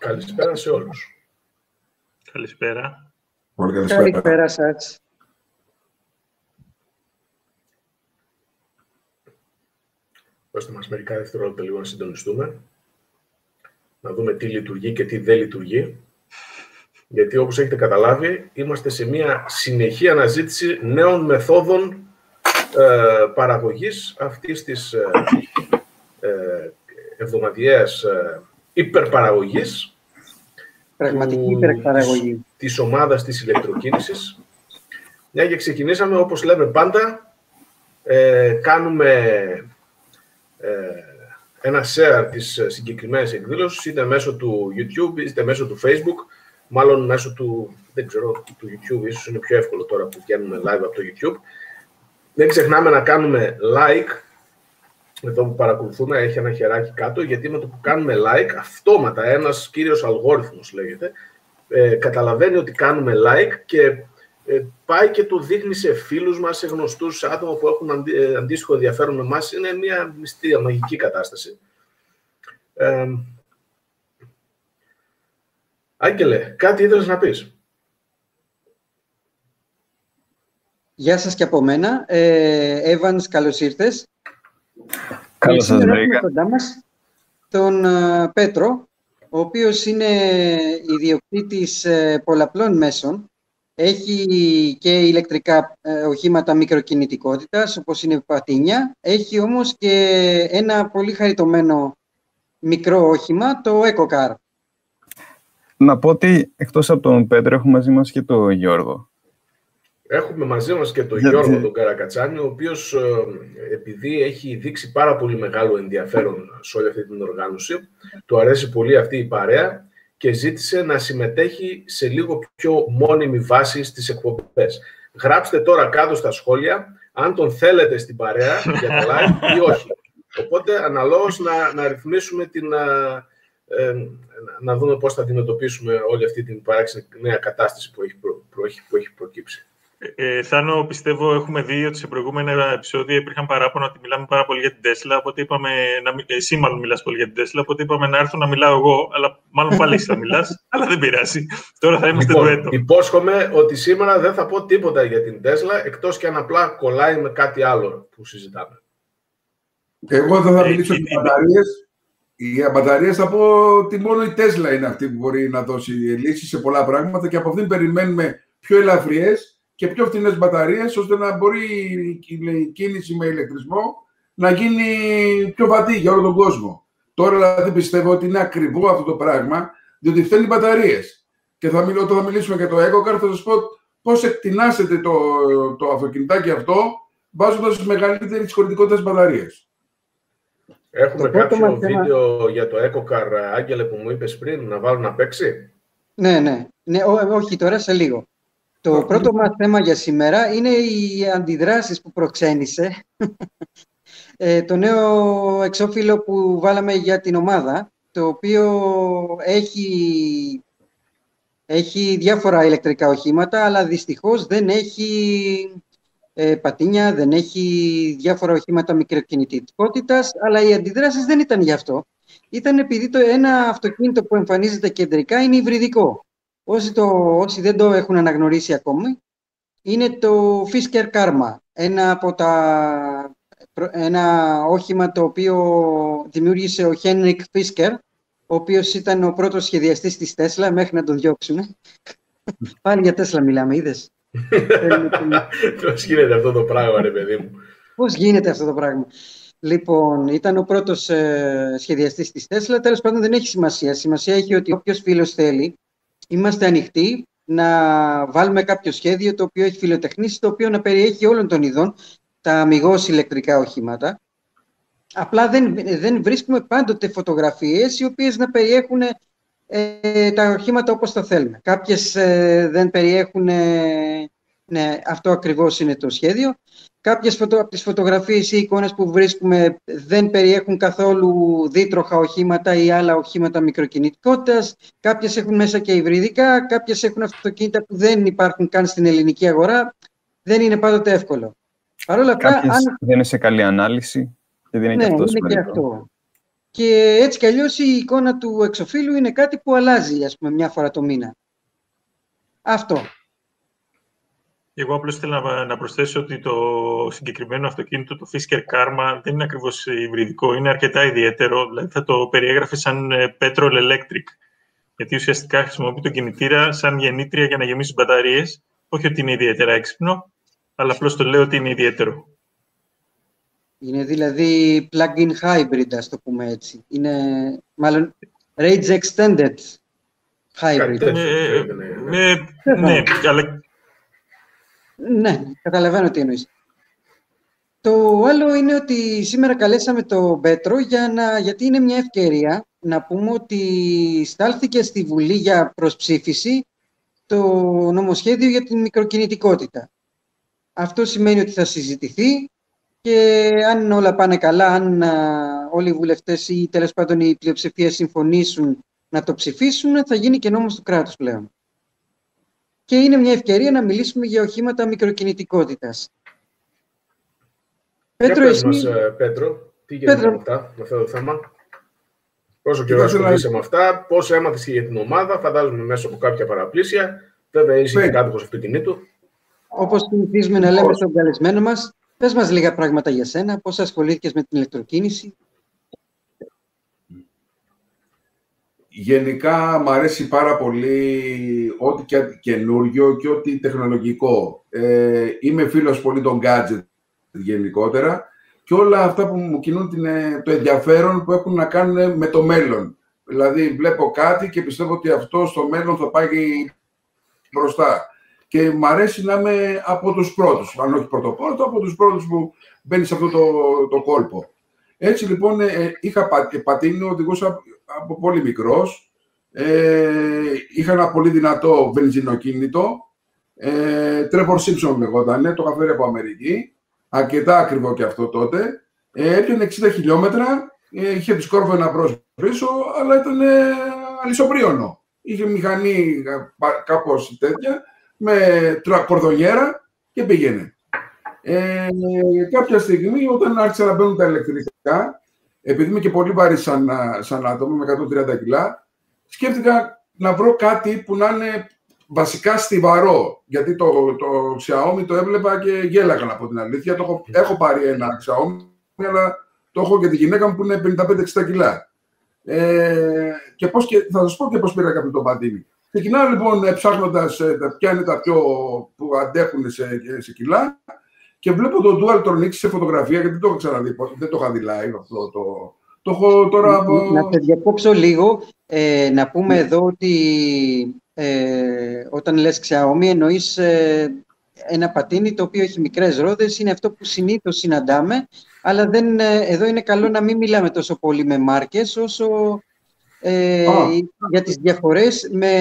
Καλησπέρα σε όλους. Καλησπέρα. Πολύ καλησπέρα. Καλησπέρα σας. Δώστε μας μερικά δευτερόλεπτα λίγο να συντονιστούμε. Να δούμε τι λειτουργεί και τι δεν λειτουργεί. Γιατί όπως έχετε καταλάβει, είμαστε σε μια συνεχή αναζήτηση νέων μεθόδων ε, παραγωγής αυτής της ε, ε, εβδομαδιαίας ε, υπερπαραγωγής Πραγματική του- υπερπαραγωγή. της, της ομάδας της ηλεκτροκίνησης. Μια και ξεκινήσαμε, όπως λέμε πάντα, ε, κάνουμε ε, ένα share της συγκεκριμένης εκδήλωσης, είτε μέσω του YouTube, είτε μέσω του Facebook, μάλλον μέσω του, δεν ξέρω, του YouTube, ίσως είναι πιο εύκολο τώρα που βγαίνουμε live από το YouTube. Δεν ξεχνάμε να κάνουμε like, εδώ που παρακολουθούμε έχει ένα χεράκι κάτω, γιατί με το που κάνουμε like, αυτόματα ένας κύριος αλγόριθμος λέγεται, ε, καταλαβαίνει ότι κάνουμε like και ε, πάει και το δείχνει σε φίλους μας, σε γνωστούς, σε άτομα που έχουν αντί, ε, αντίστοιχο ενδιαφέρον με εμάς. Είναι μια μυστήρια, μαγική κατάσταση. Ε, Άγγελε, κάτι ήθελες να πεις; Γεια σας και από μένα. Ε, Evans, καλώς ήρθες. Καλώς σας σήμερα βρήκα. έχουμε κοντά μας τον ε, Πέτρο, ο οποίος είναι ιδιοκτήτης ε, πολλαπλών μέσων. Έχει και ηλεκτρικά ε, οχήματα μικροκινητικότητας, όπως είναι πατίνια. Έχει όμως και ένα πολύ χαριτωμένο μικρό όχημα, το EcoCar. Να πω ότι εκτός από τον Πέτρο έχουμε μαζί μας και τον Γιώργο. Έχουμε μαζί μας και τον Γιατί- Γιώργο τον Καρακατσάνη, ο οποίος ε, επειδή έχει δείξει πάρα πολύ μεγάλο ενδιαφέρον σε όλη αυτή την οργάνωση, του αρέσει πολύ αυτή η παρέα και ζήτησε να συμμετέχει σε λίγο πιο μόνιμη βάση στις εκπομπές. Γράψτε τώρα κάτω στα σχόλια αν τον θέλετε στην παρέα για τα live ή όχι. Οπότε αναλόγως να, να ρυθμίσουμε την, α, ε, να δούμε πώς θα αντιμετωπίσουμε όλη αυτή την παράξενη νέα κατάσταση που έχει, προ, προ- που έχει προκύψει. Ε, Θάνο, πιστεύω έχουμε δει ότι σε προηγούμενα επεισόδια υπήρχαν παράπονα ότι μιλάμε πάρα πολύ για την Τέσλα. Οπότε είπαμε, να, μι- εσύ μάλλον μιλάς πολύ για την Τέσλα, οπότε είπαμε να έρθω να μιλάω εγώ, αλλά μάλλον πάλι εσύ θα μιλάς, αλλά δεν πειράζει. Τώρα θα είμαστε Λοιπόν, ντουέτο. υπόσχομαι ότι σήμερα δεν θα πω τίποτα για την Τέσλα, εκτός και αν απλά κολλάει με κάτι άλλο που συζητάμε. Εγώ δεν θα Ε, μιλήσω ε, για ε, μπαταρίες. Για μπαταρίες θα πω ότι μόνο η Τέσλα είναι αυτή που μπορεί να δώσει λύση σε πολλά πράγματα και από αυτήν περιμένουμε πιο ελαφριές και πιο φθηνές μπαταρίες ώστε να μπορεί η κίνηση με ηλεκτρισμό να γίνει πιο βατή για όλο τον κόσμο. Τώρα δηλαδή πιστεύω ότι είναι ακριβό αυτό το πράγμα διότι φταίνουν οι μπαταρίες. Και θα μιλώ, όταν θα μιλήσουμε για το EcoCar θα σας πω πώς εκτινάσετε το, το αυτοκινητάκι αυτό βάζοντας μεγαλύτερη χωρητικότητα μπαταρίες. Έχουμε Το πρώτο κάποιο μας θέμα- βίντεο για το EcoCar, Άγγελε, που μου είπες πριν, να βάλω να παίξει; Ναι, ναι. ναι ό- όχι τώρα, σε λίγο. Το πρώτο μας θέμα για σήμερα είναι οι αντιδράσεις που προξένησε ε, το νέο εξώφυλλο που βάλαμε για την ομάδα, το οποίο έχει, έχει διάφορα ηλεκτρικά οχήματα, αλλά δυστυχώς δεν έχει ε, πατίνια, δεν έχει διάφορα οχήματα μικροκινητικότητας, αλλά οι αντιδράσεις δεν ήταν γι' αυτό. Ήταν επειδή το ένα αυτοκίνητο που εμφανίζεται κεντρικά είναι υβριδικό. Όσοι, το, όσοι δεν το έχουν αναγνωρίσει ακόμη, είναι το Fisker Karma, ένα από τα ένα όχημα το οποίο δημιούργησε ο Henrik Fisker, ο οποίος ήταν ο πρώτος σχεδιαστής της Tesla μέχρι να τον διώξουν. Πάλι για Tesla μιλάμε, είδες. Πώς γίνεται αυτό το πράγμα, ρε παιδί μου; Πώς γίνεται αυτό το πράγμα; Λοιπόν, ήταν ο πρώτος ε, σχεδιαστής της Tesla. Τέλος πάντων δεν έχει σημασία. Σημασία έχει ότι όποιος φίλος θέλει, είμαστε ανοιχτοί να βάλουμε κάποιο σχέδιο το οποίο έχει φιλοτεχνήσει, το οποίο να περιέχει όλων των ειδών τα αμυγός ηλεκτρικά οχήματα. Απλά δεν, δεν βρίσκουμε πάντοτε φωτογραφίες οι οποίες να περιέχουν ε, τα οχήματα όπως τα θέλουμε. Κάποιες ε, δεν περιέχουν, ε, ναι, αυτό ακριβώς είναι το σχέδιο. Κάποιες φωτο, από τις φωτογραφίες ή εικόνες που βρίσκουμε δεν περιέχουν καθόλου δίτροχα οχήματα ή άλλα οχήματα μικροκινητικότητας. Κάποιες έχουν μέσα και υβριδικά, κάποιες έχουν αυτοκίνητα που δεν υπάρχουν καν στην ελληνική αγορά. Δεν είναι πάντοτε εύκολο. Παρ' όλα αυτά, Κάποιες αν δεν είναι σε καλή ανάλυση και δεν είναι ναι, και αυτός είναι και σημαντικό. αυτό. και έτσι κι αλλιώς η εικόνα του εξοφύλου είναι κάτι που αλλάζει, ας πούμε, μια φορά το μήνα. Αυτό. Εγώ απλώς ήθελα να προσθέσω ότι το συγκεκριμένο αυτοκίνητο, το Fisker Karma, δεν είναι ακριβώς υβριδικό, είναι αρκετά ιδιαίτερο, δηλαδή θα το περιέγραφε σαν ε, petrol electric, γιατί ουσιαστικά χρησιμοποιεί τον κινητήρα σαν γεννήτρια για να γεμίσει μπαταρίες, όχι ότι είναι ιδιαίτερα έξυπνο, αλλά απλώς το λέω ότι είναι ιδιαίτερο. Είναι δηλαδή plug-in hybrid, ας το πούμε έτσι. Είναι μάλλον range extended hybrid. Ε, ναι, ναι, αλλά ναι, καταλαβαίνω τι εννοείς. Το άλλο είναι ότι σήμερα καλέσαμε τον Πέτρο για να, γιατί είναι μια ευκαιρία να πούμε ότι στάλθηκε στη Βουλή για προσψήφιση το νομοσχέδιο για την μικροκινητικότητα. Αυτό σημαίνει ότι θα συζητηθεί και αν όλα πάνε καλά, αν όλοι οι βουλευτές ή τέλος πάντων οι πλειοψηφίες συμφωνήσουν να το ψηφίσουν, θα γίνει και νόμος του κράτους πλέον και είναι μια ευκαιρία να μιλήσουμε για οχήματα μικροκινητικότητας. Πέτρο, εσύ... Μας, ε, Πέτρο, τι γίνεται με αυτά, με αυτό το θέμα; Πόσο καιρό ασχολείσαι με αυτά, πώς έμαθες για την ομάδα, φαντάζομαι μέσα από κάποια παραπλήσια. Βέβαια, είσαι και κάτοχος αυτοκινήτου. Όπως συνηθίζουμε να λέμε στον καλεσμένο μας, πες μας λίγα πράγματα για σένα, πώς ασχολήθηκες με την ηλεκτροκίνηση. Γενικά μου αρέσει πάρα πολύ ό,τι και καινούριο και ό,τι τεχνολογικό. Ε, είμαι φίλος πολύ των gadget γενικότερα και όλα αυτά που μου κινούν την, ε, το ενδιαφέρον που έχουν να κάνουν με το μέλλον. Δηλαδή βλέπω κάτι και πιστεύω ότι αυτό στο μέλλον θα πάει μπροστά. Και μου αρέσει να είμαι από τους πρώτους, αν όχι πρωτοπόρτο, από τους πρώτους που μπαίνει σε αυτό το, το κόλπο. Έτσι λοιπόν ε, είχα πατίνει, οδηγούσα από πολύ μικρός. Ε, είχα ένα πολύ δυνατό βενζινοκίνητο. Ε, Τρέβορ Σίμψον λεγόταν, το είχα φέρει από Αμερική. Αρκετά ακριβό και αυτό τότε. Ε, έπιανε 60 χιλιόμετρα, ε, είχε σκόρβο ένα μπρος πίσω, αλλά ήταν ε, αλυσοπρίωνο. Είχε μηχανή κάπως τέτοια, με κορδονιέρα και πήγαινε. Ε, κάποια στιγμή, όταν άρχισαν να μπαίνουν τα ηλεκτρικά, επειδή είμαι και πολύ βαρύ σαν, σαν άτομο, με 130 κιλά, σκέφτηκα να βρω κάτι που να είναι βασικά στιβαρό. Γιατί το, το Xiaomi το έβλεπα και γέλαγα να πω την αλήθεια. Το έχω, έχω πάρει ένα Xiaomi, αλλά το έχω και τη γυναίκα μου που είναι 55-60 κιλά. Ε, και, πώς και θα σας πω και πώς πήρα κάποιο το πατίνι. Ξεκινάω λοιπόν ψάχνοντας ε, ποια είναι τα πιο που αντέχουν σε, σε κιλά και βλέπω το Dual Tronics σε φωτογραφία, γιατί δεν το έχω ξαναδεί, δεν το είχα δει live αυτό το... Το έχω τώρα από... Να σε διακόψω λίγο, ε, να πούμε εδώ ότι ε, όταν λες Xiaomi εννοείς ε, ένα πατίνι το οποίο έχει μικρές ρόδες, είναι αυτό που συνήθως συναντάμε, αλλά δεν, ε, εδώ είναι καλό να μην μιλάμε τόσο πολύ με μάρκες, όσο ε, για τις διαφορές με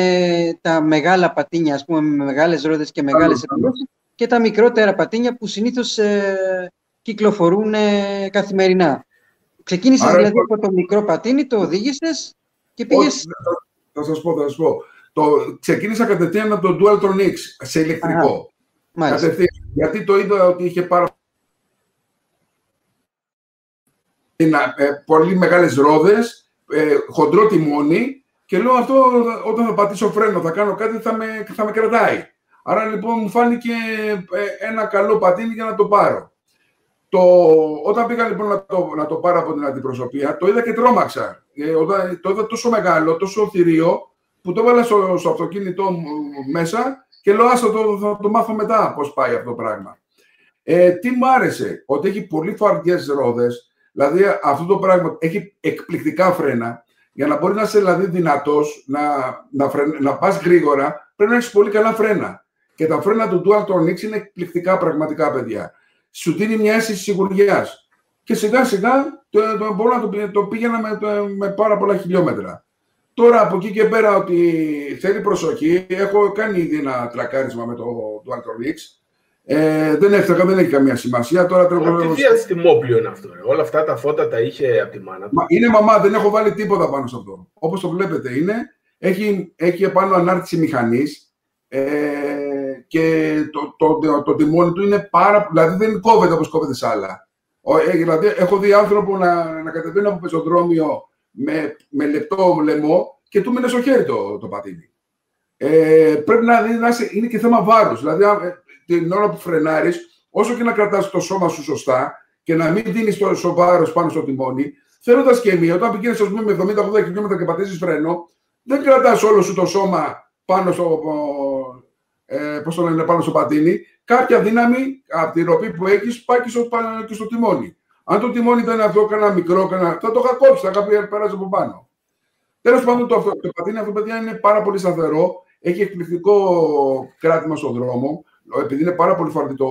τα μεγάλα πατίνια, ας πούμε, με μεγάλες ρόδες και μεγάλες επιλογές, και τα μικρότερα πατίνια που συνήθως ε, κυκλοφορούν ε, καθημερινά. Ξεκίνησες Άρα, δηλαδή από το μικρό πατίνι, το οδήγησες και πήγες... θα σας πω, θα σας πω. Το, ξεκίνησα κατευθείαν από το Dualtron X σε ηλεκτρικό. Κατευθείαν, γιατί το είδα ότι είχε πάρα ε, πολύ μεγάλες ρόδες, ε, χοντρό τιμόνι και λέω αυτό όταν θα πατήσω φρένο, θα κάνω κάτι, θα με, θα με κρατάει. Άρα λοιπόν μου φάνηκε ε, ένα καλό πατίνι για να το πάρω. Το, όταν πήγα λοιπόν να το, να το πάρω από την αντιπροσωπεία, το είδα και τρόμαξα. Ε, όταν, το είδα τόσο μεγάλο, τόσο θηρίο, που το έβαλα στο, στο αυτοκίνητό μου μέσα και λέω, άστο, το, θα το μάθω μετά πώς πάει αυτό το πράγμα. Ε, τι μου άρεσε, ότι έχει πολύ φαρδιές ρόδες, δηλαδή αυτό το πράγμα έχει εκπληκτικά φρένα, για να μπορείς να είσαι δηλαδή δυνατός, να, να, να πας γρήγορα, πρέπει να έχεις πολύ καλά φρένα. Και τα φρένα του Dual Tronics είναι εκπληκτικά πραγματικά, παιδιά. Σου δίνει μια αίσθηση σιγουριάς. Και σιγά σιγά το, το, μπορώ να το, το πήγαινα με, με πάρα πολλά χιλιόμετρα. Τώρα από εκεί και πέρα ότι θέλει προσοχή, έχω κάνει ήδη ένα τρακάρισμα με το Dual Tronics. Ε, δεν έφταγα, δεν έχει καμία σημασία. Τώρα τρέχω. Τι διαστημόπλιο είναι αυτό, ρε. Όλα αυτά τα φώτα τα είχε από τη μάνα του. είναι μαμά, δεν έχω βάλει τίποτα πάνω σε αυτό. Όπως το βλέπετε είναι. Έχει, έχει επάνω ανάρτηση μηχανής. Ε, και το, το, το, το τιμόνι του είναι πάρα... Δηλαδή δεν κόβεται όπως κόβεται σε άλλα. Ο, ε, δηλαδή, έχω δει άνθρωπο να, να κατεβαίνει από πεζοδρόμιο με, με λεπτό λαιμό και του μείνε στο χέρι το, το πατίνι. Ε, πρέπει να, να είσαι, είναι και θέμα βάρους. Δηλαδή, ε, την ώρα που φρενάρεις, όσο και να κρατάς το σώμα σου σωστά και να μην δίνεις το βάρος πάνω στο τιμόνι, θέλοντας και μία, όταν πηγαίνεις με 70-80 χιλιόμετρα και πατήσεις φρένο, δεν κρατάς όλο σου το σώμα πάνω στο, ε, πώς το λένε, πάνω στο πατίνι. Κάποια δύναμη από τη ροπή που έχεις πάει και στο, και στο τιμόνι. Αν το τιμόνι ήταν αυτό, κανένα μικρό, κανένα, θα το είχα κόψει, θα είχα περάσει από πάνω. Τέλος πάντων, το, το πατίνι αυτό, παιδιά, είναι πάρα πολύ σταθερό. Έχει εκπληκτικό κράτημα στον δρόμο. Επειδή είναι πάρα πολύ φορτιτό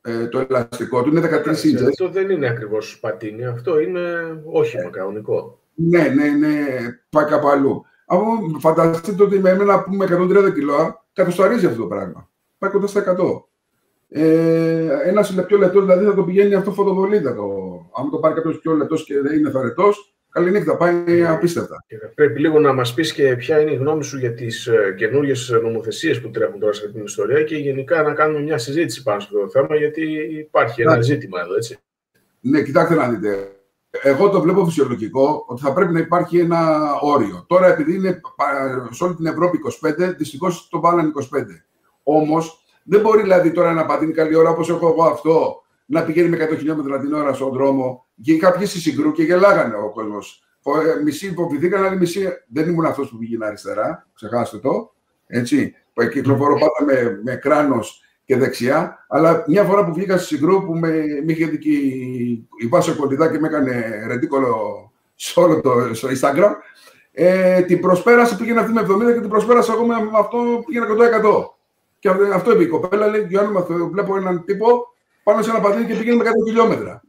ε, το ελαστικό του, είναι 13 inches. Αυτό δεν είναι ακριβώς πατίνι, αυτό είναι όχημα κανονικό. Ναι, ναι, ναι, πάει κάπου αλλού. Από φανταστείτε ότι με εμένα που είμαι 130 κιλά, κατοσταρίζει αυτό το πράγμα. Πάει κοντά στα 100. Ε, ένας πιο λεπτός δηλαδή θα το πηγαίνει αυτό φωτοβολίδα. Το, αν το πάρει κάποιος πιο λεπτός και δεν είναι θαρετός, καληνύχτα, πάει απίστευτα. Πρέπει λίγο να μας πεις και ποια είναι η γνώμη σου για τις ε, καινούριες νομοθεσίες που τρέχουν τώρα σε αυτήν την ιστορία και γενικά να κάνουμε μια συζήτηση πάνω στο θέμα, γιατί υπάρχει ένα ζήτημα εδώ, έτσι. Ναι, κοιτάξτε να δείτε. Εγώ το βλέπω φυσιολογικό ότι θα πρέπει να υπάρχει ένα όριο. Τώρα, επειδή είναι σε όλη την Ευρώπη 25, δυστυχώς το βάλανε 25. Όμως, δεν μπορεί δηλαδή τώρα να πατίνει καλή ώρα όπως έχω εγώ αυτό, να πηγαίνει με 100 χιλιόμετρα την ώρα στον δρόμο. Και κάποιοι στη συγκρού και γελάγανε ο κόσμος. Ε, μισοί υποφηθήκαν, άλλοι μισοί δεν ήμουν αυτός που πήγαινε αριστερά. Ξεχάστε το. Έτσι. Κυκλοφορώ πάντα με, με κράνος και δεξιά. Αλλά μια φορά που βγήκα στη συγκρού που με, με είχε δει η Βάσο Κοντιδά και με έκανε ρεντίκολο σε όλο το στο Instagram, ε, την προσπέρασε, πήγαινε αυτή με 70 και την προσπέρασα εγώ με, αυτό πήγαινε 100%. Και αυτό είπε η κοπέλα, λέει, Γιάννη, βλέπω έναν τύπο πάνω σε ένα πατίνι και πηγαίνει με 100 χιλιόμετρα.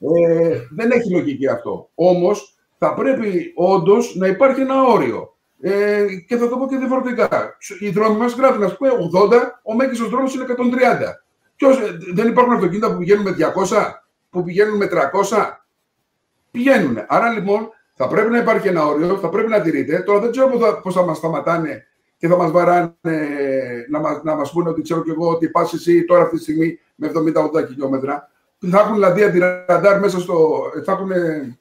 Ε, δεν έχει λογική αυτό. Όμως θα πρέπει όντως να υπάρχει ένα όριο. Ε, και θα το πω και διαφορετικά. Οι δρόμοι μας γράφουν, ας πούμε, 80, ο μέγιστος δρόμος είναι 130. Ποιος, δεν υπάρχουν αυτοκίνητα που πηγαίνουν με 200, που πηγαίνουν με 300. Πηγαίνουν. Άρα λοιπόν θα πρέπει να υπάρχει ένα όριο, θα πρέπει να τηρείται. Τώρα δεν ξέρω πώς θα, θα μας σταματάνε και θα μας βαράνε να μας, να μας πούνε ότι ξέρω κι εγώ ότι πας εσύ τώρα αυτή τη στιγμή με 70-80 χιλιόμετρα. Θα έχουν δηλαδή αντιραντάρ μέσα στο... Θα έχουν, ε,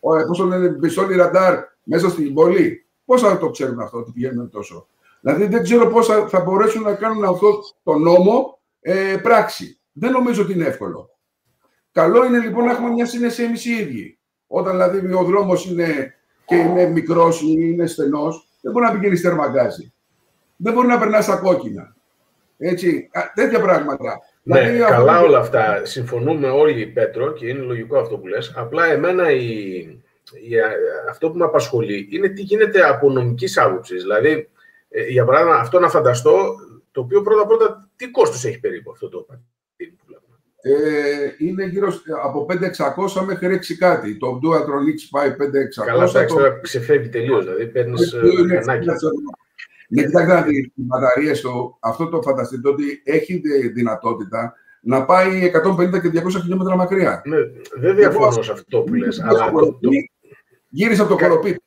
πώς το λένε, πιστόλι ραντάρ μέσα στην πόλη. Πώς θα το ξέρουν αυτό ότι πηγαίνουν τόσο. Δηλαδή δεν ξέρω πώς θα, θα μπορέσουν να κάνουν αυτό το νόμο ε, πράξη. Δεν νομίζω ότι είναι εύκολο. Καλό είναι λοιπόν να έχουμε μια σύνεση εμείς οι ίδιοι. Όταν δηλαδή ο δρόμος είναι και είναι μικρός ή είναι στενός, δεν μπορεί να πηγαίνεις στερμαγκάζι. Δεν μπορεί να περνάς στα κόκκινα. Έτσι, τέτοια πράγματα. Ναι, δηλαδή, καλά όλα αυτά. Συμφωνούμε όλοι, Πέτρο, και είναι λογικό αυτό που λες. Απλά εμένα η, η, αυτό που με απασχολεί είναι τι γίνεται από νομικής άποψης. Δηλαδή, ε, για παράδειγμα, αυτό να φανταστώ, το οποίο πρώτα-πρώτα τι κόστος έχει περίπου αυτό το πατίνι που βλέπουμε; Ε, είναι γύρω από 5.600 μέχρι 6 κάτι. Το Duatron X πάει 5.600. Καλά, εντάξει, τώρα ξεφεύγει τελείως. Δηλαδή παίρνεις μηχανάκια. Ναι, κοιτάξτε, οι μπαταρίες του, αυτό το φανταστείτε ότι έχει δυνατότητα να πάει 150 και 200 χιλιόμετρα μακριά. Ναι, δεν διαφωνώ σε αυτό που λες, αλλά... Το, Γύρισε από το κοροπίτι.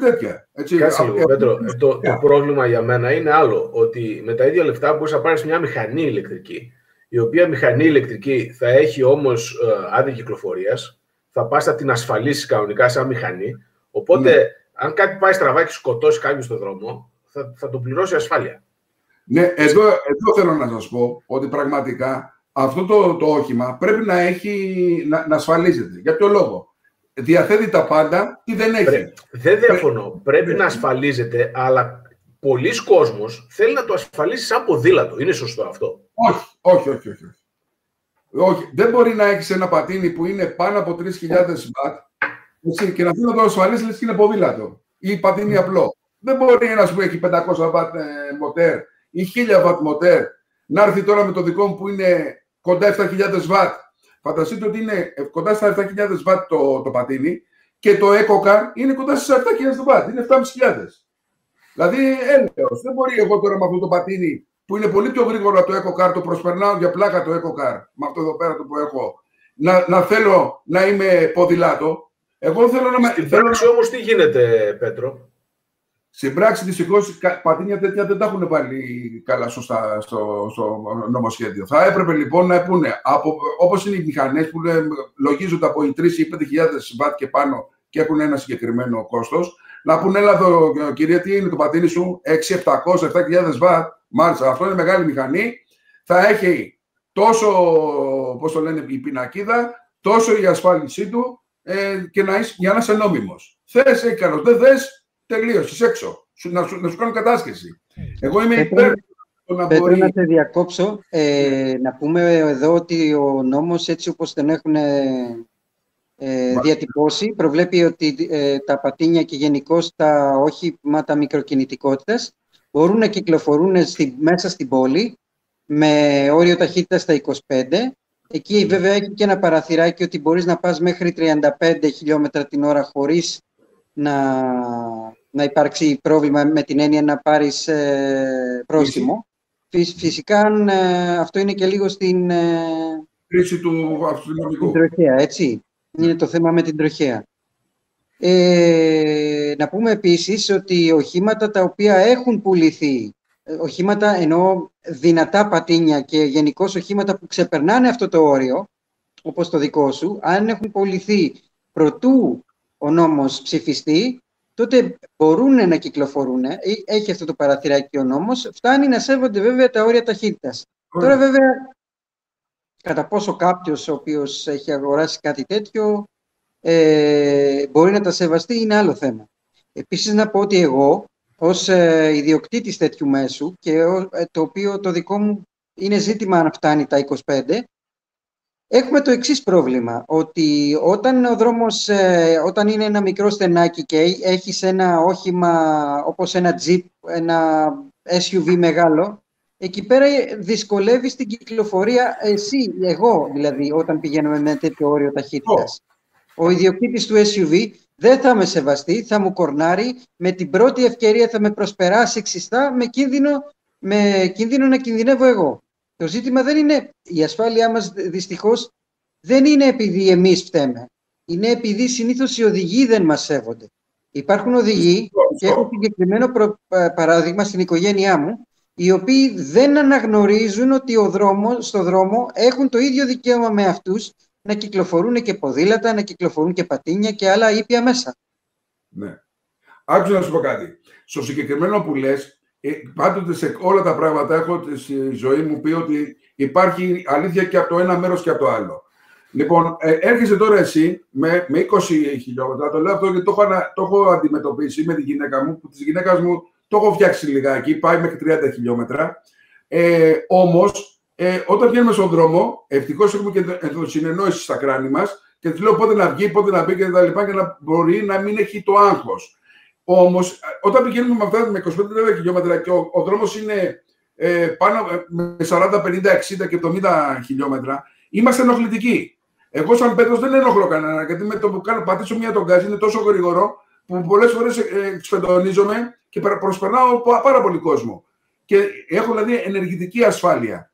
τέτοια. Έτσι, Κάτσε λίγο, Πέτρο. Το, το πρόβλημα για μένα είναι άλλο. Ότι με τα ίδια λεφτά μπορείς να πάρεις μια μηχανή ηλεκτρική η οποία μηχανή ηλεκτρική θα έχει όμως ε, άδεια κυκλοφορίας, θα πας να την ασφαλίσεις κανονικά σαν μηχανή. Οπότε, ναι. αν κάτι πάει στραβά και σκοτώσει κάποιον στον δρόμο, θα, θα το πληρώσει ασφάλεια. Ναι, εδώ, εδώ θέλω να σας πω ότι πραγματικά αυτό το, το όχημα πρέπει να, έχει, να, να ασφαλίζεται. Για ποιο λόγο; Διαθέτει τα πάντα ή δεν έχει. δεν διαφωνώ. Πρέπει να ασφαλίζεται, αλλά πολλοί κόσμος θέλει να το ασφαλίσει σαν ποδήλατο. Είναι σωστό αυτό; Όχι, όχι, όχι. όχι. όχι. Δεν μπορεί να έχεις ένα πατίνι που είναι πάνω από 3.000 βατ και να θέλει να το ασφαλίσεις λες και είναι ποδήλατο ή πατίνι απλό. Δεν μπορεί ένας που έχει 500 βατ ε, μοτέρ ή 1000 βατ μοτέρ να έρθει τώρα με το δικό μου που είναι κοντά 7.000 βατ. Φανταστείτε ότι είναι κοντά στα 7.000 βατ το, το πατίνι και το EcoCar είναι κοντά στις 7.000 βατ, είναι 7.500. Δηλαδή, έλεος. Δεν μπορεί εγώ τώρα με αυτό το πατίνι που είναι πολύ πιο γρήγορα το EcoCar, το προσπερνάω για πλάκα το EcoCar, με αυτό εδώ πέρα το που έχω, να, να θέλω να είμαι ποδηλάτο. Εγώ θέλω να με. Στην πράξη όμως τι γίνεται, Πέτρο; Στην πράξη, δυστυχώς, πατίνια τέτοια δεν τα έχουν βάλει καλά σωστά στο, στο νομοσχέδιο. Θα έπρεπε λοιπόν να πούνε, όπως είναι οι μηχανές που λογίζονται από οι 3 ή 5.000 βατ και πάνω και έχουν ένα συγκεκριμένο κόστος, να πούνε, έλα εδώ, κυρία, τι είναι το πατίνι σου, 6.700, 7.000 βατ. Μάλιστα, αυτό είναι μεγάλη μηχανή. Θα έχει τόσο, πώς το λένε, η πινακίδα, τόσο η ασφάλισή του ε, και να είσαι, για να είσαι νόμιμος. Θες, έχει καλό. Δεν θες, τελείωσε έξω. Να σου, να σου κάνω κατάσχεση. Εγώ είμαι υπέρ να Πέτρο, να σε διακόψω. Ε, να πούμε εδώ ότι ο νόμος έτσι όπως τον έχουν ε, διατυπώσει προβλέπει ότι ε, τα πατίνια και γενικώς τα όχηματα μικροκινητικότητας μπορούν να κυκλοφορούν στη, μέσα στην πόλη με όριο ταχύτητα στα 25. Εκεί βέβαια έχει και ένα παραθυράκι ότι μπορείς να πας μέχρι 35 χιλιόμετρα την ώρα χωρίς να, να υπάρξει πρόβλημα με την έννοια να πάρεις ε, πρόστιμο. Φυσικά ε, αυτό είναι και λίγο στην... Ε, Χρήση του αστυνομικού. τροχέα, έτσι. Είναι το θέμα με την τροχέα. Ε, να πούμε επίσης ότι οχήματα τα οποία έχουν πουληθεί, ε, οχήματα εννοώ δυνατά πατίνια και γενικώ οχήματα που ξεπερνάνε αυτό το όριο, όπως το δικό σου, αν έχουν πουληθεί προτού ο νόμος ψηφιστεί, τότε μπορούν να κυκλοφορούν. Ε, έχει αυτό το παραθυράκι ο νόμος. Φτάνει να σέβονται βέβαια τα όρια ταχύτητας. Τώρα βέβαια, κατά πόσο κάποιος ο οποίος έχει αγοράσει κάτι τέτοιο ε, μπορεί να τα σεβαστεί είναι άλλο θέμα. Επίσης να πω ότι εγώ ως ε, ιδιοκτήτης τέτοιου μέσου και ε, το οποίο το δικό μου είναι ζήτημα αν φτάνει τα 25 Έχουμε το εξής πρόβλημα, ότι όταν ο δρόμος, ε, όταν είναι ένα μικρό στενάκι και έχεις ένα όχημα όπως ένα Jeep, ένα SUV μεγάλο, εκεί πέρα δυσκολεύεις την κυκλοφορία εσύ, εγώ δηλαδή, όταν πηγαίνουμε με τέτοιο όριο ταχύτητας. Ο ιδιοκτήτης του SUV δεν θα με σεβαστεί, θα μου κορνάρει, με την πρώτη ευκαιρία θα με προσπεράσει ξιστά με κίνδυνο, με κίνδυνο να κινδυνεύω εγώ. Το ζήτημα δεν είναι, η ασφάλειά μας δυστυχώς δεν είναι επειδή εμείς φταίμε. Είναι επειδή συνήθως οι οδηγοί δεν μας σέβονται. Υπάρχουν οδηγοί, και έχω συγκεκριμένο παράδειγμα στην οικογένειά μου, οι οποίοι δεν αναγνωρίζουν ότι ο δρόμο, στο δρόμο έχουν το ίδιο δικαίωμα με αυτούς να κυκλοφορούν και ποδήλατα, να κυκλοφορούν και πατίνια και άλλα ήπια μέσα. Ναι. Άκουσα να σου πω κάτι. Στο συγκεκριμένο που λες, ε, πάντοτε σε όλα τα πράγματα έχω στη ζωή μου πει ότι υπάρχει αλήθεια και από το ένα μέρος και από το άλλο. Λοιπόν, ε, έρχεσαι τώρα εσύ με, με 20 χιλιόμετρα. Το λέω αυτό γιατί το έχω, το έχω αντιμετωπίσει με τη γυναίκα μου, που της γυναίκας μου το έχω φτιάξει λιγάκι, πάει μέχρι 30 χιλιόμετρα. Ε, Όμως, ε, όταν βγαίνουμε στον δρόμο, ευτυχώς έχουμε και συνεννόηση στα κράνη μας και της λέω πότε να βγει, πότε να μπει και τα λοιπά, και να μπορεί να μην έχει το άγχος. Όμως, όταν πηγαίνουμε με αυτά με 25 χιλιόμετρα και ο, ο δρόμος είναι ε, πάνω ε, με 40, 50, 60 και 70 χιλιόμετρα, είμαστε ενοχλητικοί. Εγώ, σαν Πέτρος, δεν ενοχλώ κανένα, γιατί με το που κάνω, πατήσω μία τον γκάζι είναι τόσο γρήγορο που πολλές φορές εξφεντονίζομαι και προσπερνάω πάρα πολύ κόσμο. Και έχω δηλαδή ενεργητική ασφάλεια.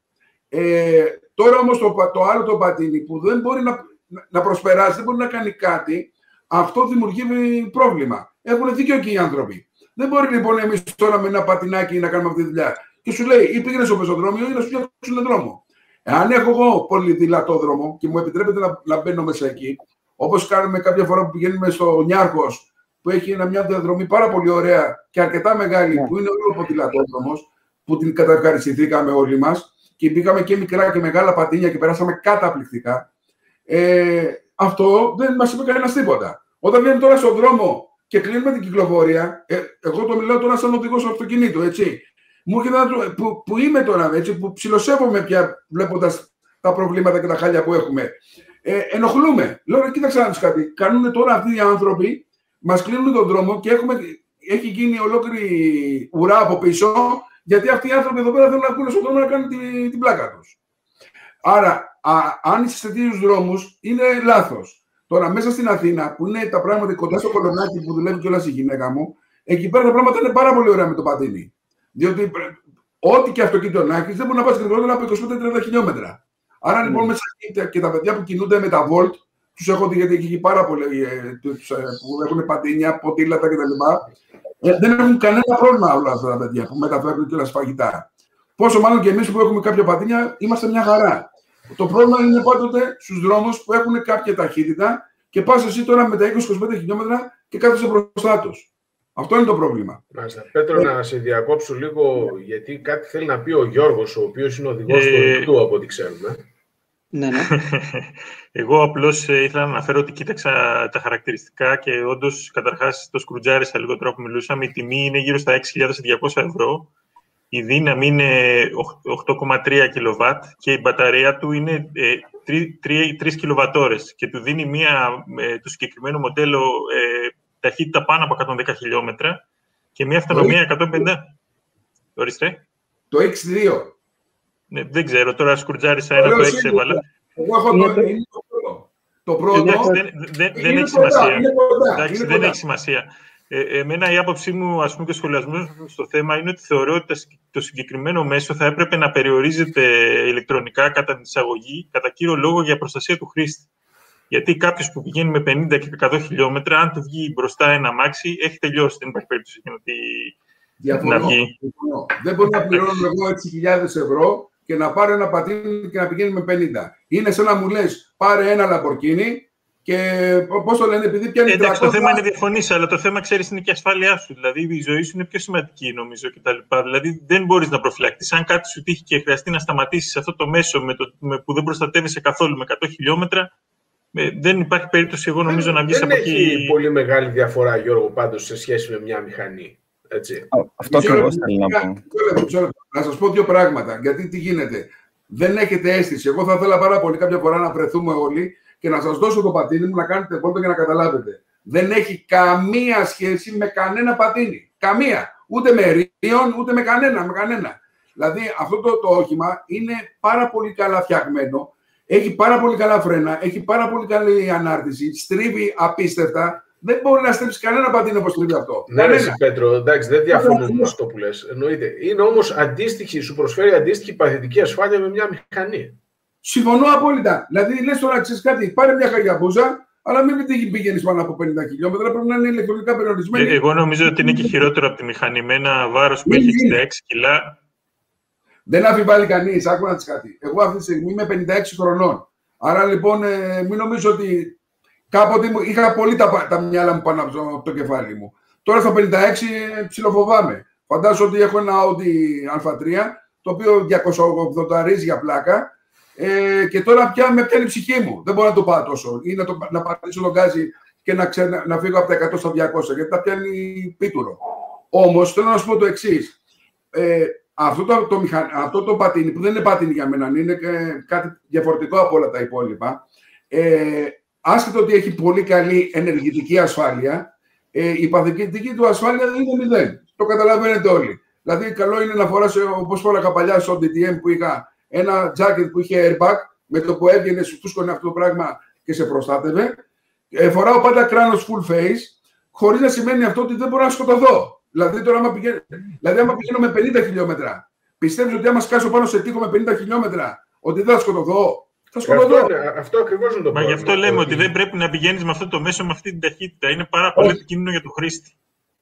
Ε, τώρα όμως το, το άλλο το πατίνι που δεν μπορεί να, να προσπεράσει, δεν μπορεί να κάνει κάτι, αυτό δημιουργεί πρόβλημα. Έχουν δίκιο και οι άνθρωποι. Δεν μπορεί λοιπόν εμείς τώρα με ένα πατινάκι να κάνουμε αυτή τη δουλειά. Και σου λέει, ή πήγαινες στο πεζοδρόμιο ή να σου φτιάξουν δρόμο. Εάν έχω εγώ πολύ δυνατό δρόμο και μου επιτρέπεται να, να μπαίνω μέσα εκεί, όπως κάνουμε κάποια φορά που πηγαίνουμε στο Νιάρχος, που έχει ένα, μια διαδρομή πάρα πολύ ωραία και αρκετά μεγάλη, yeah. Ναι. που είναι όλο δρόμος, που την καταευχαριστηθήκαμε όλοι μας και μπήκαμε και μικρά και μεγάλα πατίνια και περάσαμε καταπληκτικά. Ε, αυτό δεν μας είπε κανένας τίποτα. Όταν βγαίνουμε τώρα στον δρόμο και κλείνουμε την κυκλοφορία, ε, εγώ το μιλάω τώρα σαν οδηγός αυτοκινήτου, έτσι. Μου έρχεται ένα που, που είμαι τώρα, έτσι, που ψιλοσέβομαι πια βλέποντας τα προβλήματα και τα χάλια που έχουμε. Ε, ενοχλούμε. Λέω, κοίταξε να κάτι. Κάνουν τώρα αυτοί οι άνθρωποι, μας κλείνουν τον δρόμο και έχουμε, έχει γίνει ολόκληρη ουρά από πίσω, γιατί αυτοί οι άνθρωποι εδώ πέρα θέλουν να ακούνε στον δρόμο να κάνουν την, την πλάκα τους. Άρα, α, αν είσαι σε τέτοιους δρόμους, είναι λάθος. Τώρα, μέσα στην Αθήνα, που είναι τα πράγματα κοντά στο κολονάκι που δουλεύει κιόλας η γυναίκα μου, εκεί πέρα τα πράγματα είναι πάρα πολύ ωραία με το πατίνι. Διότι ό,τι και αυτοκίνητο να έχεις, δεν μπορεί να πα γρηγορότερα από 25-30 χιλιόμετρα. Άρα λοιπόν mm. μέσα και τα παιδιά που κινούνται με τα Volt, τους έχω δει γιατί έχει πάρα πολλοί ε, ε, που έχουν πατίνια, ποτήλατα κτλ. Ε, δεν έχουν κανένα πρόβλημα όλα αυτά τα παιδιά που μεταφέρουν και τα φαγητά. Πόσο μάλλον και εμείς που έχουμε κάποια πατίνια είμαστε μια χαρά. Το πρόβλημα είναι πάντοτε στους δρόμους που έχουν κάποια ταχύτητα και πας εσύ τώρα με τα 20-25 χιλιόμετρα και κάθεσαι μπροστά τους. Αυτό είναι το πρόβλημα. Μάλιστα. Πέτρο, να σε διακόψω λίγο, γιατί κάτι θέλει να πει ο Γιώργος, ο οποίος είναι οδηγός του Ε, ρηκτού, από ό,τι ξέρουμε. Ναι, ναι. Εγώ απλώς ήθελα να αναφέρω ότι κοίταξα τα χαρακτηριστικά και όντως καταρχάς το σκρουτζάρισα λίγο τώρα που μιλούσαμε. Η τιμή είναι γύρω στα 6.200 ευρώ. Η δύναμη είναι 8,3 κιλοβάτ και η μπαταρία του είναι ε, 3 κιλοβατόρες και του δίνει μία, ε, το συγκεκριμένο μοντέλο ε, ταχύτητα πάνω από 110 χιλιόμετρα και μία αυτονομία 150. Ορίστε. Το X2. Ναι, δεν ξέρω, τώρα σκρουτζάρισα ένα το Λέω 6 σίγουρα. έβαλα. Εγώ έχω Είναι το, το- είναι το πρώτο. Το πρώτο. Εντάξει, δεν, δεν, δεν είναι έχει κοντά, σημασία. είναι κοντά, Εντάξει, είναι δεν κοντά. έχει σημασία. Ε, εμένα η άποψή μου ας πούμε, και ο σχολιασμός μου στο θέμα είναι ότι θεωρώ ότι τα συγκ- το συγκεκριμένο μέσο θα έπρεπε να περιορίζεται ηλεκτρονικά κατά την εισαγωγή, κατά κύριο λόγο για προστασία του χρήστη. Γιατί κάποιος που πηγαίνει με 50 και 100 χιλιόμετρα, αν του βγει μπροστά ένα αμάξι, έχει τελειώσει. Δεν υπάρχει περίπτωση εκείνο ότι Διαφωνώ. να βγει. Διαφωνώ. Δεν μπορώ να πληρώνω εγώ 6.000 ευρώ και να πάρω ένα πατίνι και να πηγαίνει με 50. Είναι σαν να μου λες: Πάρε ένα λαμπορκίνι και πώς το λένε, επειδή πιάνει Ε, Εντάξει, το 300, θέμα είναι διαφωνής, αλλά το θέμα ξέρεις είναι και η ασφάλειά σου. Δηλαδή η ζωή σου είναι πιο σημαντική, νομίζω κτλ. Δηλαδή δεν μπορείς να προφυλακτείς. Αν κάτι σου τύχει και χρειαστεί να σταματήσεις αυτό το μέσο με το, με, που δεν προστατεύεσαι καθόλου με 100 χιλιόμετρα, ε, δεν υπάρχει περίπτωση, εγώ νομίζω, να βγεις δεν από έχει εκεί. πολύ μεγάλη διαφορά, Γιώργο, πάντως, σε σχέση με μια μηχανή. Έτσι. Α, Αυτό Μισό ακριβώς λεπτό, θέλω να μισό πω. λεπτό, μισό λεπτό. Να σας πω δύο πράγματα. Γιατί τι γίνεται. Δεν έχετε αίσθηση. Εγώ θα ήθελα πάρα πολύ κάποια φορά να βρεθούμε όλοι και να σας δώσω το πατίνι μου να κάνετε βόλτα και να καταλάβετε. Δεν έχει καμία σχέση με κανένα πατίνι. Καμία. Ούτε με ρίον, ούτε με κανένα. Με κανένα. Δηλαδή αυτό το, το όχημα είναι πάρα πολύ καλά φτιαγμένο. Έχει πάρα πολύ καλά φρένα, έχει πάρα πολύ καλή ανάρτηση, στρίβει απίστευτα. Δεν μπορεί να στρίψει κανένα πατίνι όπως στρίβει αυτό. Ναι, ρε, Κανένα. εσύ, Πέτρο, εντάξει, δεν διαφωνούμε με αυτό που λες. Εννοείται. Είναι όμως αντίστοιχη, σου προσφέρει αντίστοιχη παθητική ασφάλεια με μια μηχανή. Συμφωνώ απόλυτα. Δηλαδή, λες τώρα, ξέρεις κάτι, πάρε μια χαγιαμπούζα, αλλά μην την πηγαίνεις πάνω από 50 χιλιόμετρα. Πρέπει να είναι ηλεκτρονικά περιορισμένη. Ε, εγώ νομίζω ότι είναι και χειρότερο από τη μηχανή. Με ένα βάρος που Μην έχει είναι. 66 κιλά. Δεν αμφιβάλλει κανείς. Άκου να τη κάτι. Εγώ αυτή τη στιγμή είμαι 56 χρονών. Άρα λοιπόν, ε, μην νομίζω ότι κάποτε μου- είχα πολύ τα, τα μυαλά μου πάνω από το, από το κεφάλι μου. Τώρα στα 56 ε, ψιλοφοβάμαι. Φαντάζομαι ότι έχω ένα Audi A3, το οποίο 280 για πλάκα. Ε, και τώρα πια με πιάνει η ψυχή μου. Δεν μπορώ να το πάω τόσο. Ή να, το, να πατήσω τον γκάζι και να, ξε, να φύγω από τα 100 στα 200, γιατί τα πιάνει πίτουρο. Όμως θέλω να σου πω το εξής. Ε, αυτό, το, το μηχα... αυτό το πατίνι, που δεν είναι πατίνι για μένα, είναι και κάτι διαφορετικό από όλα τα υπόλοιπα, ε, άσχετο ότι έχει πολύ καλή ενεργητική ασφάλεια, ε, η παθητική του ασφάλεια δεν είναι μηδέν. Το καταλαβαίνετε όλοι. Δηλαδή, καλό είναι να φοράς, όπως φόραγα παλιά στο DTM που είχα, ένα jacket που είχε airbag, με το που έβγαινε, σου φούσκωνε αυτό το πράγμα και σε προστάτευε. Ε, φοράω πάντα κράνος full face, χωρίς να σημαίνει αυτό ότι δεν μπορώ να σκοτωθώ. Δηλαδή, τώρα, άμα πηγαίνω, δηλαδή, άμα πηγαίνω με 50 χιλιόμετρα, πιστεύεις ότι άμα σκάσω πάνω σε τείχο με 50 χιλιόμετρα, ότι δεν θα σκοτωθώ; Θα Ε, σκοτωθώ. Αυτό, είναι- αυτό ακριβώς είναι το Μα γι' πρόβλημα. αυτό λέμε ότι δεν πρέπει να πηγαίνεις με αυτό το μέσο με αυτή την ταχύτητα. Είναι πάρα πολύ Όχι. επικίνδυνο για τον χρήστη.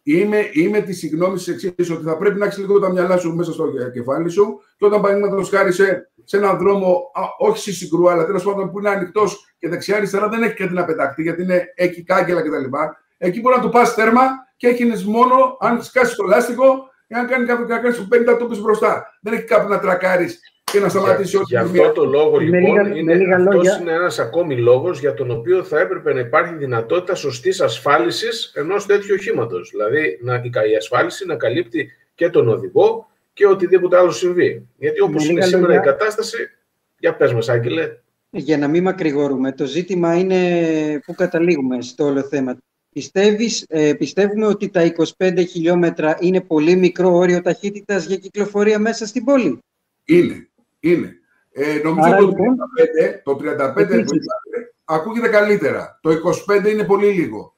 Είμαι, είμαι της συγγνώμης της εξής, ότι θα πρέπει να έχεις λίγο τα μυαλά σου μέσα στο κεφάλι σου και όταν παραδείγματος χάρη σε, σε έναν δρόμο, α, όχι στη συγκρού, αλλά τέλος πάντων που είναι ανοιχτός και δεξιά-αριστερά δεν έχει κάτι να πεταχτεί γιατί είναι εκεί κάγκελα κτλ. Εκεί μπορεί να του πας τέρμα και έχεις μόνο αν σκάσει το λάστιχο ή αν κάνει κάποιο να κάνει 50 τόπου μπροστά. Δεν έχει κάπου να τρακάρεις και να σταματήσει Για, όλη για τη αυτό μία. το λόγο, Με λοιπόν, λίγα- με είναι, λίγα αυτός λόγια. είναι ένας ακόμη λόγος για τον οποίο θα έπρεπε να υπάρχει δυνατότητα σωστής ασφάλισης ενός τέτοιου οχήματος. Δηλαδή, να, η- η ασφάλιση να καλύπτει και τον οδηγό και οτιδήποτε άλλο συμβεί. Γιατί όπως Με είναι λίγα σήμερα λόγια. η κατάσταση, για πες μας, Άγγελε, Για να μην μακρηγορούμε, το ζήτημα είναι πού καταλήγουμε στο όλο θέμα. Πιστεύεις, ε, πιστεύουμε ότι τα 25 χιλιόμετρα είναι πολύ μικρό όριο ταχύτητας για κυκλοφορία μέσα στην πόλη; Είναι. Είναι. Ε, νομίζω Άρα, το 35, λοιπόν, το 35 που επίσης. είπατε, ακούγεται καλύτερα. Το 25 είναι πολύ λίγο.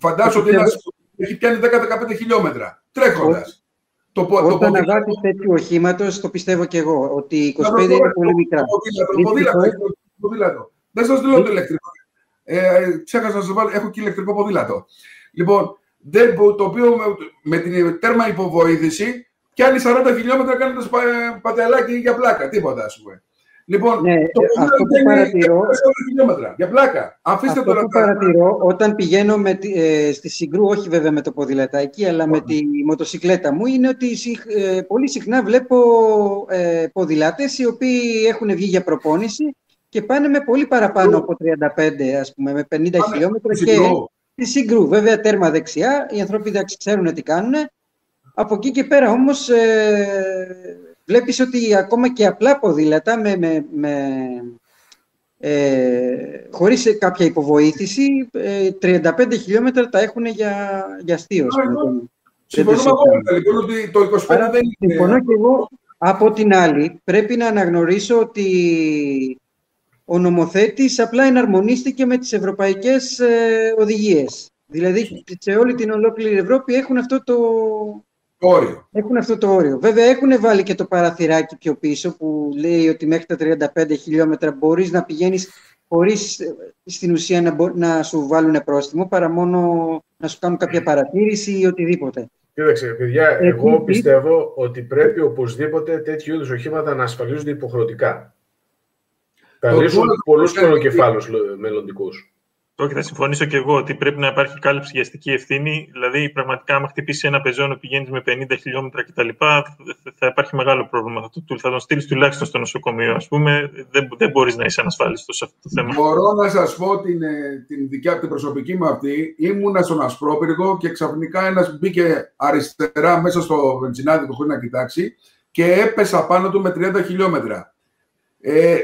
Φαντάζομαι ότι Πιστεύω- ένας έχει πιάνει 10-15 χιλιόμετρα τρέχοντας. Το, πο- το Όταν ποδήλατο- αγάπη τέτοιου οχήματος, το πιστεύω και εγώ, ότι οι 25 Να το πω, είναι το- πολύ μικρά. Το ποδήλατο, το Δυστυχώς- ποδήλατο, έχει το ποδήλατο. Δεν σας λέω το ηλεκτρικό. Ε, ξέχασα να σας βάλω, έχω και ηλεκτρικό ποδήλατο. Λοιπόν, δεν, το οποίο με, με την τέρμα υποβοήθηση πιάνει 40 χιλιόμετρα κάνοντας πατελάκι για πλάκα. Τίποτα, ας πούμε. Λοιπόν, Ναι, το αυτό που είναι παρατηρώ- 40 χιλιόμετρα για πλάκα. Αφήστε Αυτό τώρα που τα- παρατηρώ όταν πηγαίνω με, τη- ε, στη Συγκρού, όχι βέβαια με το ποδηλατάκι, αλλά με τη μοτοσυκλέτα μου, είναι ότι συχν- ε, πολύ συχνά βλέπω ε, ποδηλάτες οι οποίοι έχουν βγει για προπόνηση και πάνε με πολύ παραπάνω από 35, ας πούμε, με 50 Πάνε χιλιόμετρα στη και Συγκρού. στη Συγκρού. Βέβαια τέρμα δεξιά, οι άνθρωποι εντάξει ξέρουν τι κάνουν. Από εκεί και πέρα όμως ε, βλέπεις ότι ακόμα και απλά ποδήλατα με, με, με, ε, χωρίς κάποια υποβοήθηση, ε, 35 χιλιόμετρα τα έχουν για, για αστείο. ας πούμε. Ναι, Δεν- Συμφωνούμε δεν το απόλυτα λοιπόν ότι το 25 Άρα, δεν είναι. Συμφωνώ και εγώ. Από την άλλη, πρέπει να αναγνωρίσω ότι ο νομοθέτης απλά εναρμονίστηκε με τις ευρωπαϊκές ε, οδηγίες. Δηλαδή, σε όλη την ολόκληρη Ευρώπη έχουν αυτό το, όριο. έχουν αυτό το όριο. Βέβαια, έχουν βάλει και το παραθυράκι πιο πίσω που λέει ότι μέχρι τα 35 χιλιόμετρα μπορείς να πηγαίνεις χωρίς ε, στην ουσία να, μπο- να σου βάλουν πρόστιμο, παρά μόνο να σου κάνουν κάποια παρατήρηση ή οτιδήποτε. Κοίταξε, παιδιά, Επίσης- εγώ πιστεύω ότι πρέπει οπωσδήποτε τέτοιου είδους οχήματα να ασφαλίζονται υποχρεωτικά. Θα Το λύσουν τούτο- πολλούς το- χρονοκεφάλου μελλοντικούς. Όχι, θα συμφωνήσω και εγώ ότι πρέπει να υπάρχει κάλυψη για αστική ευθύνη. Δηλαδή, πραγματικά, άμα χτυπήσει ένα πεζόνο, πηγαίνει με 50 χιλιόμετρα κτλ., θα υπάρχει μεγάλο πρόβλημα. Θα, το- θα τον στείλεις τουλάχιστον στο νοσοκομείο. Α πούμε, δεν, δεν μπορείς να είσαι ανασφάλιστος σε αυτό το θέμα. Μπορώ να σας πω την, ε, την δικιά την προσωπική μου αυτή. Ήμουνα στον Ασπρόπυργο και ξαφνικά ένας μπήκε αριστερά μέσα στο βενζινάδικο χωρίς να κοιτάξει και έπεσα πάνω του με 30 χιλιόμετρα. Ε,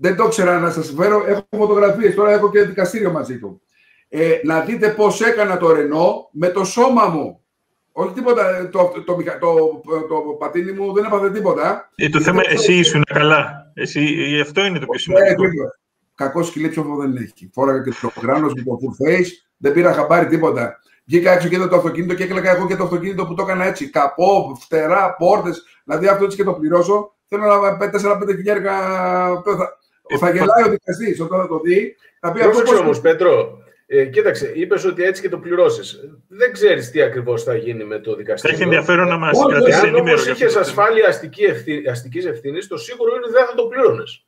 δεν το ήξερα να σας φέρω. Έχω φωτογραφίες. Τώρα έχω και δικαστήριο μαζί του. Ε, να δείτε πώς έκανα το Ρενό με το σώμα μου. Όχι τίποτα. ε, Το, το, το, το, το, το πατίνι μου δεν έπαθε τίποτα. Ε, το θέμα, εσύ ήσουν καλά. Εσύ, ε, αυτό είναι το πιο σημαντικό. Κακό σκυλί ψόφο δεν έχει. Φόραγα και το κράνο με το full face, δεν πήρα χαμπάρι τίποτα. Βγήκα έξω και είδα το αυτοκίνητο και έκλαιγα εγώ και το αυτοκίνητο που το έκανα έτσι. Καπό, φτερά, πόρτες. Δηλαδή αυτό έτσι και το πληρώσω. Θέλω να 4-5 χιλιάρικα. Θα, Ε, θα γελάει ο δικαστής όταν θα το δει. Θα πει αυτό Πρόσεξε πώς- όμως, Πέτρο, ε, κοίταξε, είπες ότι έτσι και το πληρώσεις. Δεν ξέρεις τι ακριβώς θα γίνει με το Θα δικαστήριο. έχει ενδιαφέρον να μας Όχι, κρατήσει Εάν όμως ενήμερο για αυτό. είχες το θέμα. ασφάλεια αστική ευθύ, αστικής ευθύνης, το σίγουρο είναι ότι δεν θα το πλήρωνες.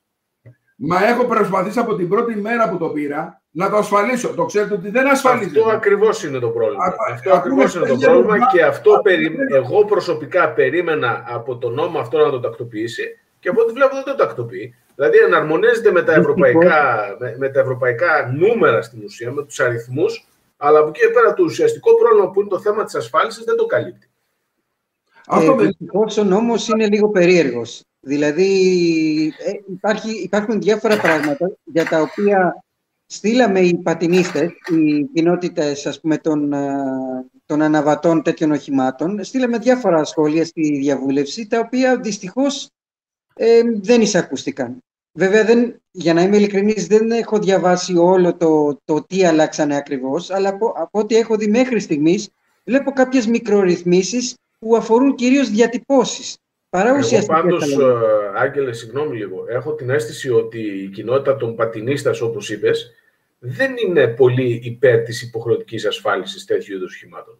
Μα έχω προσπαθήσει από την πρώτη μέρα που το πήρα να το ασφαλίσω. Το ξέρετε ότι δεν ασφαλίζεται. Αυτό ακριβώς είναι το πρόβλημα. Α, αυτό α, ακριβώς ακούμε είναι το παιδιά, πρόβλημα μα- και αυτό α, περι... δεν- εγώ προσωπικά περίμενα από τον νόμο αυτό να το τακτοποιήσει και από ό,τι βλέπω δεν το τακτοποιεί. Δηλαδή εναρμονίζεται με τα, ευρωπαϊκά, με, με τα ευρωπαϊκά νούμερα στην ουσία, με τους αριθμούς, αλλά από εκεί και πέρα το ουσιαστικό πρόβλημα που είναι το θέμα της ασφάλισης δεν το καλύπτει. Αυτό ε, δεν δυστυχώς ο νόμος είναι λίγο περίεργος. Δηλαδή ε, υπάρχει, υπάρχουν διάφορα πράγματα για τα οποία στείλαμε οι πατινίστες, οι κοινότητες ας πούμε, των, α, των αναβατών τέτοιων οχημάτων, στείλαμε διάφορα σχόλια στη διαβούλευση, τα οποία δυστυχώς ε, δεν εισακούστηκαν. Βέβαια, δεν, για να είμαι ειλικρινής, δεν έχω διαβάσει όλο το, το τι αλλάξανε ακριβώς, αλλά από, από ό,τι έχω δει μέχρι στιγμής, βλέπω κάποιες μικρορυθμίσεις που αφορούν κυρίως διατυπώσεις. Παρά Εγώ ουσιαστικές πάντως, αλλαγές. ε, Άγγελε, συγγνώμη λίγο, έχω την αίσθηση ότι η κοινότητα των πατινίστας, όπως είπες, δεν είναι πολύ υπέρ της υποχρεωτικής ασφάλισης τέτοιου είδους οχημάτων.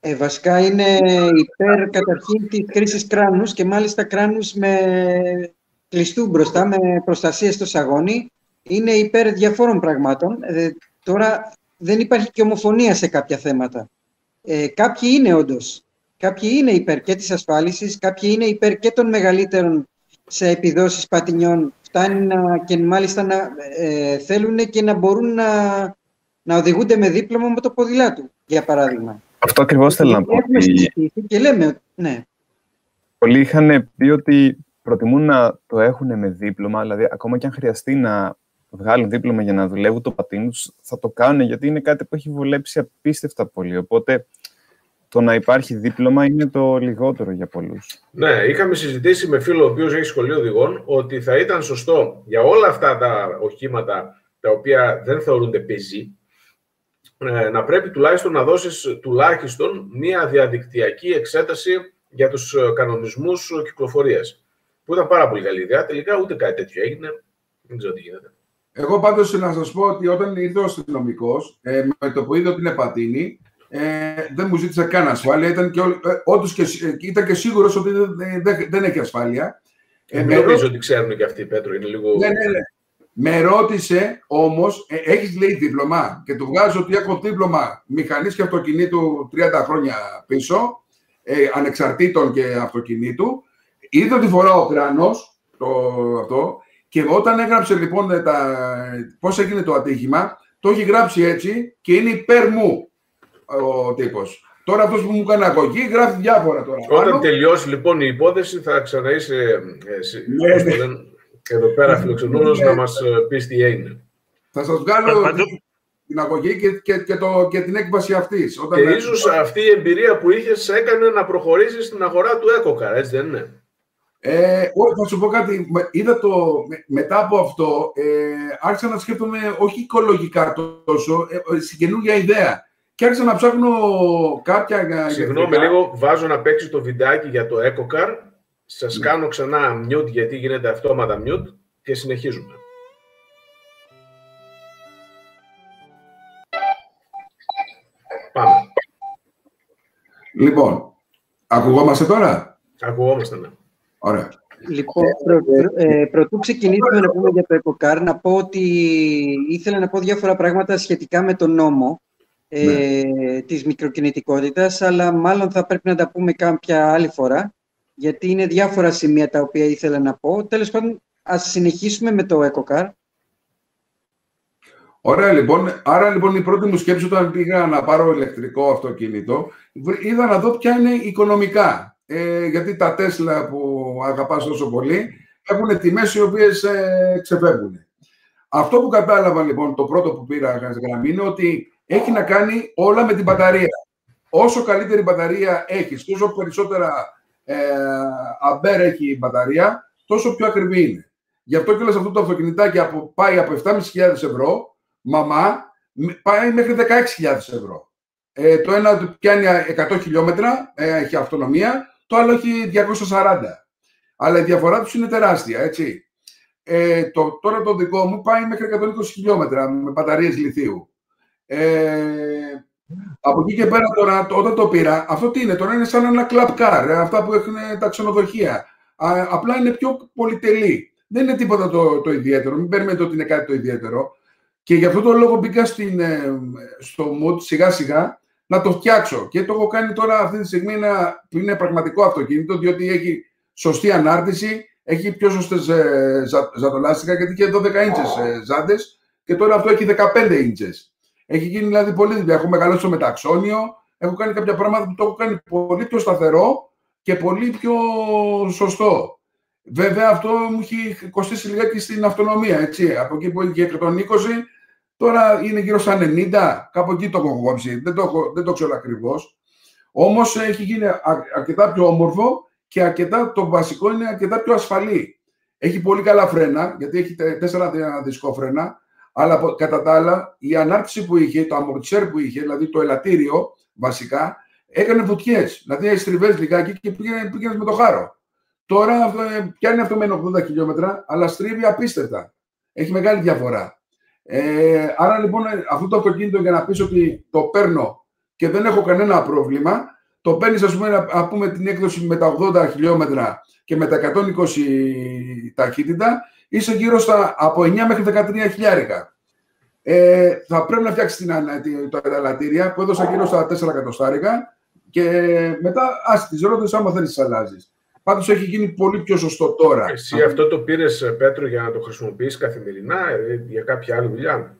Ε, βασικά είναι υπέρ καταρχήν της χρήσης κράνους και μάλιστα κράνους με κλειστού μπροστά, με προστασία στο σαγόνι. Είναι υπέρ διαφόρων πραγμάτων. Ε, τώρα δεν υπάρχει και ομοφωνία σε κάποια θέματα. Ε, κάποιοι είναι όντως. Κάποιοι είναι υπέρ και της ασφάλισης, κάποιοι είναι υπέρ και των μεγαλύτερων σε επιδόσεις πατινιών. Φτάνει να, και μάλιστα να ε, θέλουν και να μπορούν να, να οδηγούνται με δίπλωμα με το ποδηλάτου, για παράδειγμα. Αυτό ακριβώς θέλω να πω. Έχουμε Ότι συζητήσει και λέμε, ότι- ναι, πολλοί είχαν πει ότι προτιμούν να το έχουν με δίπλωμα, δηλαδή ακόμα και αν χρειαστεί να βγάλουν δίπλωμα για να δουλεύουν το πατίνι τους, θα το κάνουν γιατί είναι κάτι που έχει βολέψει απίστευτα πολύ. Οπότε το να υπάρχει δίπλωμα είναι το λιγότερο για πολλούς. Ναι, είχαμε συζητήσει με φίλο ο οποίος έχει σχολείο οδηγών ότι θα ήταν σωστό για όλα αυτά τα οχήματα τα οποία δεν θεωρούνται πεζοί ε, να πρέπει τουλάχιστον να δώσεις τουλάχιστον μία διαδικτυακή εξέταση για τους ε, κανονισμούς κυκλοφορίας. Που ήταν πάρα πολύ καλή ιδέα. Τελικά ούτε κάτι τέτοιο έγινε. Δεν ξέρω τι γίνεται. Εγώ πάντως να σας πω ότι όταν ήρθε ο αστυνομικός, ε, με το που είδε ότι είναι πατίνι, Ε, δεν μου ζήτησε καν ασφάλεια. Ήταν και, ε, όντως και, ε, ήταν και σίγουρος ότι δεν, δεν, δεν έχει ασφάλεια. Ε, νομίζω ρώτησε... ότι ξέρουν και αυτοί, Πέτρο. Είναι λίγο... Ναι, ναι, ναι. Με ρώτησε όμως, ε, έχεις λέει δίπλωμα; Και του βγάζω ότι έχω δίπλωμα μηχανής και αυτοκινήτου 30 χρόνια πίσω, ε, ανεξαρτήτων και αυτοκινήτου. Είδε ότι φοράω κράνος το, αυτό και όταν έγραψε λοιπόν τα, πώς έγινε το ατύχημα, το έχει γράψει έτσι και είναι υπέρ μου ο τύπος. Τώρα αυτός που μου έκανε αγωγή γράφει διάφορα τώρα. Όταν τελειώσει λοιπόν η υπόθεση θα ξαναείσαι ε, ναι, ναι. Εδώ πέρα φιλοξενούμενος ναι. να μας ε, πεις τι έγινε. Θα σας βγάλω την αγωγή και, και, και, το, και την έκβαση αυτής. Και ίσως αυτή η εμπειρία που είχες έκανε να προχωρήσεις στην αγορά του EcoCar, έτσι δεν είναι; Ε, θα σου πω κάτι. Είδα το, μετά από αυτό, ε, άρχισα να σκέφτομαι όχι οικολογικά τόσο, ε, στην καινούργια ιδέα. Και άρχισα να ψάχνω κάποια... Συγγνώμη λίγο, βάζω να παίξει το βιντεάκι για το EcoCar. Σας ναι. κάνω ξανά mute γιατί γίνεται αυτόματα mute και συνεχίζουμε. Πάμε. Λοιπόν, ακουγόμαστε τώρα; Ακουγόμαστε, ναι. Ωραία. Λοιπόν, προ, ε, πρωτού ξεκινήσουμε να πούμε για το EcoCar, να πω ότι ήθελα να πω διάφορα πράγματα σχετικά με τον νόμο ε, ναι. της μικροκινητικότητας, αλλά μάλλον θα πρέπει να τα πούμε κάποια άλλη φορά, γιατί είναι διάφορα σημεία τα οποία ήθελα να πω. Τέλος πάντων, ας συνεχίσουμε με το EcoCar. Ωραία, λοιπόν. Άρα, λοιπόν, η πρώτη μου σκέψη όταν πήγα να πάρω ηλεκτρικό αυτοκίνητο, είδα να δω ποια είναι οικονομικά. Ε, γιατί τα Τέσλα που αγαπάς τόσο πολύ έχουν τιμές οι οποίες ε, ξεφεύγουν. Αυτό που κατάλαβα, λοιπόν, το πρώτο που πήρα γραμμή είναι ότι έχει να κάνει όλα με την μπαταρία. Όσο καλύτερη μπαταρία έχεις, τόσο περισσότερα ε, αμπέρ έχει η μπαταρία, τόσο πιο ακριβή είναι. Γι' αυτό και αυτό το αυτοκινητάκι από, πάει από 7.500 ευρώ, μαμά, πάει μέχρι 16.000 ευρώ. Ε, το ένα πιάνει 100 χιλιόμετρα, ε, έχει αυτονομία, το άλλο έχει 240. Αλλά η διαφορά τους είναι τεράστια, έτσι. Ε, το, τώρα το δικό μου πάει μέχρι 120 χιλιόμετρα με μπαταρίες λιθίου. Ε, από εκεί και πέρα τώρα, όταν το πήρα, αυτό τι είναι, τώρα είναι σαν ένα club car, ε, αυτά που έχουν τα ξενοδοχεία. Α, απλά είναι πιο πολυτελή. Δεν είναι τίποτα το, το ιδιαίτερο, μην περιμένετε ότι είναι κάτι το ιδιαίτερο. Και γι' αυτό το λόγο μπήκα στην, ε, στο mood σιγά σιγά να το φτιάξω. Και το έχω κάνει τώρα αυτή τη στιγμή να, που είναι πραγματικό αυτοκίνητο, διότι έχει σωστή ανάρτηση, έχει πιο σωστές ε, ζατολάστικα, γιατί έχει 12 ίντσες ε, ζάντες και τώρα αυτό έχει 15 ίντσες. Έχει γίνει δηλαδή πολύ δουλειά. Έχω μεγαλώσει το μεταξόνιο. Έχω κάνει κάποια πράγματα που το έχω κάνει πολύ πιο σταθερό και πολύ πιο σωστό. Βέβαια αυτό μου έχει κοστίσει λιγάκι στην αυτονομία. Έτσι. Από εκεί που είχε 120, τώρα είναι γύρω στα 90. Κάπου εκεί το έχω κόψει. Δεν το, δεν το ξέρω ακριβώς. Όμως έχει γίνει αρκετά πιο όμορφο και αρκετά, το βασικό είναι αρκετά πιο ασφαλή. Έχει πολύ καλά φρένα, γιατί έχει τέσσερα δισκόφρενα αλλά κατά τα άλλα, η ανάρτηση που είχε, το αμορτσέρ που είχε, δηλαδή το ελαττήριο βασικά, έκανε βουτιέ. Δηλαδή έστριβες λιγάκι και πήγαινε, πήγαινες με το χάρο. Τώρα ε, πιάνει αυτό με 80 χιλιόμετρα, αλλά στρίβει απίστευτα. Έχει μεγάλη διαφορά. Ε, άρα λοιπόν αυτό το αυτοκίνητο για να πεις ότι το παίρνω και δεν έχω κανένα πρόβλημα, το παίρνεις, ας πούμε, να πούμε την έκδοση με τα 80 χιλιόμετρα και με τα 120 ταχύτητα είσαι γύρω στα από 9 μέχρι 13 χιλιάρικα. Ε, θα πρέπει να φτιάξεις την, το ελαττήρια που έδωσα γύρω στα 4 εκατοστάρικα και μετά άσε τις ρώτες άμα θέλεις τις αλλάζεις. Πάντως έχει γίνει πολύ πιο σωστό τώρα. Εσύ αυτό το πήρες Πέτρο για να το χρησιμοποιείς καθημερινά ε, για κάποια άλλη δουλειά;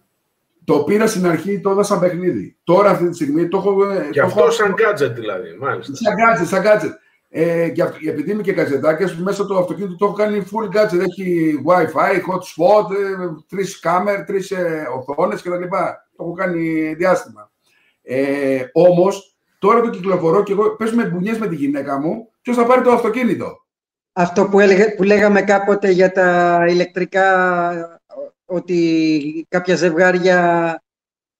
Το πήρα στην αρχή, το έδωσα παιχνίδι. Τώρα αυτή τη στιγμή το έχω... Και το αυτό έχω... σαν gadget δηλαδή, μάλιστα. Σαν gadget, σαν gadget. Ε, και επειδή είμαι και καζετάκια, μέσα το αυτοκίνητο το έχω κάνει full gadget. Έχει WiFi, hot spot, ε, τρεις κάμερ, τρεις ε, οθόνες κτλ. Το έχω κάνει διάστημα. Ε, Όμως, τώρα το κυκλοφορώ και εγώ παίζω με μπουνιές με τη γυναίκα μου. Ποιος θα πάρει το αυτοκίνητο; Αυτό που, έλεγε, που λέγαμε κάποτε για τα ηλεκτρικά, ότι κάποια ζευγάρια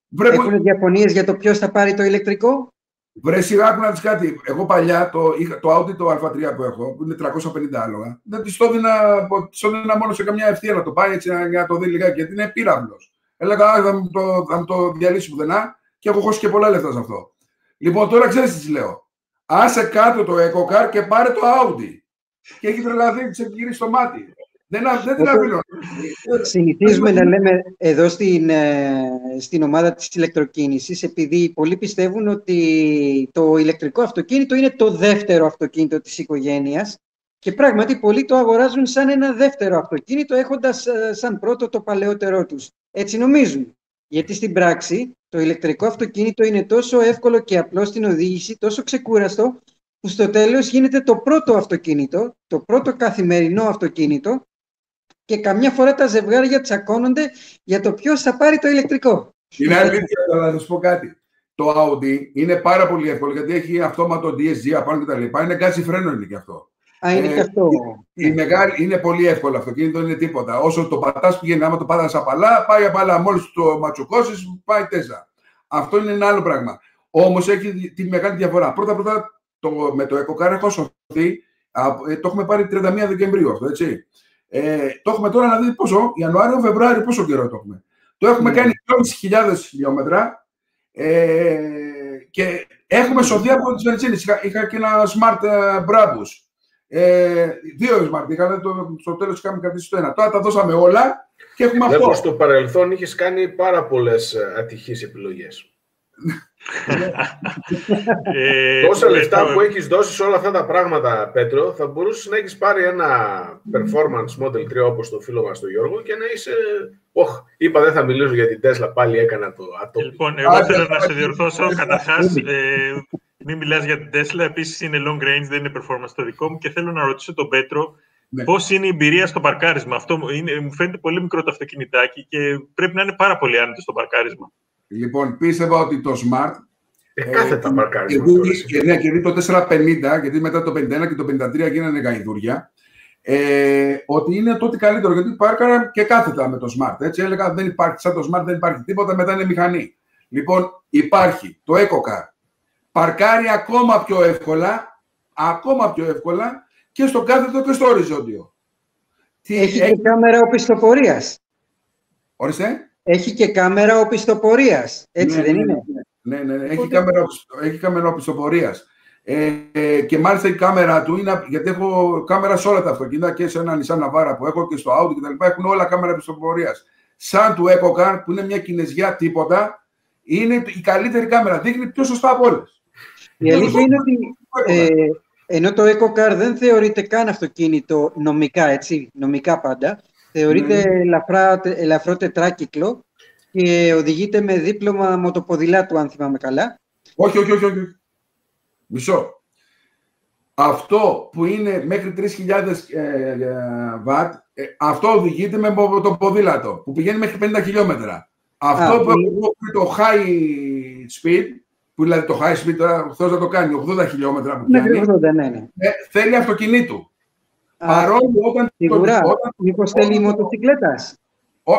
Βρε, έχουν διαφωνίες για το ποιος θα πάρει το ηλεκτρικό; Βρε σειρά, να δεις κάτι. Εγώ παλιά το, το Audi το Α3 που έχω, που είναι 350 άλογα, δεν τη το έδινα μόνο σε καμιά ευθεία να το πάει έτσι να, το δει λιγάκι, γιατί είναι πύραυλος. Έλεγα, θα μου το, θα μου το διαλύσει πουθενά και έχω χώσει και πολλά λεφτά σε αυτό. Λοιπόν, τώρα ξέρεις τι της λέω. Άσε κάτω το EcoCar και πάρε το Audi. Και έχει τρελαθεί, της έχει γυρίσει το μάτι. Δεν, α- δεν την αφήνω. Συνηθίζουμε να λέμε εδώ στην, ε, στην ομάδα της ηλεκτροκίνησης, επειδή πολλοί πιστεύουν ότι το ηλεκτρικό αυτοκίνητο είναι το δεύτερο αυτοκίνητο της οικογένειας και πράγματι πολλοί το αγοράζουν σαν ένα δεύτερο αυτοκίνητο, έχοντας ε, σαν πρώτο το παλαιότερό τους. Έτσι νομίζουν. Γιατί στην πράξη το ηλεκτρικό αυτοκίνητο είναι τόσο εύκολο και απλό στην οδήγηση, τόσο ξεκούραστο, που στο τέλος γίνεται το πρώτο αυτοκίνητο, το πρώτο καθημερινό αυτοκίνητο και καμιά φορά τα ζευγάρια τσακώνονται για το ποιος θα πάρει το ηλεκτρικό. Είναι αλήθεια, αλλά θα σου πω κάτι. Το Audi είναι πάρα πολύ εύκολο γιατί έχει αυτόματο DSG απάνω και τα λοιπά. Είναι γκάζι φρένο είναι και αυτό. Α, είναι Ε, και αυτό. Η μεγάλη, είναι πολύ εύκολο αυτοκίνητο, είναι τίποτα. Όσο το πατάς πηγαίνει, άμα το πατάς απαλά, πάει απαλά. Μόλις το ματσοκώσει, πάει τέζα. Αυτό είναι ένα άλλο πράγμα. Όμως έχει τη- τη μεγάλη διαφορά. Πρώτα-πρώτα το, με το EcoCar έχω σωθεί. α, ε, το έχουμε πάρει 31 Δεκεμβρίου αυτό, έτσι. Ε, το έχουμε τώρα να δείτε πόσο, Ιανουάριο, Φεβρουάριο, πόσο καιρό το έχουμε. Το έχουμε Ναι. κάνει 2.500 χιλιόμετρα ε, και έχουμε σωθεί από τις βενζίνε. Είχα, είχα και ένα smart ε, Brabus. Ε, δύο smart είχα, το, στο τέλος είχαμε κρατήσει το ένα. Τώρα τα δώσαμε όλα και έχουμε Βλέπω αυτό. στο παρελθόν είχες κάνει πάρα πολλές ατυχείς επιλογές. Ε, Τόσα ε, λεφτά το- που έχεις δώσει σε όλα αυτά τα πράγματα, Πέτρο, θα μπορούσες να έχεις πάρει ένα performance Model 3 όπως το φίλο μας τον Γιώργο και να είσαι. Όχ, είπα δεν θα μιλήσω για την Tesla, πάλι έκανα το ατόμο. Λοιπόν, εγώ Άντε, θέλω να σε άντε. διορθώσω. Καταρχά, ε, μην μιλάς για την Tesla. Επίσης, είναι long range, δεν είναι performance το δικό μου. Και θέλω να ρωτήσω τον Πέτρο Ναι. πώς είναι η εμπειρία στο παρκάρισμα. Αυτό μου, είναι, μου φαίνεται πολύ μικρό το αυτοκινητάκι και πρέπει να είναι πάρα πολύ άνετο στο παρκάρισμα. Λοιπόν, πίστευα ότι το smart. Ε, κάθετα και μαρκάρισμα. δει- τώρα, εσύ. και, ναι, και δει το 450, γιατί μετά το 51 και το 53 γίνανε γαϊδούρια. Ε, ότι είναι το ότι καλύτερο, γιατί πάρκαρα και κάθετα με το smart. Έτσι έλεγα, δεν υπάρχει, σαν το smart δεν υπάρχει τίποτα, μετά είναι μηχανή. Λοιπόν, υπάρχει το EcoCar. Παρκάρει ακόμα πιο εύκολα, ακόμα πιο εύκολα και στο κάθετο και στο οριζόντιο. Τι Έχει έχει- και κάμερα οπισθοπορίας. Ορίστε. Έχει και κάμερα οπισθοπορίας. Έτσι Ναι, δεν ναι, είναι; Ναι, ναι, ναι. Έχει, Οπότε- κάμερα, οπισθο- έχει κάμερα οπισθοπορίας. Ε, ε, και μάλιστα η κάμερα του είναι, γιατί έχω κάμερα σε όλα τα αυτοκίνητα και σε ένα Nissan Navara που έχω και στο Audi κτλ. Έχουν όλα κάμερα οπισθοπορίας. Σαν του EcoCar που είναι μια κινέζια τίποτα, είναι η καλύτερη κάμερα. Δείχνει πιο σωστά από όλες. Η αλήθεια είναι ότι Το EcoCar. ε, ενώ το EcoCar δεν θεωρείται καν αυτοκίνητο νομικά, έτσι, νομικά πάντα, θεωρείται ελαφρά, ελαφρό τετράκυκλο και οδηγείται με δίπλωμα μοτοποδηλάτου, αν θυμάμαι καλά. Όχι, όχι, όχι, όχι. Μισό. Αυτό που είναι μέχρι 3.000 ε, ε, βατ, ε, αυτό οδηγείται με πο- το ποδήλατο, που πηγαίνει μέχρι 50 χιλιόμετρα. Αυτό Α, που που- έχω εγώ που είναι το high speed, που δηλαδή το high speed τώρα ο Θεός να το κάνει, 80 χιλιόμετρα που Μέχρι πιάνει, 80, ναι, ναι. ε, θέλει αυτοκινήτου. Α, Παρόλο όταν... Σίγουρα. όταν Μήπως θέλει μοτοσυκλέτας; ο,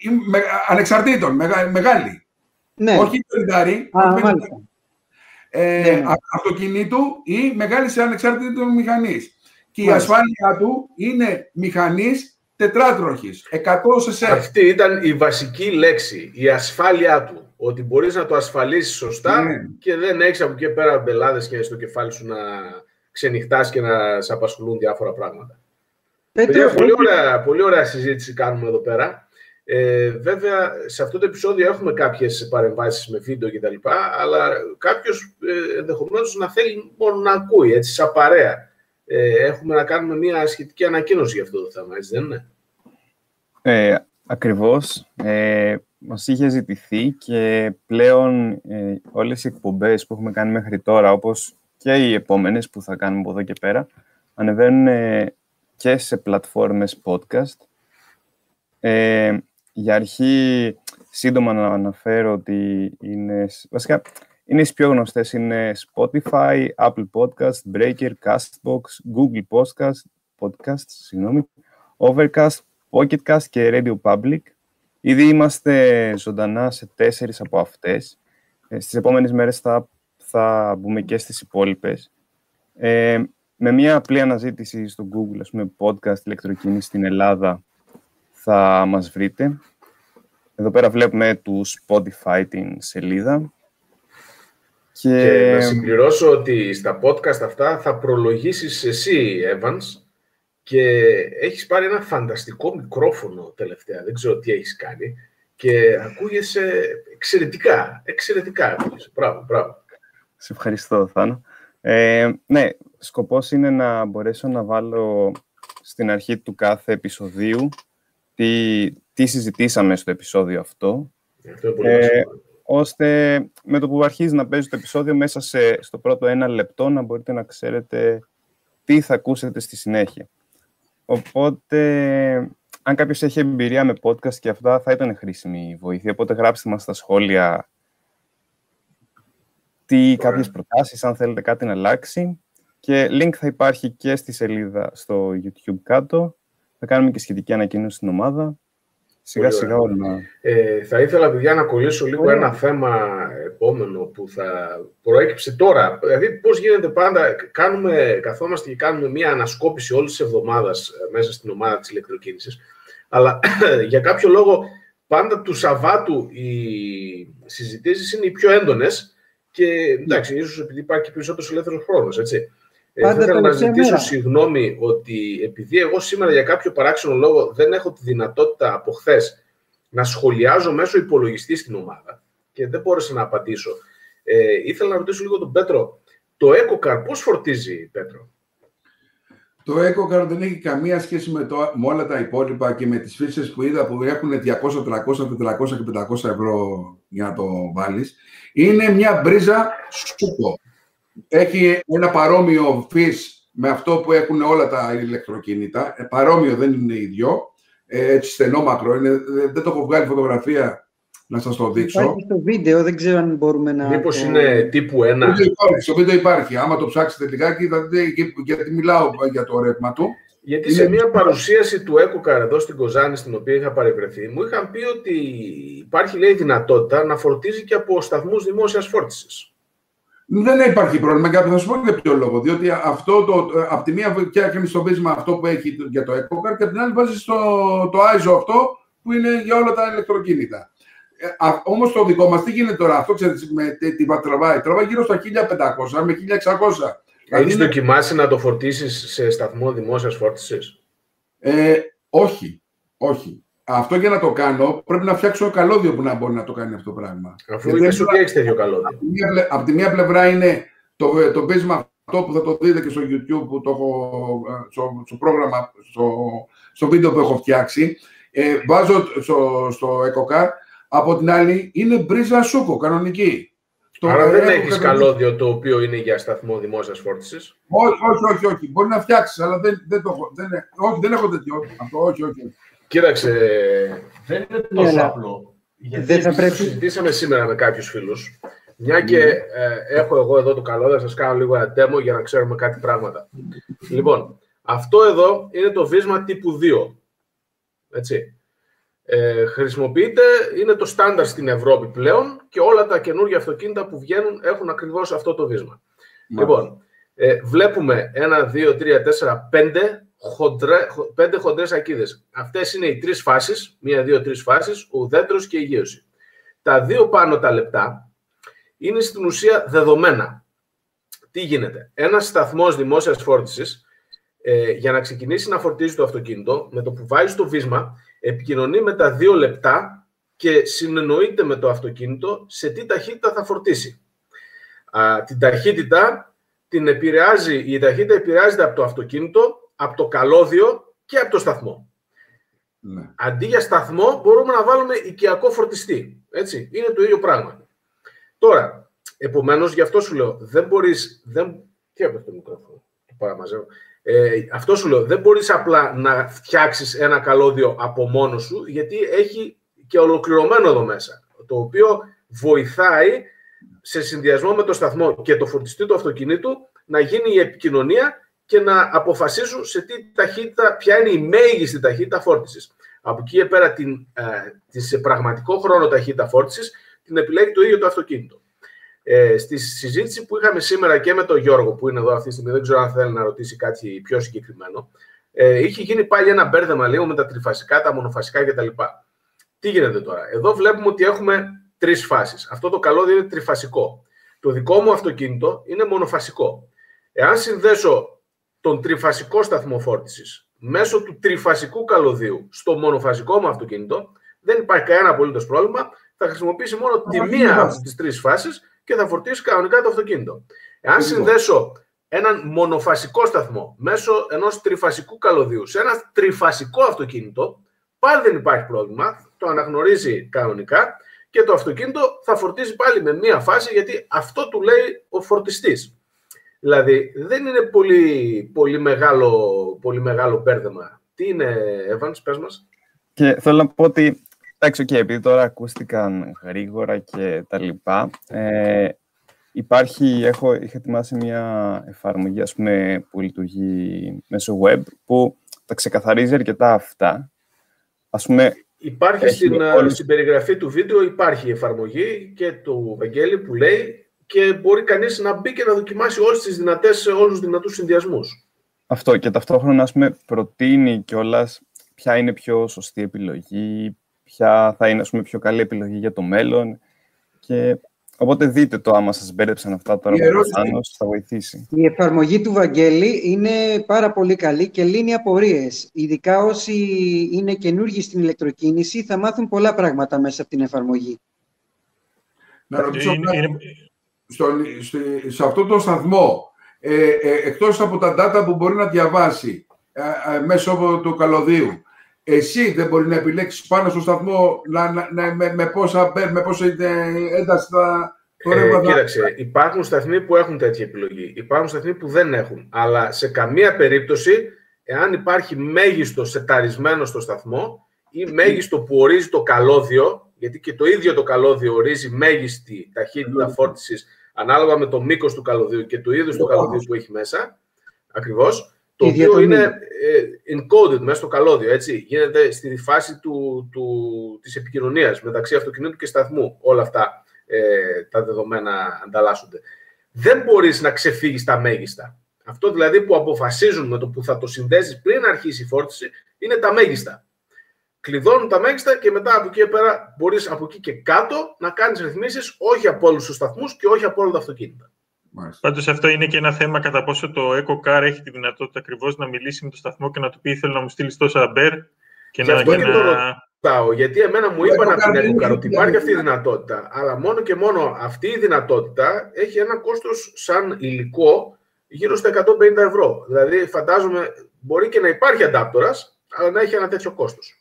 είμαι με, ανεξαρτήτων, μεγα, μεγάλη. Ναι. Όχι 50, Α, όχι 50, μάλιστα. ε, Ναι, ναι. α- αυτοκινήτου ή μεγάλη ανεξάρτητη μηχανής. Και η Μάλιστα. ασφάλεια του είναι μηχανής τετράτροχης, 100 σε Αυτή ήταν η βασική λέξη, η ασφάλειά του. Ότι μπορείς να το ασφαλίσεις σωστά Ναι. και δεν έχεις από εκεί και πέρα μπελάδες και στο κεφάλι σου να ξενυχτάς και να σε απασχολούν διάφορα πράγματα. Πέτρο, Παιδιά, πολύ, έχει- ωραία, πολύ ωραία συζήτηση κάνουμε εδώ πέρα. Ε, βέβαια, σε αυτό το επεισόδιο έχουμε κάποιες παρεμβάσεις με βίντεο κτλ. Αλλά κάποιος ε, ενδεχομένως να θέλει μόνο να ακούει, έτσι, σαν παρέα. Ε, έχουμε να κάνουμε μια σχετική ανακοίνωση για αυτό το θέμα, έτσι δεν είναι; Ε, ακριβώς. Ε, μας είχε ζητηθεί και πλέον ε, όλες οι εκπομπές που έχουμε κάνει μέχρι τώρα, όπως και οι επόμενες που θα κάνουμε από εδώ και πέρα, ανεβαίνουν ε, και σε πλατφόρμες podcast. Ε, για αρχή, σύντομα να αναφέρω ότι είναι, βασικά, είναι οι πιο γνωστές, είναι Spotify, Apple Podcast, Breaker, Castbox, Google Podcast, podcast συγγνώμη, Overcast, Pocketcast και Radio Public. Ήδη είμαστε ζωντανά σε τέσσερις από αυτές. Ε, στις επόμενες μέρες θα, θα μπούμε και στις υπόλοιπες. Ε, με μια απλή αναζήτηση στο Google, ας πούμε, podcast ηλεκτροκίνηση στην Ελλάδα, θα μας βρείτε. Εδώ πέρα βλέπουμε τους Spotify την σελίδα. Και... να συμπληρώσω ότι στα podcast αυτά θα προλογίσεις εσύ, Evans, και έχεις πάρει ένα φανταστικό μικρόφωνο τελευταία. Δεν ξέρω τι έχεις κάνει. Και ακούγεσαι εξαιρετικά, εξαιρετικά ακούγεσαι. Μπράβο, μπράβο. Σε ευχαριστώ, Θάνο. Ε, ναι, σκοπός είναι να μπορέσω να βάλω στην αρχή του κάθε επεισοδίου τι, τι συζητήσαμε στο επεισόδιο αυτό. Αυτό είναι πολύ ε, ώστε με το που αρχίζει να παίζει το επεισόδιο μέσα σε, στο πρώτο ένα λεπτό να μπορείτε να ξέρετε τι θα ακούσετε στη συνέχεια. Οπότε, αν κάποιος έχει εμπειρία με podcast και αυτά, θα ήταν χρήσιμη η βοήθεια. Οπότε γράψτε μας στα σχόλια τι κάποιες προτάσεις, αν θέλετε κάτι να αλλάξει. Και link θα υπάρχει και στη σελίδα στο YouTube κάτω. Θα κάνουμε και σχετική ανακοίνωση στην ομάδα. Σιγά σιγά όλα. Ε, θα ήθελα, παιδιά, να κολλήσω λίγο ένα θέμα επόμενο που θα προέκυψε τώρα. Δηλαδή, πώς γίνεται πάντα, κάνουμε, καθόμαστε και κάνουμε μία ανασκόπηση όλης της εβδομάδας ε, μέσα στην ομάδα της ηλεκτροκίνησης. Αλλά για κάποιο λόγο, πάντα του Σαββάτου οι συζητήσεις είναι οι πιο έντονες και εντάξει, ίσως επειδή υπάρχει περισσότερος ελεύθερος χρόνος, έτσι. Ε, θα ήθελα να ζητήσω συγγνώμη ότι επειδή εγώ σήμερα για κάποιο παράξενο λόγο δεν έχω τη δυνατότητα από χθες να σχολιάζω μέσω υπολογιστή στην ομάδα και δεν μπόρεσα να απαντήσω. Ε, ήθελα να ρωτήσω λίγο τον Πέτρο. Το EcoCar πώς φορτίζει, Πέτρο; Το EcoCard δεν έχει καμία σχέση με, το, με όλα τα υπόλοιπα και με τις φύσεις που είδα που έχουν 200, 300, 400 και 500 ευρώ για να το βάλεις. Είναι μια μπρίζα σούπο έχει ένα παρόμοιο φύς με αυτό που έχουν όλα τα ηλεκτροκίνητα. Ε, παρόμοιο δεν είναι ίδιο. Ε, έτσι στενόμακρο είναι. Δεν το έχω βγάλει φωτογραφία να σας το δείξω. Υπάρχει στο βίντεο, δεν ξέρω αν μπορούμε να... Μήπως είναι τύπου 1. Στο βίντεο υπάρχει. Άμα το ψάξετε λιγάκι, θα δείτε γιατί μιλάω για το ρεύμα του. Γιατί σε μια παρουσίαση του EcoCar εδώ στην Κοζάνη, στην οποία είχα παρευρεθεί, μου είχαν πει ότι υπάρχει λέει, δυνατότητα να φορτίζει και από σταθμούς δημόσιας φόρτισης. Δεν υπάρχει πρόβλημα. Και θα σου πω για ποιο λόγο. Διότι αυτό το, από τη μία φτιάχνει στο βίσμα αυτό που έχει για το EcoCard και από την άλλη βάζει το, το ISO αυτό που είναι για όλα τα ηλεκτροκίνητα. Ε, Όμως το δικό μας τι γίνεται τώρα, αυτό ξέρετε με τι τραβάει. Τραβάει γύρω στα 1500 με 1600. Έχεις είναι... δοκιμάσει να το φορτίσεις σε σταθμό δημόσιας φόρτισης; Ε, όχι. Όχι. Αυτό για να το κάνω πρέπει να φτιάξω ένα καλώδιο που να μπορεί να το κάνει αυτό το πράγμα. Αφού είναι σου έχεις τέτοιο καλώδιο. Από τη, μία, πλευρά είναι το, το πείσμα αυτό που θα το δείτε και στο YouTube που το έχω, στο, στο πρόγραμμα, στο, στο βίντεο που έχω φτιάξει. Ε, βάζω στο, στο EcoCar. Από την άλλη είναι μπρίζα σούκο, κανονική. Άρα δεν έχεις καλώδιο το οποίο είναι για σταθμό δημόσιας φόρτισης. Όχι, όχι, όχι, όχι. Μπορεί να φτιάξεις, αλλά δεν, δεν, το, δεν, όχι, δεν έχω τέτοιο. Αυτό, όχι, όχι. Κοίταξε, δεν είναι τόσο ναι, απλό. Γιατί δεν θα πρέπει... συζητήσαμε σήμερα με κάποιους φίλους. Μια και ε, έχω εγώ εδώ το καλό, θα σας κάνω λίγο ένα demo για να ξέρουμε κάτι πράγματα. Λοιπόν, αυτό εδώ είναι το βίσμα τύπου 2. Έτσι. Ε, χρησιμοποιείται, είναι το στάνταρ στην Ευρώπη πλέον και όλα τα καινούργια αυτοκίνητα που βγαίνουν έχουν ακριβώς αυτό το βίσμα. Λοιπόν, ε, βλέπουμε 1, 2, 3, 4, 5 χοντρέ, πέντε χοντρές ακίδες. Αυτές είναι οι τρεις φάσεις, μία, δύο, τρεις φάσεις, ουδέτερος και υγείωση. Τα δύο πάνω τα λεπτά είναι στην ουσία δεδομένα. Τι γίνεται; Ένας σταθμός δημόσιας φόρτισης, ε, για να ξεκινήσει να φορτίζει το αυτοκίνητο, με το που βάζει το βίσμα, επικοινωνεί με τα δύο λεπτά και συνεννοείται με το αυτοκίνητο σε τι ταχύτητα θα φορτίσει. Α, την ταχύτητα την επηρεάζει, η ταχύτητα επηρεάζεται από το αυτοκίνητο από το καλώδιο και από το σταθμό. Ναι. Αντί για σταθμό μπορούμε να βάλουμε οικιακό φορτιστή. Έτσι. Είναι το ίδιο πράγμα. Τώρα, επομένως, γι' αυτό σου λέω, δεν μπορείς... Δεν... Τι έπρεπε το μικρόφωνο, το παραμαζεύω. Ε, αυτό σου λέω, δεν μπορείς απλά να φτιάξεις ένα καλώδιο από μόνο σου, γιατί έχει και ολοκληρωμένο εδώ μέσα, το οποίο βοηθάει σε συνδυασμό με το σταθμό και το φορτιστή του αυτοκινήτου να γίνει η επικοινωνία και να αποφασίσουν σε τι ταχύτητα, ποια είναι η μέγιστη ταχύτητα φόρτισης. Από εκεί πέρα την, ε, την σε πραγματικό χρόνο ταχύτητα φόρτισης την επιλέγει το ίδιο το αυτοκίνητο. Ε, στη συζήτηση που είχαμε σήμερα και με τον Γιώργο που είναι εδώ αυτή τη στιγμή, δεν ξέρω αν θέλει να ρωτήσει κάτι πιο συγκεκριμένο, ε, είχε γίνει πάλι ένα μπέρδεμα λίγο με τα τριφασικά, τα μονοφασικά κτλ. Τι γίνεται τώρα; Εδώ βλέπουμε ότι έχουμε τρεις φάσεις. Αυτό το καλώδιο είναι τριφασικό. Το δικό μου αυτοκίνητο είναι μονοφασικό. Εάν συνδέσω τον τριφασικό σταθμό φόρτισης μέσω του τριφασικού καλωδίου στο μονοφασικό μου αυτοκίνητο, δεν υπάρχει κανένα απολύτως πρόβλημα. Θα χρησιμοποιήσει μόνο τη μία από τις τρεις φάσεις και θα φορτίσει κανονικά το αυτοκίνητο. Εάν συνδέσω έναν μονοφασικό σταθμό μέσω ενός τριφασικού καλωδίου σε ένα τριφασικό αυτοκίνητο, πάλι δεν υπάρχει πρόβλημα. Το αναγνωρίζει κανονικά και το αυτοκίνητο θα φορτίζει πάλι με μία φάση γιατί αυτό του λέει ο φορτιστής. Δηλαδή δεν είναι πολύ, πολύ, μεγάλο, πολύ μεγάλο πέρδεμα. Τι είναι, Evans, πες μας. Και θέλω να πω ότι, εντάξει, okay, επειδή τώρα ακούστηκαν γρήγορα και τα λοιπά, ε, υπάρχει, έχω, είχα ετοιμάσει μια εφαρμογή, ας πούμε, που λειτουργεί μέσω web, που τα ξεκαθαρίζει αρκετά αυτά. Ας πούμε, Υπάρχει στην, όλη... στην περιγραφή του βίντεο, υπάρχει η εφαρμογή και του Βαγγέλη που λέει και μπορεί κανείς να μπει και να δοκιμάσει όλες τις δυνατές, όλους τους δυνατούς συνδυασμούς. Αυτό και ταυτόχρονα ας πούμε, προτείνει κιόλας ποια είναι πιο σωστή επιλογή, ποια θα είναι ας πούμε, πιο καλή επιλογή για το μέλλον και Οπότε δείτε το άμα σας μπέρδεψαν αυτά τώρα που θα βοηθήσει. Η εφαρμογή του Βαγγέλη είναι πάρα πολύ καλή και λύνει απορίες. Ειδικά όσοι είναι καινούργοι στην ηλεκτροκίνηση θα μάθουν πολλά πράγματα μέσα από την εφαρμογή. Να ρωτήσω είναι, σε αυτό το σταθμό, ε, ε, εκτός από τα data που μπορεί να διαβάσει ε, ε μέσω του καλωδίου, εσύ δεν μπορεί να επιλέξεις πάνω στο σταθμό να, να, με, με, πόσα, με πόσα ένταση θα το ε, Κοίταξε, υπάρχουν σταθμοί που έχουν τέτοια επιλογή. Υπάρχουν σταθμοί που δεν έχουν. Αλλά σε καμία περίπτωση, εάν υπάρχει μέγιστο σεταρισμένο στο σταθμό ή μέγιστο που ορίζει το καλώδιο, γιατί και το ίδιο το καλώδιο ορίζει μέγιστη ταχύτητα φόρτισης ανάλογα με το μήκος του καλωδίου και το είδος του καλωδίου που έχει μέσα. Ακριβώς το οποίο είναι ε, encoded μέσα στο καλώδιο, έτσι. Γίνεται στη φάση του, του, της επικοινωνίας μεταξύ αυτοκινήτου και σταθμού. Όλα αυτά ε, τα δεδομένα ανταλλάσσονται. Δεν μπορείς να ξεφύγεις τα μέγιστα. Αυτό δηλαδή που αποφασίζουν με το που θα το συνδέσεις πριν αρχίσει η φόρτιση είναι τα μέγιστα. Κλειδώνουν τα μέγιστα και μετά από εκεί και πέρα μπορείς από εκεί και κάτω να κάνεις ρυθμίσεις όχι από όλους τους σταθμούς και όχι από όλα τα αυτοκίνητα. Πάντως αυτό είναι και ένα θέμα κατά πόσο το EcoCar έχει τη δυνατότητα ακριβώς να μιλήσει με το σταθμό και να του πει θέλω να μου στείλεις τόσα αμπέρ και να... Και να... Το ρωτάω, γιατί εμένα μου είπαν από την EcoCar ότι υπάρχει αυτή η δυνατότητα, αλλά μόνο και μόνο αυτή η δυνατότητα έχει ένα κόστος σαν υλικό γύρω στα 150 ευρώ. Δηλαδή φαντάζομαι μπορεί και να υπάρχει αντάπτορας, αλλά να έχει ένα τέτοιο κόστος.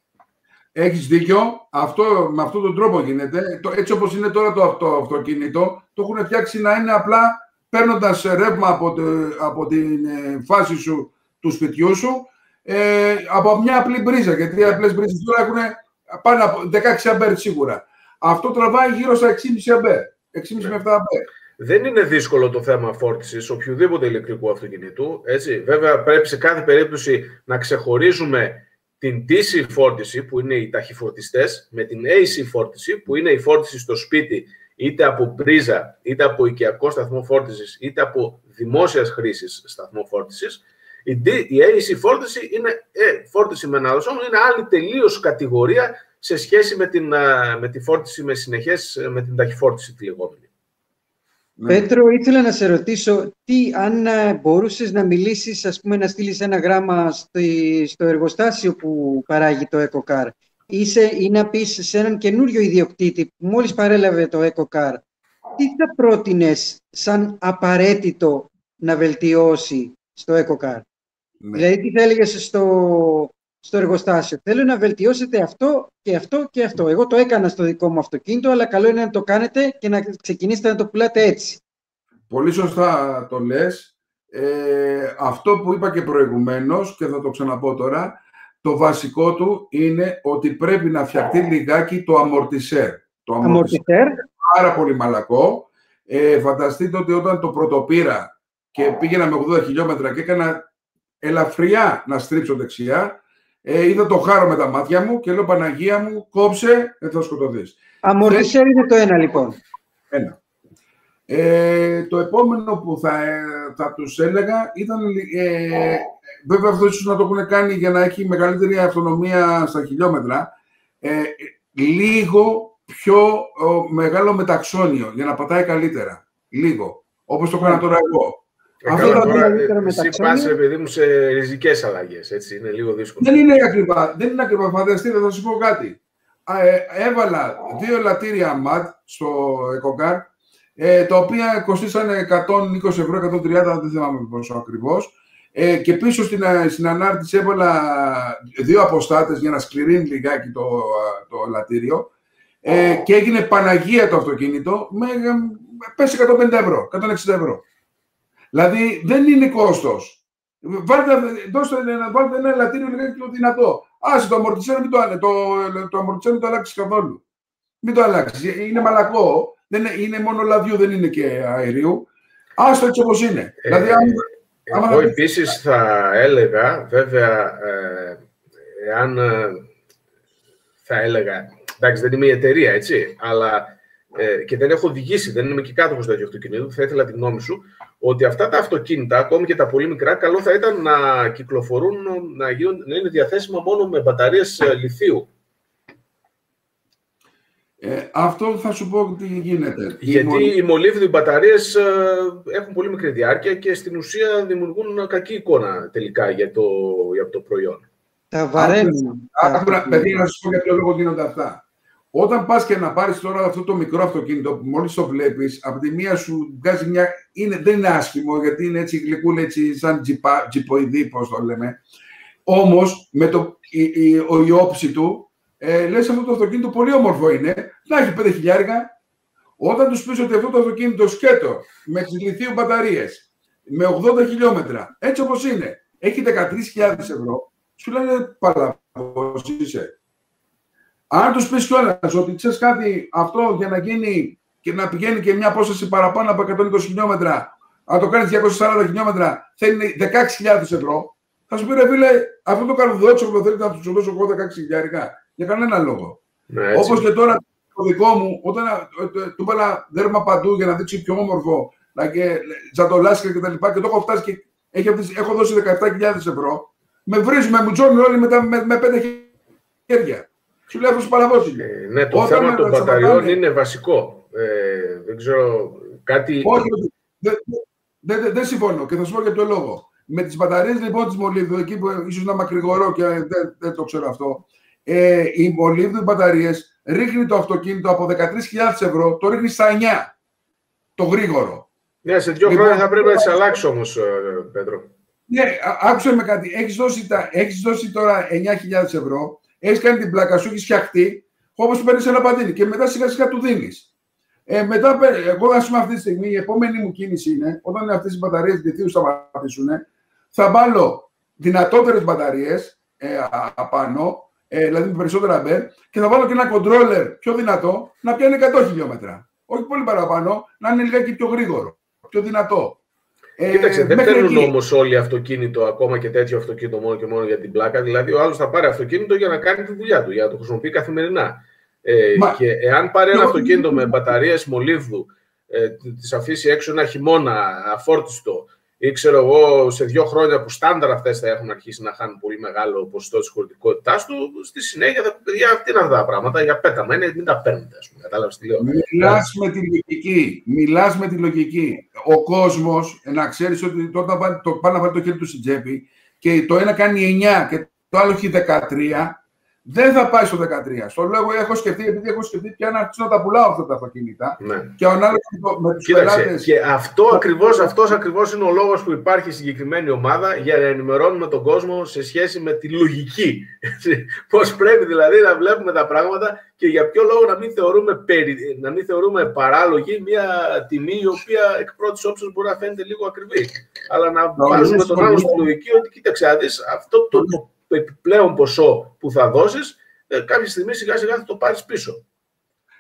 Έχεις δίκιο. Αυτό, με αυτόν τον τρόπο γίνεται. Έτσι όπως είναι τώρα το αυτό, αυτοκίνητο, το έχουν φτιάξει να είναι απλά παίρνοντας ρεύμα από, από την ε, φάση σου του σπιτιού σου ε, από μια απλή μπρίζα. Γιατί οι απλές μπρίζες τώρα έχουν πάνω από 16 αμπέρ σίγουρα. Αυτό τραβάει γύρω στα 6,5 αμπέρ. 6,5 με 7 αμπέρ. Δεν είναι δύσκολο το θέμα φόρτισης οποιοδήποτε ηλεκτρικού αυτοκινήτου. Έτσι. Βέβαια, πρέπει σε κάθε περίπτωση να ξεχωρίζουμε την DC φόρτιση, που είναι οι ταχυφορτιστές, με την AC φόρτιση, που είναι η φόρτιση στο σπίτι είτε από πρίζα, είτε από οικιακό σταθμό φόρτισης, είτε από δημόσιας χρήσης σταθμό φόρτισης. Η, η AC φόρτιση είναι ε, φόρτιση με ένα όμω είναι άλλη τελείως κατηγορία σε σχέση με, την, με τη φόρτιση με συνεχές, με την ταχυφόρτιση τη λεγόμενη. Ναι. Πέτρο, ήθελα να σε ρωτήσω τι, αν μπορούσες να μιλήσεις, ας πούμε, να στείλεις ένα γράμμα στο, στο εργοστάσιο που παράγει το EcoCar είσαι, ή να πεις σε έναν καινούριο ιδιοκτήτη που μόλις παρέλαβε το EcoCar, τι θα πρότεινες σαν απαραίτητο να βελτιώσει στο EcoCar; Ναι. Δηλαδή, τι θα έλεγες στο, στο εργοστάσιο; Θέλω να βελτιώσετε αυτό και αυτό και αυτό. Εγώ το έκανα στο δικό μου αυτοκίνητο, αλλά καλό είναι να το κάνετε και να ξεκινήσετε να το πουλάτε έτσι. Πολύ σωστά το λες. Ε, αυτό που είπα και προηγουμένως και θα το ξαναπώ τώρα, το βασικό του είναι ότι πρέπει να φτιαχτεί λιγάκι το αμορτισέρ. Το αμορτισέρ. Πάρα πολύ μαλακό. Ε, φανταστείτε ότι όταν το πρωτοπήρα και πήγαινα με 80 χιλιόμετρα και έκανα ελαφριά να στρίψω δεξιά, ε, είδα το χάρο με τα μάτια μου και λέω Παναγία μου, κόψε, δεν θα σκοτωθείς. Αμορτισέρ είναι το ένα λοιπόν. Ένα. Ε, το επόμενο που θα, θα τους έλεγα ήταν ε, Βέβαια αυτό ίσως να το έχουν κάνει για να έχει μεγαλύτερη αυτονομία στα χιλιόμετρα. Ε, λίγο πιο μεγάλο μεταξόνιο για να πατάει καλύτερα. Λίγο. Όπως το έκανα τώρα εγώ. Ε, Αυτό καλά, το τώρα, καλύτερο ε, εσύ μεταξώνιο. πας, ρε παιδί μου, σε ριζικές αλλαγές, έτσι, είναι λίγο δύσκολο. Δεν είναι ακριβά. Δεν είναι ακριβά. Φανταστείτε, θα σου πω κάτι. Α, ε, έβαλα δύο ελαττήρια ΜΑΤ στο EcoCar, ε, τα οποία κοστίσανε 120 ευρώ, 130, δεν θυμάμαι πόσο ακριβώς. Ε, και πίσω στην, ε, στην ανάρτηση έβαλα δύο αποστάτες για να σκληρύνει λιγάκι το, α, το ελαττήριο. Ε, και έγινε Παναγία το αυτοκίνητο με, ε, πέσει 150 ευρώ, 160 ευρώ. Δηλαδή δεν είναι κόστος. Βάλτε, δώστε, ένα- βάλτε ένα ελαττήριο λιγάκι πιο δυνατό. Άσε το αμορτισέρο, μην το, άνε- το, το αμορτισέρο μην το αλλάξεις καθόλου. Μην το αλλάξεις. Είναι μαλακό. Δεν είναι, είναι μόνο λαδιού, δεν είναι και αερίου. Άστο έτσι όπως είναι. Ε, δηλαδή, αν, άμα Εγώ θα- επίσης θα έλεγα, βέβαια, ε, εάν ε, θα έλεγα, εντάξει δεν είμαι η εταιρεία, έτσι, αλλά ε, και δεν έχω οδηγήσει, δεν είμαι και κάτοχος τέτοιου αυτοκινήτου, θα ήθελα τη γνώμη σου, ότι αυτά τα αυτοκίνητα, ακόμη και τα πολύ μικρά, καλό θα ήταν να κυκλοφορούν, να, γίνουν, να είναι διαθέσιμα μόνο με μπαταρίες ε, λιθίου. Ε, αυτό θα σου πω τι γίνεται. Γιατί οι μολύβδοι μπαταρίες ε, έχουν πολύ μικρή διάρκεια και στην ουσία δημιουργούν κακή εικόνα τελικά για το, για το προϊόν. Τα βαραίνουν. Άκου να- Παιδί, να σου πω για ποιο λόγο γίνονται αυτά. Όταν πας και να πάρεις τώρα αυτό το μικρό αυτοκίνητο που μόλις το βλέπεις, από τη μία σου βγάζει μια. Είναι, δεν είναι άσχημο γιατί είναι έτσι γλυκούλα, έτσι σαν τζιπα, τζιποειδή, πώς το λέμε. Όμως με το, η, η, ο- η όψη του, ε, λες αυτό το αυτοκίνητο πολύ όμορφο είναι. Να έχει 5 χιλιάρικα. Όταν τους πεις ότι αυτό το αυτοκίνητο σκέτο με τις λιθίου μπαταρίες με 80 χιλιόμετρα, έτσι όπως είναι, έχει 13.000 ευρώ, σου λένε παλαβός είσαι. Αν τους πεις κιόλας ότι ξέρεις κάτι, αυτό για να γίνει και να πηγαίνει και μια απόσταση παραπάνω από 120 χιλιόμετρα, αν το κάνεις 240 χιλιόμετρα, θέλει 16.000 ευρώ, θα σου πει ρε φίλε, αυτό το καρδότσο που θέλετε να του δώσω εγώ 16 χιλιάρικα. Για κανένα λόγο. Ναι, έτσι. Όπως και τώρα το δικό μου, όταν ε, ε, του βάλα δέρμα παντού για να δείξει πιο όμορφο, να και ζατολάσκα και τα λοιπά, και το έχω φτάσει και έχει, αφήσει- έχω δώσει 17.000 ευρώ, με βρίζουν, με μουτζώνουν όλοι μετά με, με πέντε χέρια. Σου λέει αυτό παραβό είναι. Ε, ναι, το Όταν θέμα με των σταματάνε- μπαταριών είναι βασικό. Ε, δεν ξέρω, κάτι... Όχι, όχι. δεν δεν- δεν- δεν συμφωνώ και θα σου πω για ποιο λόγο. Με τις μπαταρίες λοιπόν της Μολύβδου, εκεί που ίσως να μακρηγορώ και δεν, δεν το ξέρω αυτό, ε, οι Μολύβδου μπαταρίες ρίχνει το αυτοκίνητο από 13.000 ευρώ, το ρίχνει στα 9. Το γρήγορο. Ναι, σε δύο Λοιπόν, χρόνια θα πρέπει να τις αλλάξει όμως, ε, Πέτρο. Ναι, α- άκουσε με κάτι. Έχεις δώσει, τα- έχεις δώσει τώρα 9.000 ευρώ, έχεις κάνει την πλάκα σου, έχεις φτιαχτεί, όπως του παίρνεις ένα παντίνι και μετά σιγά σιγά του δίνεις. Ε, μετά, παι- εγώ α πούμε αυτή τη στιγμή, η επόμενη μου κίνηση είναι, όταν αυτές οι μπαταρίες λιθίου σταματήσουν, θα βάλω δυνατότερες μπαταρίες ε, α- απάνω, ε, δηλαδή με περισσότερα μπερ, και θα βάλω και ένα controller πιο δυνατό να πιάνει 100 χιλιόμετρα. Όχι πολύ παραπάνω, να είναι λιγάκι πιο γρήγορο, πιο δυνατό. Ε, Κοίταξε, δεν μέχρι παίρνουν εκεί. όμως όλοι αυτοκίνητο, ακόμα και τέτοιο αυτοκίνητο μόνο και μόνο για την πλάκα. Δηλαδή, ο άλλος θα πάρει αυτοκίνητο για να κάνει τη δουλειά του, για να το χρησιμοποιεί καθημερινά. Ε, Μα- Και εάν πάρει ένα Εγώ- αυτοκίνητο με μπαταρίες μολύβδου, ε, τι αφήσει έξω ένα χειμώνα αφόρτιστο, ή ξέρω εγώ σε δύο χρόνια που στάνταρ αυτές θα έχουν αρχίσει να χάνουν πολύ μεγάλο ποσοστό της χωρητικότητάς του, στη συνέχεια θα πει: Παιδιά, τι είναι αυτά τα πράγματα, για πέταμα είναι, μην τα παίρνετε, ας πούμε. Κατάλαβες τι λέω. Μιλάς με τη λογική. Μιλάς με τη λογική. Ο κόσμος, να ξέρεις ότι όταν πάνε, το, πάνε να βάλει το χέρι του στην τσέπη και το ένα κάνει 9 και το άλλο έχει 13, δεν θα πάει στο 13. Στο λέω, εγώ έχω σκεφτεί, επειδή έχω σκεφτεί πια να αρχίσω να τα πουλάω αυτά τα αυτοκίνητα. Ναι. Και ανάλογα με το- με τους Κοίταξε, πελάτε. και αυτό ακριβώς, αυτός ακριβώς είναι ο λόγος που υπάρχει συγκεκριμένη ομάδα για να ενημερώνουμε τον κόσμο σε σχέση με τη λογική. Πώς πρέπει δηλαδή να βλέπουμε τα πράγματα και για ποιο λόγο να μην θεωρούμε, περι, να μην θεωρούμε παράλογη μια τιμή η οποία εκ πρώτης όψης μπορεί να φαίνεται λίγο ακριβή. Αλλά να Νομίζω βάζουμε τον άλλο συμφωνώ. στη λογική ότι κοίταξε να δεις αυτό το, το επιπλέον ποσό που θα δώσεις ε, κάποια στιγμή σιγά σιγά θα το πάρεις πίσω.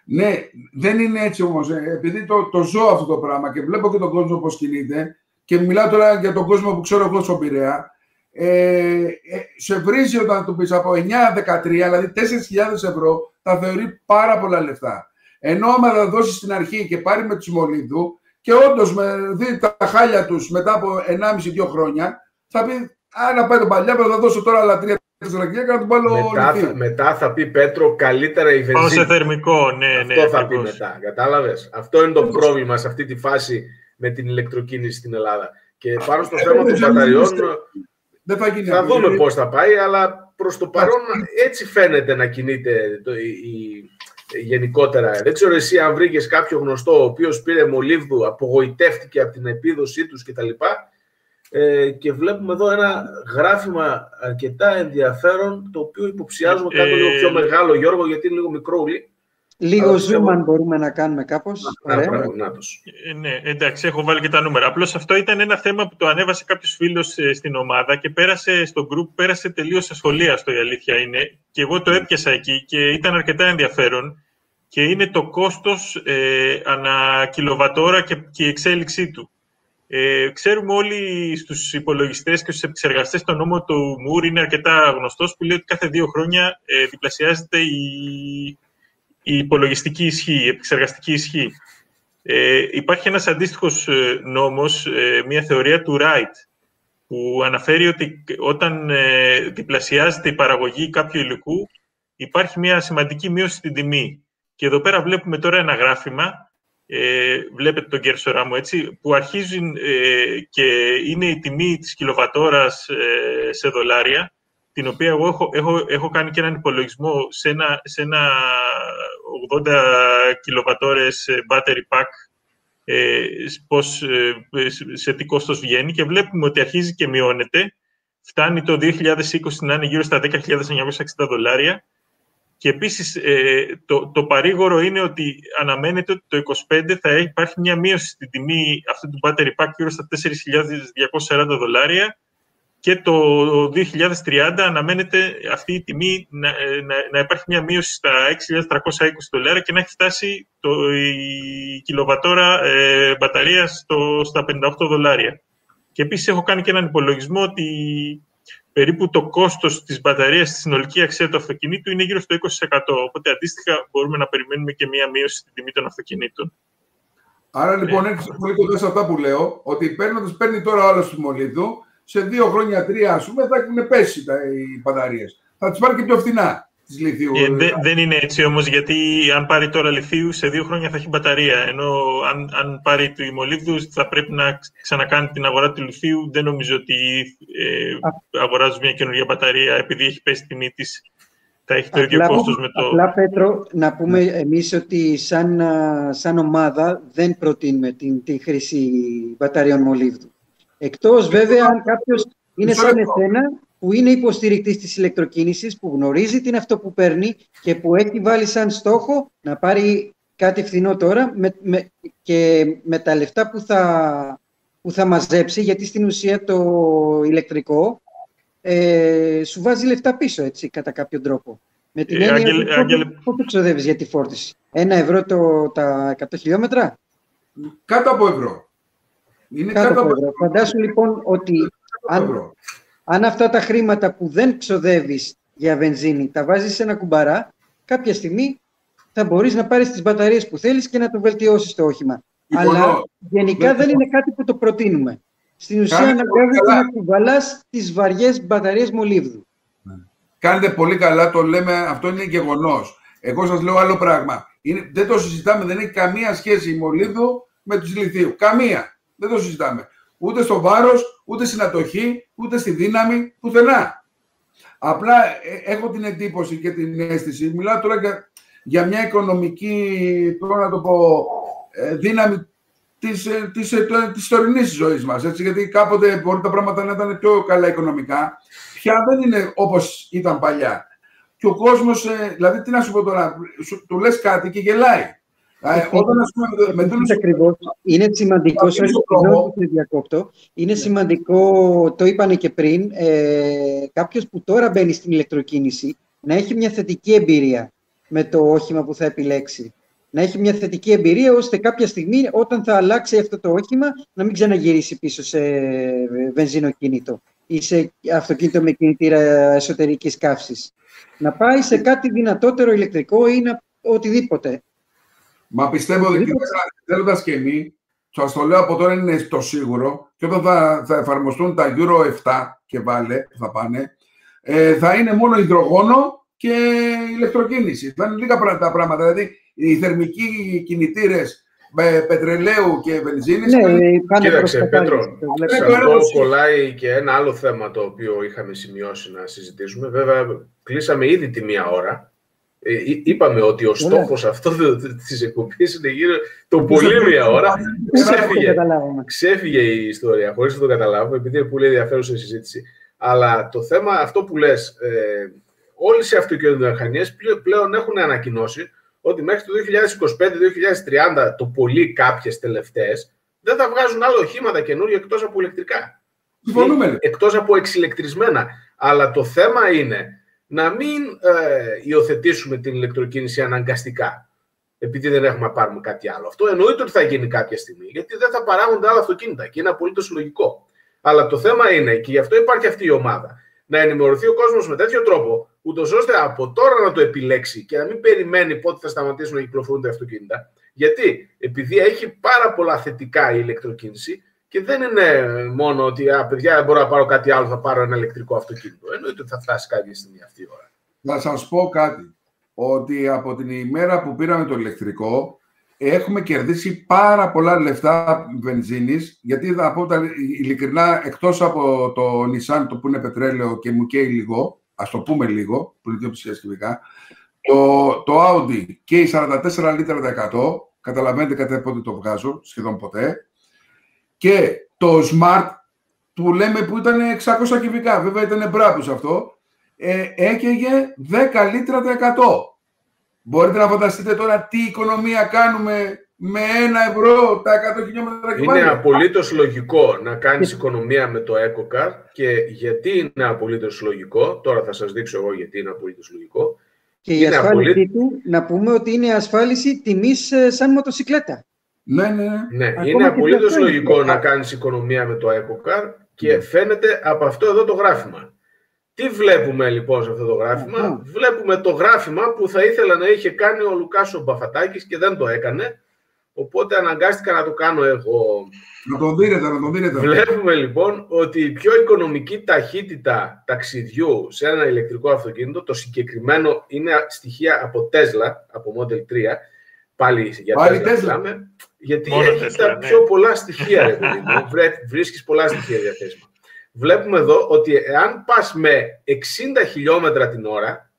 Ναι, δεν είναι έτσι όμως. Επειδή το, το ζω αυτό το πράγμα και βλέπω και τον κόσμο πώς κινείται και μιλάω τώρα για τον κόσμο που ξέρω εγώ στον Πειραιά. Ε, ε, σε βρίζει όταν του πεις από 9-13, δηλαδή 4.000 ευρώ, θα θεωρεί πάρα πολλά λεφτά. Ενώ άμα θα δώσεις στην αρχή και πάρει με τους Μολύδου και όντως με δει τα χάλια τους μετά από 1,5-2 χρόνια, θα πει Α, να πάει τον παλιά, θα δώσω τώρα άλλα 3-4 τετρακιά και να τον βάλω μετά, θα, μετά θα πει Πέτρο καλύτερα η βενζίνη. Πάω σε θερμικό, ναι, ναι. Αυτό θα πει μετά. Κατάλαβε. Αυτό είναι το πρόβλημα σε αυτή τη φάση με την ηλεκτροκίνηση στην Ελλάδα. Και πάνω στο θέμα των μπαταριών. Δεν θα, γίνει θα δούμε πώ θα πάει, αλλά προ το παρόν έτσι φαίνεται να κινείται το, η, γενικότερα. Δεν ξέρω εσύ αν βρήκε κάποιο γνωστό ο οποίο πήρε μολύβδου, απογοητεύτηκε από την επίδοσή του κτλ. Ε, και βλέπουμε εδώ ένα γράφημα αρκετά ενδιαφέρον, το οποίο υποψιάζουμε κάτι λίγο πιο μεγάλο, Γιώργο, γιατί είναι λίγο μικρό ουλί. Λίγο zoom αν μπορούμε να κάνουμε κάπως. Ε, ναι, εντάξει, έχω βάλει και τα νούμερα. Απλώς αυτό ήταν ένα θέμα που το ανέβασε κάποιος φίλος ε, στην ομάδα και πέρασε στο group, πέρασε τελείως ασχολίαστο η αλήθεια είναι. Και εγώ το έπιασα εκεί και ήταν αρκετά ενδιαφέρον. Και είναι το κόστος ε, ανά κιλοβατόρα και, και η εξέλιξή του. Ε, ξέρουμε όλοι στους υπολογιστές και στους επεξεργαστές το νόμο του Μουρ είναι αρκετά γνωστός που λέει ότι κάθε δύο χρόνια ε, διπλασιάζεται η, η υπολογιστική ισχύ, η επεξεργαστική ισχύ. Ε, υπάρχει ένας αντίστοιχος ε, νόμος, ε, μια θεωρία του Wright, που αναφέρει ότι όταν ε, διπλασιάζεται η παραγωγή κάποιου υλικού, υπάρχει μια σημαντική μείωση στην τιμή. Και εδώ πέρα βλέπουμε τώρα ένα γράφημα ε, βλέπετε τον κέρσορά μου έτσι, που αρχίζει ε, και είναι η τιμή της κιλοβατόρας ε, σε δολάρια, την οποία εγώ έχω, έχω, έχω κάνει και έναν υπολογισμό σε ένα, σε ένα 80 κιλοβατόρες ε, battery pack, ε, πώς, σε τι κόστος βγαίνει και βλέπουμε ότι αρχίζει και μειώνεται. Φτάνει το 2020 να είναι γύρω στα 10.960 δολάρια και επίσης ε, το, το παρήγορο είναι ότι αναμένεται ότι το 25 θα υπάρχει μια μείωση στην τιμή αυτού του battery pack γύρω στα 4.240 δολάρια και το 2030 αναμένεται αυτή η τιμή να, ε, να, να υπάρχει μια μείωση στα 6.320 δολάρια και να έχει φτάσει το, η κιλοβατόρα ε, μπαταρία στο, στα 58 δολάρια. Και επίσης έχω κάνει και έναν υπολογισμό ότι περίπου το κόστος της μπαταρίας στη συνολική αξία του αυτοκινήτου είναι γύρω στο 20%. Οπότε αντίστοιχα μπορούμε να περιμένουμε και μία μείωση στην τιμή των αυτοκινήτων. Άρα λοιπόν ε. έρχεσαι πολύ κοντά σε αυτά που λέω, ότι παίρνοντας, παίρνει τώρα ο άλλο τη μολύβδου, σε δύο χρόνια, τρία ας πούμε, θα έχουν πέσει τα, οι μπαταρίες. Θα τις πάρει και πιο φθηνά της λιθίου. Ε, δε, δεν είναι έτσι όμως, γιατί αν πάρει τώρα λιθίου, σε δύο χρόνια θα έχει μπαταρία. Ενώ αν, αν πάρει του ημολίβδου, θα πρέπει να ξανακάνει την αγορά του λιθίου. Δεν νομίζω ότι ε, αγοράζει μια καινούργια μπαταρία επειδή έχει πέσει τιμή της. Θα έχει το ίδιο κόστος με το... Απλά, Πέτρο, να πούμε ναι. εμείς ότι σαν, σαν ομάδα δεν προτείνουμε την, την χρήση μπαταριών μολύβδου. Εκτός βέβαια αν κάποιος είναι σαν εσένα που είναι υποστηρικτής της ηλεκτροκίνησης, που γνωρίζει τι είναι αυτό που παίρνει και που έχει βάλει σαν στόχο να πάρει κάτι φθηνό τώρα με, με, και με τα λεφτά που θα, που θα μαζέψει, γιατί στην ουσία το ηλεκτρικό ε, σου βάζει λεφτά πίσω, έτσι, κατά κάποιο τρόπο. Με την ε, έννοια πόσο ξοδεύεις για τη φόρτιση; Ένα ευρώ το, τα 100 χιλιόμετρα; Κάτω από ευρώ. Είναι κάτω, κάτω από ευρώ. Φαντάσου λοιπόν ότι αν, αν αυτά τα χρήματα που δεν ξοδεύεις για βενζίνη τα βάζεις σε ένα κουμπαρά, κάποια στιγμή θα μπορείς να πάρεις τις μπαταρίες που θέλεις και να το βελτιώσεις το όχημα. Αλλά γενικά δεν είναι κάτι που το προτείνουμε. Στην ουσία αναγκάζεται να κουβαλάς τις βαριές μπαταρίες μολύβδου. Ναι. Κάνετε πολύ καλά, το λέμε, αυτό είναι γεγονός. Εγώ σας λέω άλλο πράγμα. Είναι, δεν το συζητάμε, δεν έχει καμία σχέση η μολύβδου με τους λιθίου. Καμία. Δεν το συζητάμε ούτε στο βάρος, ούτε στην ατοχή, ούτε στη δύναμη, πουθενά. Απλά ε, έχω την εντύπωση και την αίσθηση, μιλάω τώρα για, για μια οικονομική, τώρα να το πω, ε, δύναμη της, ε, της, της τωρινής ζωής μας, έτσι, γιατί κάποτε μπορεί τα πράγματα να ήταν πιο καλά οικονομικά, πια δεν είναι όπως ήταν παλιά. Και ο κόσμος, δηλαδή τι να σου πω τώρα, του λες κάτι και γελάει. Είναι σημαντικό, διακόπτω, είναι σημαντικό, το είπανε και πριν, ε, κάποιος που τώρα μπαίνει στην ηλεκτροκίνηση να έχει μια θετική εμπειρία με το όχημα που θα επιλέξει. Να έχει μια θετική εμπειρία ώστε κάποια στιγμή όταν θα αλλάξει αυτό το όχημα να μην ξαναγυρίσει πίσω σε βενζινοκίνητο ή σε αυτοκίνητο με κινητήρα εσωτερικής καύσης. Να πάει σε κάτι δυνατότερο ηλεκτρικό ή να, οτιδήποτε. Μα πιστεύω ότι θέλοντας και εμείς, σα το λέω από τώρα είναι το σίγουρο, και όταν θα, θα εφαρμοστούν τα Euro 7 και βάλε, θα πάνε, ε, θα είναι μόνο υδρογόνο και ηλεκτροκίνηση. Θα είναι λίγα τα πράγματα. Δηλαδή, οι θερμικοί κινητήρες με πετρελαίου και βενζίνης... Ναι, Κοίταξε, Πέτρο, σε αυτό κολλάει και ένα άλλο θέμα το οποίο είχαμε σημειώσει να συζητήσουμε. Βέβαια, κλείσαμε ήδη τη μία ώρα. Ε, είπαμε ότι ο στόχος αυτός της εκπομπής είναι γύρω το πολύ μία ώρα. Ξέφυγε, ξέφυγε η ιστορία, χωρίς να το καταλάβουμε, επειδή είναι πολύ ενδιαφέρουσα η συζήτηση. Αλλά το θέμα αυτό που λες, ε, όλε οι αυτοκινητομηχανίες πλέον έχουν ανακοινώσει ότι μέχρι το 2025-2030 το πολύ κάποιες τελευταίες δεν θα βγάζουν άλλο οχήματα καινούργια εκτός από ηλεκτρικά. Εκτός από εξηλεκτρισμένα. Αλλά το θέμα είναι να μην ε, υιοθετήσουμε την ηλεκτροκίνηση αναγκαστικά, επειδή δεν έχουμε να πάρουμε κάτι άλλο. Αυτό εννοείται ότι θα γίνει κάποια στιγμή, γιατί δεν θα παράγονται άλλα αυτοκίνητα και είναι απολύτως λογικό. Αλλά το θέμα είναι, και γι' αυτό υπάρχει αυτή η ομάδα, να ενημερωθεί ο κόσμος με τέτοιο τρόπο, ούτως ώστε από τώρα να το επιλέξει και να μην περιμένει πότε θα σταματήσουν να κυκλοφορούν τα αυτοκίνητα. Γιατί, επειδή έχει πάρα πολλά θετικά η ηλεκτροκίνηση, και δεν είναι μόνο ότι α, παιδιά, μπορώ να πάρω κάτι άλλο, θα πάρω ένα ηλεκτρικό αυτοκίνητο. Εννοείται ότι θα φτάσει κάποια στιγμή αυτή η ώρα. Να σας πω κάτι. Ότι από την ημέρα που πήραμε το ηλεκτρικό, έχουμε κερδίσει πάρα πολλά λεφτά βενζίνης, γιατί θα πω τα, ειλικρινά, εκτός από το Nissan, το που είναι πετρέλαιο και μου καίει λίγο, ας το πούμε λίγο, που είναι πιο το, το Audi καίει 44 λίτρα 100, καταλαβαίνετε κατά πότε το βγάζω, σχεδόν ποτέ, και το Smart που λέμε που ήταν 600 κυβικά, βέβαια ήταν μπράβος αυτό, ε, έκαιγε 10 λίτρα το 100. Μπορείτε να φανταστείτε τώρα τι οικονομία κάνουμε με ένα ευρώ τα 100 χιλιόμετρα Είναι απολύτως λογικό να κάνεις οικονομία με το EcoCar και γιατί είναι απολύτως λογικό, τώρα θα σας δείξω εγώ γιατί είναι απολύτως λογικό. Και η ασφάλιση του, να πούμε ότι είναι ασφάλιση τιμής ε, σαν μοτοσυκλέτα. Ναι, ναι, ναι. ναι είναι απολύτως λογικό να κάνεις οικονομία με το EcoCar και ναι. φαίνεται από αυτό εδώ το γράφημα. Τι βλέπουμε λοιπόν σε αυτό το γράφημα; Βλέπουμε το γράφημα που θα ήθελα να είχε κάνει ο Λουκάσο Μπαφατάκης και δεν το έκανε. Οπότε αναγκάστηκα να το κάνω εγώ. Να τον δίνετε, να τον δίνετε. Βλέπουμε λοιπόν ότι η πιο οικονομική ταχύτητα ταξιδιού σε ένα ηλεκτρικό αυτοκίνητο, το συγκεκριμένο είναι στοιχεία από Tesla, από Model 3, πάλι για πάλι Tesla, γιατί Μόνο έχει τα ναι. πιο πολλά στοιχεία, βρίσκεις πολλά στοιχεία διαθέσιμα βλέπουμε εδώ ότι εάν πας με 60 χιλιόμετρα την ώρα,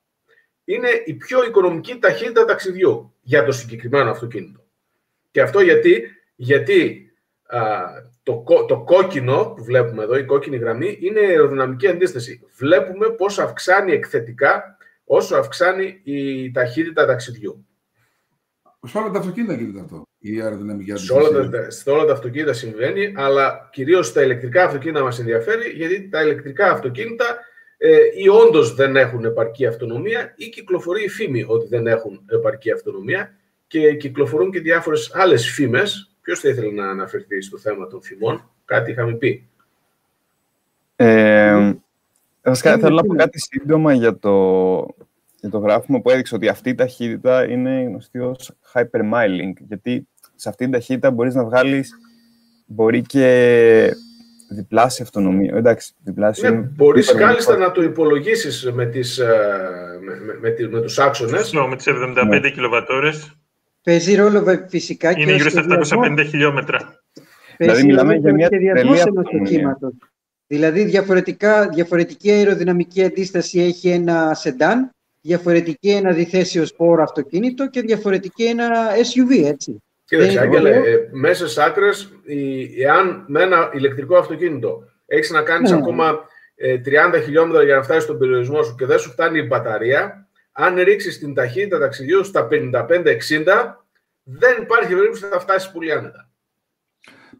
είναι η πιο οικονομική ταχύτητα ταξιδιού για το συγκεκριμένο αυτοκίνητο. Και αυτό γιατί, γιατί α, το, το κόκκινο που βλέπουμε εδώ, η κόκκινη γραμμή, είναι η αεροδυναμική αντίσταση. Βλέπουμε πώς αυξάνει εκθετικά όσο αυξάνει η ταχύτητα ταξιδιού. Σε όλα τα αυτοκίνητα γίνεται αυτό, η αεροδυναμική αντίσταση. Σε όλα, τα, σε όλα τα αυτοκίνητα συμβαίνει, αλλά κυρίως στα ηλεκτρικά αυτοκίνητα μας ενδιαφέρει, γιατί τα ηλεκτρικά αυτοκίνητα ε, ή όντως δεν έχουν επαρκή αυτονομία ή κυκλοφορεί η φήμη ότι δεν έχουν επαρκή αυτονομία και κυκλοφορούν και διάφορες άλλες φήμες. Ποιος θα ήθελε να αναφερθεί στο θέμα των φημών, κάτι είχαμε πει. Ε, θέλω να πω κάτι σύντομα για το, για το γράφημα που έδειξε ότι αυτή η ταχύτητα είναι γνωστή ως hypermiling, γιατί σε αυτή την ταχύτητα μπορείς να βγάλεις, μπορεί και διπλάσια αυτονομία. Εντάξει, διπλάσια. Ναι, μπορείς κάλλιστα να το υπολογίσεις με, τις, ε, με, με, με, με τους άξονες. Ναι, με τις 75 ναι. κιλοβατόρες. Παίζει ρόλο φυσικά είναι και γύρω στα 750 χιλιόμετρα. δηλαδή μιλάμε για μια τρελή Δηλαδή διαφορετικά, διαφορετική αεροδυναμική αντίσταση έχει ένα σεντάν διαφορετική ένα διθέσιο σπόρο αυτοκίνητο και διαφορετική ένα SUV, έτσι. Κύριε Άγγελε, ε, μέσα στι άκρες, εάν με ένα ηλεκτρικό αυτοκίνητο έχεις να κάνεις ναι. ακόμα 30 ε, χιλιόμετρα για να φτάσεις στον περιορισμό σου και δεν σου φτάνει η μπαταρία, αν ρίξεις την ταχύτητα ταξιδιού στα 55-60, δεν υπάρχει περίπτωση να φτάσεις πολύ άνετα.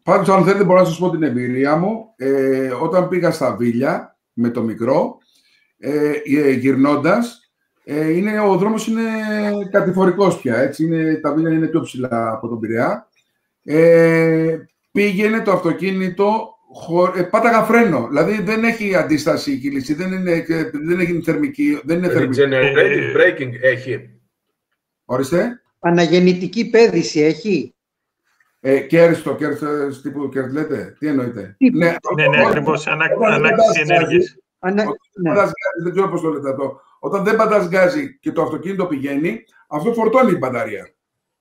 Πάντως, αν θέλετε, μπορώ να σας πω την εμπειρία μου. Ε, όταν πήγα στα Βίλια με το μικρό, ε, ε γυρνώντας, ε, είναι, ο δρόμος είναι κατηφορικός πια, έτσι, είναι, τα βίλια είναι πιο ψηλά από τον Πειραιά. Ε, πήγαινε το αυτοκίνητο, χω, ε, πάταγα φρένο, δηλαδή δεν έχει αντίσταση η κύληση, δεν, είναι, δεν έχει θερμική, δεν είναι θερμική. Regenerative braking έχει. Ορίστε. Αναγεννητική πέδηση έχει. Ε, κέρστο, κέρστο, τύπου κέρστο, λέτε. Τι εννοείτε. Ναι, ναι, ναι ακριβώς, ανάκτηση ενέργειας. Ανα... Όταν Ναι. πατάς γκάζι, δεν ξέρω πώς το λέτε αυτό. Όταν δεν πατάς γκάζι και το αυτοκίνητο πηγαίνει, αυτό φορτώνει η μπαταρία.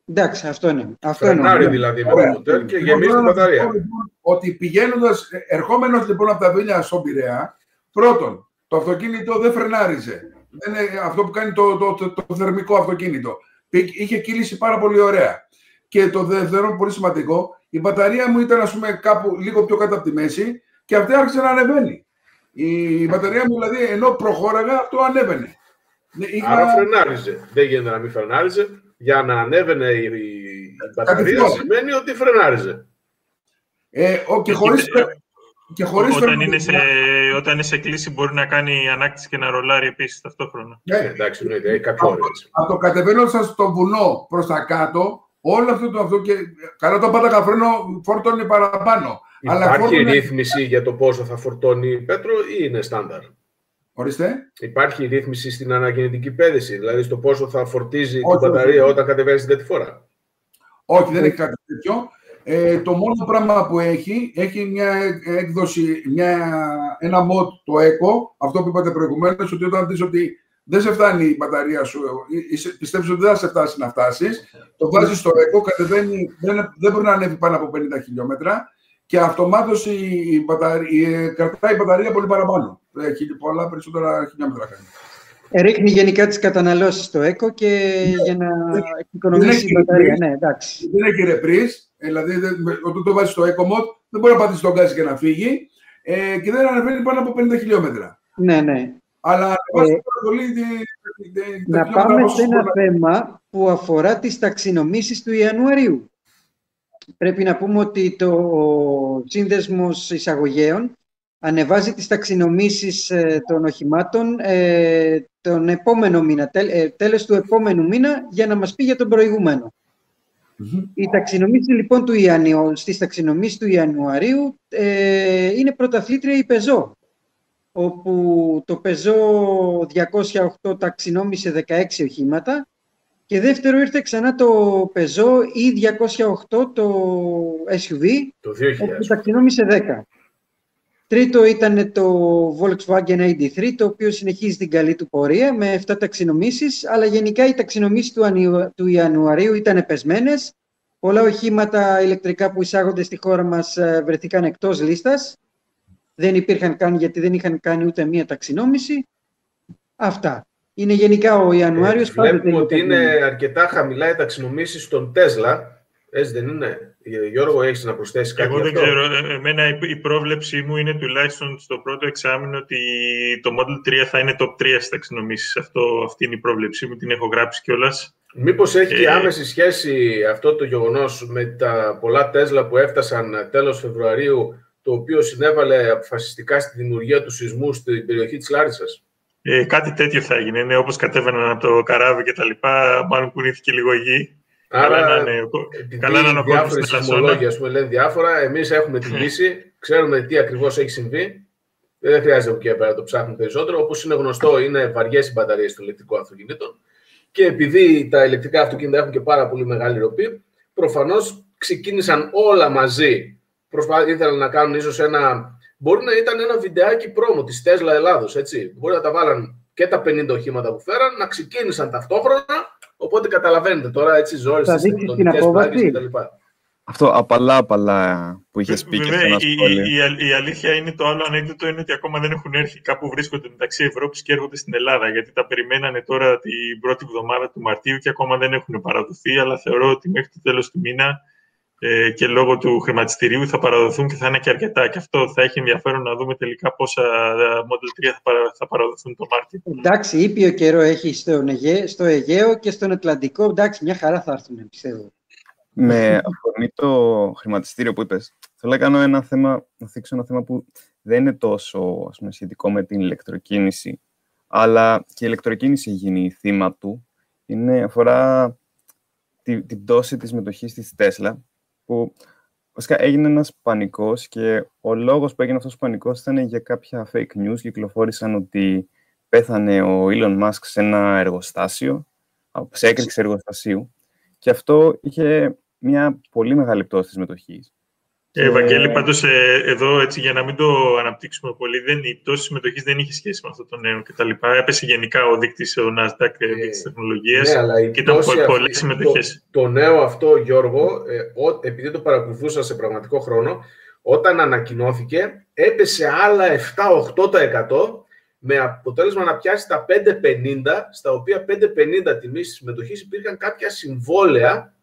Εντάξει, αυτό είναι. Αυτό Φρενάρει εννοώ. δηλαδή με Ωραία. το μοτέρ και Λοιπόν, γεμίζει θέλω την να σας μπαταρία. πω, λοιπόν, Ότι πηγαίνοντας, ερχόμενος λοιπόν από τα Βίλια στον Πειραιά, πρώτον, το αυτοκίνητο δεν φρενάριζε. Δεν είναι αυτό που κάνει το, το, το, το θερμικό αυτοκίνητο. Πή- Είχε κύληση πάρα πολύ ωραία. Και το δεύτερο, πολύ σημαντικό, η μπαταρία μου ήταν ας πούμε κάπου λίγο πιο κάτω από τη μέση και αυτή άρχισε να ανεβαίνει. Η μπαταρία μου δηλαδή ενώ προχώραγα αυτό ανέβαινε. Ναι, Είχα... Άρα φρενάριζε. Δεν γίνεται να μην φρενάριζε. Για να ανέβαινε η, η μπαταρία Κατευθείαν. σημαίνει ότι φρενάριζε. Ε, ο, και χωρίς, Κοίτα, και χωρίς όταν, είναι σε, φρενάρισμα- όταν είναι σε κλίση μπορεί να κάνει ανάκτηση και να ρολάρει επίσης ταυτόχρονα. Ναι, Ε, εντάξει, εννοείται, έχει κάποιο όριο. έτσι. από το κατεβαίνοντα στο βουνό προς τα κάτω, όλο αυτό το αυτό και καλά το πάταγα φρένο φόρτωνε παραπάνω. Αλλά Υπάρχει φόρτωνε... ρύθμιση για το πόσο θα φορτώνει πέτρο ή είναι στάνταρ; Ορίστε. Υπάρχει ρύθμιση στην ανακινητική πέδηση, δηλαδή στο πόσο θα φορτίζει Όχι, την μπαταρία όχι. όταν κατεβαίνει την τέτοια φορά; Όχι, δεν έχει κάτι τέτοιο. Ε, το μόνο πράγμα που έχει, έχει μια έκδοση, μια, ένα mod το Eco, αυτό που είπατε προηγουμένως, ότι όταν δεις ότι δεν σε φτάνει η μπαταρία σου, ε, είσαι- πιστεύεις ότι δεν θα σε φτάσει να φτάσεις, το βάζεις στο Eco, κατεβαίνει, δεν, δεν μπορεί να ανέβει πάνω από 50 χιλιόμετρα και αυτομάτως η, η μπαταρία, η- κρατάει η μπαταρία πολύ παραπάνω. Έχει πολλά περισσότερα χιλιόμετρα κάνει. Ε, Ρίχνει γενικά τις καταναλώσεις στο ΕΚΟ και για να δεν εξοικονομήσει έχει η μπαταρία. reprise. Ναι, εντάξει. δεν έχει reprise, δηλαδή δεν- με- όταν το βάζεις στο Eco Mode, δεν μπορεί να πατήσει τον γκάζι και να φύγει ε, και δεν ανεβαίνει πάνω από 50 χιλιόμετρα. Ναι, ναι. Αλλά ανεβάζει Ε, πάρα πολύ τη- τη- τη- τα Να χιλιόμετρα πάμε πόσο σε ένα μπορεί θέμα που αφορά τις ταξινομήσεις του Ιανουαρίου. Πρέπει να πούμε ότι το ο Σύνδεσμος Εισαγωγέων ανεβάζει τις ταξινομήσεις ε, των οχημάτων ε, τον επόμενο μήνα, τέλ- ε, τέλος του επόμενου μήνα για να μας πει για τον προηγούμενο. Μμμ. Η ταξινομήση λοιπόν του Ιανουαρίου, στις ταξινομήσεις του Ιανουαρίου ε, είναι πρωταθλήτρια η Peugeot, όπου το Peugeot 208 ταξινόμησε 16 οχήματα και δεύτερο ήρθε ξανά το Peugeot E208 το SUV, Το όπου 2000. ταξινόμησε 10. Τρίτο ήταν το Volkswagen ID3, το οποίο συνεχίζει την καλή του πορεία με 7 ταξινομήσεις, αλλά γενικά οι ταξινομήσεις του, Ανιου- του Ιανουαρίου ήταν πεσμένες. Πολλά οχήματα ηλεκτρικά που εισάγονται στη χώρα μας ε, βρεθήκαν εκτός λίστας. Δεν υπήρχαν καν γιατί δεν είχαν κάνει ούτε μία ταξινόμηση. Αυτά. Είναι γενικά ο Ιανουάριος Ε, πάντοτε βλέπουμε λίγο ότι είναι πεσμένος. αρκετά χαμηλά οι ταξινομήσεις στον Τέσλα. Έτσι δεν είναι; Ε, Γιώργο, έχεις να προσθέσεις κάτι Εγώ γι' δεν αυτό; ξέρω. Ε, Εμένα η- η πρόβλεψή μου είναι τουλάχιστον στο πρώτο εξάμεινο ότι το Model 3 θα είναι top 3 στις ταξινομήσεις. Αυτό, αυτή είναι η πρόβλεψή μου, την έχω γράψει κιόλας. Μήπως έχει και Ε, άμεση σχέση αυτό το γεγονός με τα πολλά Τέσλα που έφτασαν τέλος Φεβρουαρίου, το οποίο συνέβαλε αποφασιστικά στη δημιουργία του σεισμού στην περιοχή της Λάρισας; Ε, κάτι τέτοιο θα έγινε. Ναι, όπως κατέβαιναν από το καράβι και τα λοιπά, μάλλον κουνήθηκε λίγο η γη. Καλά να Άρα, είναι, ο- επειδή καλά να είναι ο κόσμος διάφοροι στην σεισμολόγοι Ελασσόνα. ας πούμε, λένε διάφορα, εμείς έχουμε τη λύση, ξέρουμε τι ακριβώς έχει συμβεί. Δεν χρειάζεται από εκεί και πέρα να το ψάχνουμε περισσότερο. Όπως είναι γνωστό, είναι βαριές οι μπαταρίες των ηλεκτρικών αυτοκινήτων. Και επειδή τα ηλεκτρικά αυτοκίνητα έχουν και πάρα πολύ μεγάλη ροπή, προφανώς ξεκίνησαν όλα μαζί. Προσπά... Ήθελαν να κάνουν ίσως ένα... Μπορεί να ήταν ένα βιντεάκι πρόμο της Tesla Ελλάδος, έτσι. Μπορεί να τα βάλαν και τα 50 οχήματα που φέραν, να ξεκίνησαν ταυτόχρονα, οπότε καταλαβαίνετε τώρα, έτσι, ζόρες, Θα τις δείξεις την τεκτονικές απόβαση. πλάκες κτλ. Αυτό απαλά απαλά που είχες πει και σε Βέβαια, ένα η, σχόλιο. η, η, αλ- η αλήθεια είναι το άλλο ανέκδοτο είναι ότι ακόμα δεν έχουν έρθει. Κάπου βρίσκονται μεταξύ Ευρώπης και έρχονται στην Ελλάδα. Γιατί τα περιμένανε τώρα την πρώτη εβδομάδα του Μαρτίου και ακόμα δεν έχουν παραδοθεί. Αλλά θεωρώ ότι μέχρι το τέλος του μήνα ε, και λόγω του χρηματιστηρίου θα παραδοθούν και θα είναι και αρκετά. Και αυτό θα έχει ενδιαφέρον να δούμε τελικά πόσα ε, Model 3 θα, παρα, θα παραδοθούν το Μάρτιο. Εντάξει, ήπιο καιρό έχει στον Αιγαίο, στο Αιγαίο και στον Ατλαντικό. Εντάξει, μια χαρά θα έρθουν, πιστεύω. Με αφορμή το χρηματιστήριο που είπες, θέλω να κάνω ένα θέμα, να θίξω ένα θέμα που δεν είναι τόσο ας πούμε, σχετικό με την ηλεκτροκίνηση, αλλά και η ηλεκτροκίνηση έχει γίνει θύμα του. Είναι, αφορά τη, την πτώση της μετοχής της Τέσλα, που βασικά έγινε ένας πανικός και ο λόγος που έγινε αυτός ο πανικός ήταν για κάποια fake news. Κυκλοφόρησαν ότι πέθανε ο Elon Musk σε ένα εργοστάσιο, σε έκρηξη εργοστασίου και αυτό είχε μια πολύ μεγάλη πτώση της μετοχής. Ε, Ευαγγέλη, πάντως ε, εδώ έτσι για να μην το αναπτύξουμε πολύ, δεν, η πτώση συμμετοχής δεν είχε σχέση με αυτό το νέο κτλ. Έπεσε γενικά ο δείκτης ο Nasdaq ε, τη τεχνολογίας ναι, και ήταν πολλές συμμετοχές. Το, το, νέο αυτό, Γιώργο, ε, ο, επειδή το παρακολουθούσα σε πραγματικό χρόνο, όταν ανακοινώθηκε, έπεσε άλλα 7-8% με αποτέλεσμα να πιάσει τα 5,50, στα οποία 5,50 τιμή συμμετοχής υπήρχαν κάποια συμβόλαια,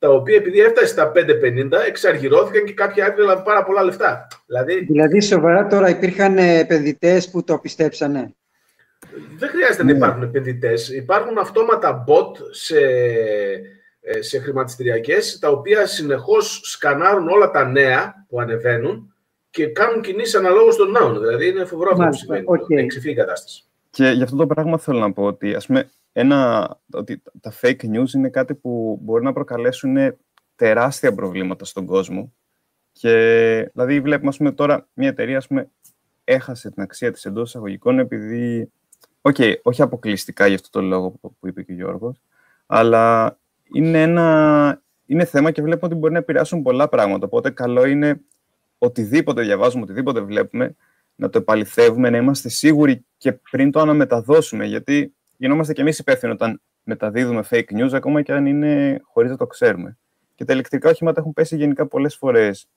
τα οποία επειδή έφτασε στα 5,50, εξαργυρώθηκαν και κάποια άκρη πάρα πολλά λεφτά. Δηλαδή, δηλαδή, σοβαρά τώρα υπήρχαν επενδυτές που το πιστέψανε. Δεν χρειάζεται να ναι. υπάρχουν επενδυτές. Υπάρχουν αυτόματα bot σε, ε, σε χρηματιστηριακές, τα οποία συνεχώς σκανάρουν όλα τα νέα που ανεβαίνουν και κάνουν κινήσεις αναλόγως των νέων. Δηλαδή είναι φοβερό αυτό που σημαίνει. Okay. η κατάσταση. Και γι' αυτό το πράγμα θέλω να πω ότι, ας πούμε, ένα, ότι τα fake news είναι κάτι που μπορεί να προκαλέσουν τεράστια προβλήματα στον κόσμο. Και δηλαδή βλέπουμε, ας πούμε, τώρα μια εταιρεία ας πούμε, έχασε την αξία της εντός εισαγωγικών επειδή, okay, όχι αποκλειστικά για αυτό το λόγο που, που είπε και ο Γιώργος, αλλά είναι ένα είναι θέμα και βλέπουμε ότι μπορεί να επηρεάσουν πολλά πράγματα. Οπότε καλό είναι οτιδήποτε διαβάζουμε, οτιδήποτε βλέπουμε, να το επαληθεύουμε, να είμαστε σίγουροι και πριν το αναμεταδώσουμε. Γιατί γινόμαστε κι εμείς υπεύθυνοι όταν μεταδίδουμε fake news, ακόμα και αν είναι χωρίς να το ξέρουμε. Και τα ηλεκτρικά οχήματα έχουν πέσει γενικά πολλές φορές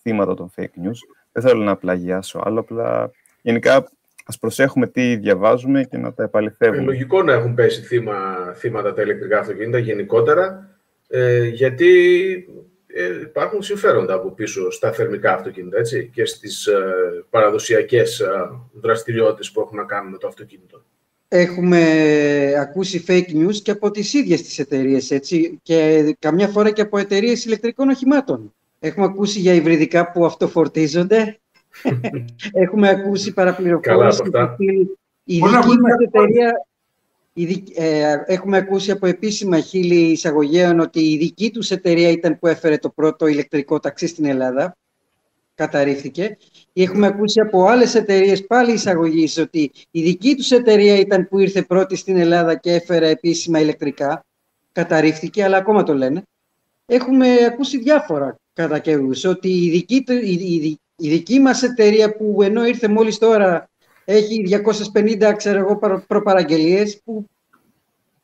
θύματα των fake news. Δεν θέλω να πλαγιάσω άλλο, απλά γενικά ας προσέχουμε τι διαβάζουμε και να τα επαληθεύουμε. Ε, λογικό να έχουν πέσει θύμα, θύματα τα ηλεκτρικά αυτοκίνητα γενικότερα, ε, γιατί ε, υπάρχουν συμφέροντα από πίσω στα θερμικά αυτοκίνητα έτσι, και στις ε, παραδοσιακές ε, δραστηριότητες που έχουν να κάνουν με το αυτοκίνητο. Έχουμε ακούσει fake news και από τις ίδιες τις εταιρείες, έτσι, και καμιά φορά και από εταιρείες ηλεκτρικών οχημάτων. Έχουμε ακούσει για υβριδικά που αυτοφορτίζονται. Έχουμε ακούσει παραπληροφόρηση. Η δική μας εταιρεία ε, έχουμε ακούσει από επίσημα χείλη εισαγωγέων ότι η δική τους εταιρεία ήταν που έφερε το πρώτο ηλεκτρικό ταξί στην Ελλάδα. Καταρρίφθηκε. Έχουμε ακούσει από άλλες εταιρείες πάλι εισαγωγής ότι η δική τους εταιρεία ήταν που ήρθε πρώτη στην Ελλάδα και έφερε επίσημα ηλεκτρικά. Καταρρίφθηκε, αλλά ακόμα το λένε. Έχουμε ακούσει διάφορα κατά καιρούς ότι η δική, η, η δική μας εταιρεία που ενώ ήρθε μόλις τώρα έχει 250 ξέρω εγώ, προπαραγγελίες που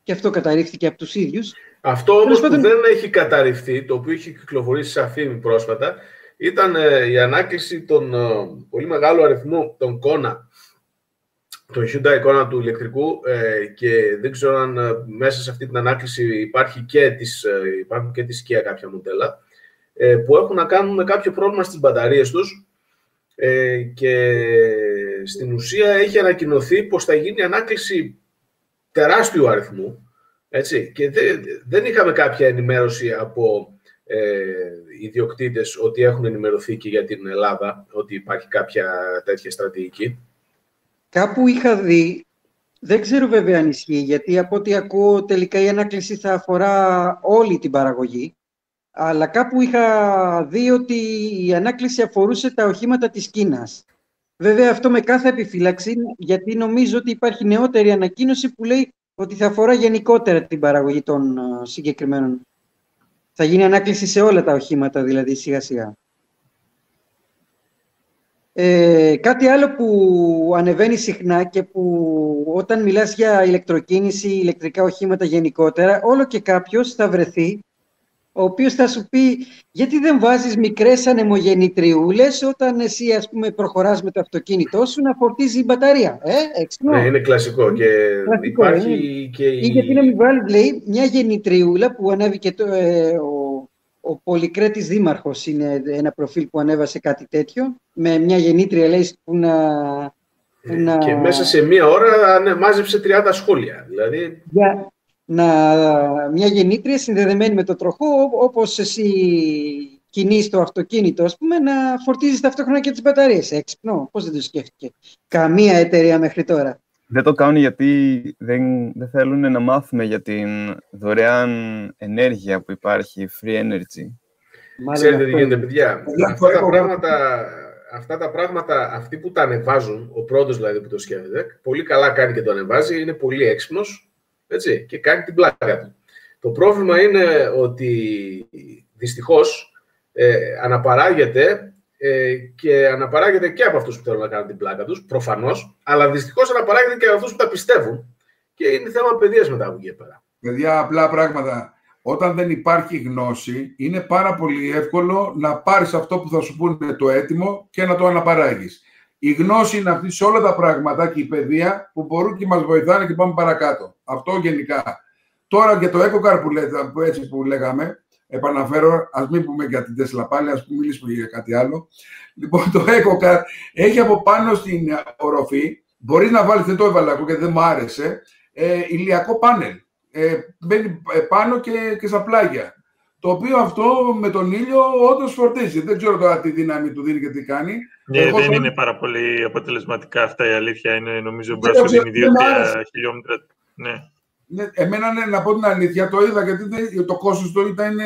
και αυτό καταρρίφθηκε από τους ίδιους. Αυτό όμως που δεν έχει καταρριφθεί, το οποίο έχει κυκλοφορήσει σε αφήμη πρόσφατα, ήταν ε, η ανάκληση των ε, πολύ μεγάλου αριθμού των κόνα, των Hyundai κόνα του ηλεκτρικού ε, και δεν ξέρω αν μέσα σε αυτή την ανάκληση υπάρχει και της, υπάρχουν και της Kia κάποια μοντέλα, που έχουν να κάνουν με κάποιο πρόβλημα στις μπαταρίες τους και στην ουσία έχει ανακοινωθεί πως θα γίνει ανάκληση τεράστιου αριθμού. Έτσι, και δεν, είχαμε κάποια ενημέρωση από ε, ιδιοκτήτες ότι έχουν ενημερωθεί και για την Ελλάδα, ότι υπάρχει κάποια τέτοια στρατηγική. Κάπου είχα δει, δεν ξέρω βέβαια αν ισχύει, γιατί από ό,τι ακούω τελικά η ανάκληση θα αφορά όλη την παραγωγή, αλλά κάπου είχα δει ότι η ανάκληση αφορούσε τα οχήματα της Κίνας. Βέβαια αυτό με κάθε επιφύλαξη, γιατί νομίζω ότι υπάρχει νεότερη ανακοίνωση που λέει ότι θα αφορά γενικότερα την παραγωγή των συγκεκριμένων. Θα γίνει ανάκληση σε όλα τα οχήματα, δηλαδή σιγά σιγά. Ε, κάτι άλλο που ανεβαίνει συχνά και που όταν μιλάς για ηλεκτροκίνηση, ηλεκτρικά οχήματα γενικότερα, όλο και κάποιος θα βρεθεί ο οποίος θα σου πει γιατί δεν βάζεις μικρές ανεμογεννητριούλες όταν εσύ ας πούμε προχωράς με το αυτοκίνητό σου να φορτίζει η μπαταρία. Ε, Ναι, είναι κλασικό και κλασικό, υπάρχει ε. και η... Ή γιατί να μην βάλει λέει, μια γεννητριούλα που ανέβηκε το, ε, ο, ο Πολυκρέτης Δήμαρχος είναι ένα προφίλ που ανέβασε κάτι τέτοιο με μια γεννήτρια λέει που να... Που να... Και μέσα σε μία ώρα ναι, μάζεψε 30 σχόλια. Δηλαδή... Για, να, μια γεννήτρια συνδεδεμένη με το τροχό, όπως εσύ κινείς το αυτοκίνητο, ας πούμε, να φορτίζεις ταυτόχρονα και τις μπαταρίες. Έξυπνο, πώς δεν το σκέφτηκε. Καμία εταιρεία μέχρι τώρα. Δεν το κάνουν γιατί δεν, δεν θέλουν να μάθουμε για την δωρεάν ενέργεια που υπάρχει, free energy. Ξέρετε τι γίνεται, παιδιά. Αυτά τα, πράγματα, αυτά τα πράγματα, αυτοί που τα ανεβάζουν, ο πρώτος δηλαδή που το σκέφτεται, πολύ καλά κάνει και το ανεβάζει, είναι πολύ έξυπνος, έτσι, και κάνει την πλάκα του. Το πρόβλημα είναι ότι δυστυχώς ε, αναπαράγεται ε, και αναπαράγεται και από αυτούς που θέλουν να κάνουν την πλάκα τους, προφανώς, αλλά δυστυχώς αναπαράγεται και από αυτούς που τα πιστεύουν και είναι θέμα παιδείας μετά από εκεί πέρα. Παιδιά, απλά πράγματα. Όταν δεν υπάρχει γνώση, είναι πάρα πολύ εύκολο να πάρεις αυτό που θα σου πούνε το έτοιμο και να το αναπαράγεις. Η γνώση είναι αυτή σε όλα τα πράγματα και η παιδεία που μπορούν και μας βοηθάνε και πάμε παρακάτω. Αυτό γενικά. Τώρα και το EcoCar που, λέτε, που, έτσι που λέγαμε, επαναφέρω, ας μην πούμε για την Tesla πάλι, ας πούμε μιλήσουμε για κάτι άλλο. Λοιπόν, το EcoCar έχει από πάνω στην οροφή, μπορείς να βάλεις, δεν το έβαλα γιατί δεν μου άρεσε, ε, ηλιακό πάνελ. Ε, μπαίνει ε, πάνω και, και στα πλάγια. Το οποίο αυτό με τον ήλιο όντως φορτίζει. Δεν ξέρω τώρα τι δύναμη του δίνει και τι κάνει. Ναι, δεν είναι πάρα πολύ αποτελεσματικά αυτά η αλήθεια. Είναι νομίζω μπροστά από την 2 χιλιόμετρα. Ναι. Ναι, εμένα ναι, να πω την αλήθεια, το είδα γιατί το κόστος του ήταν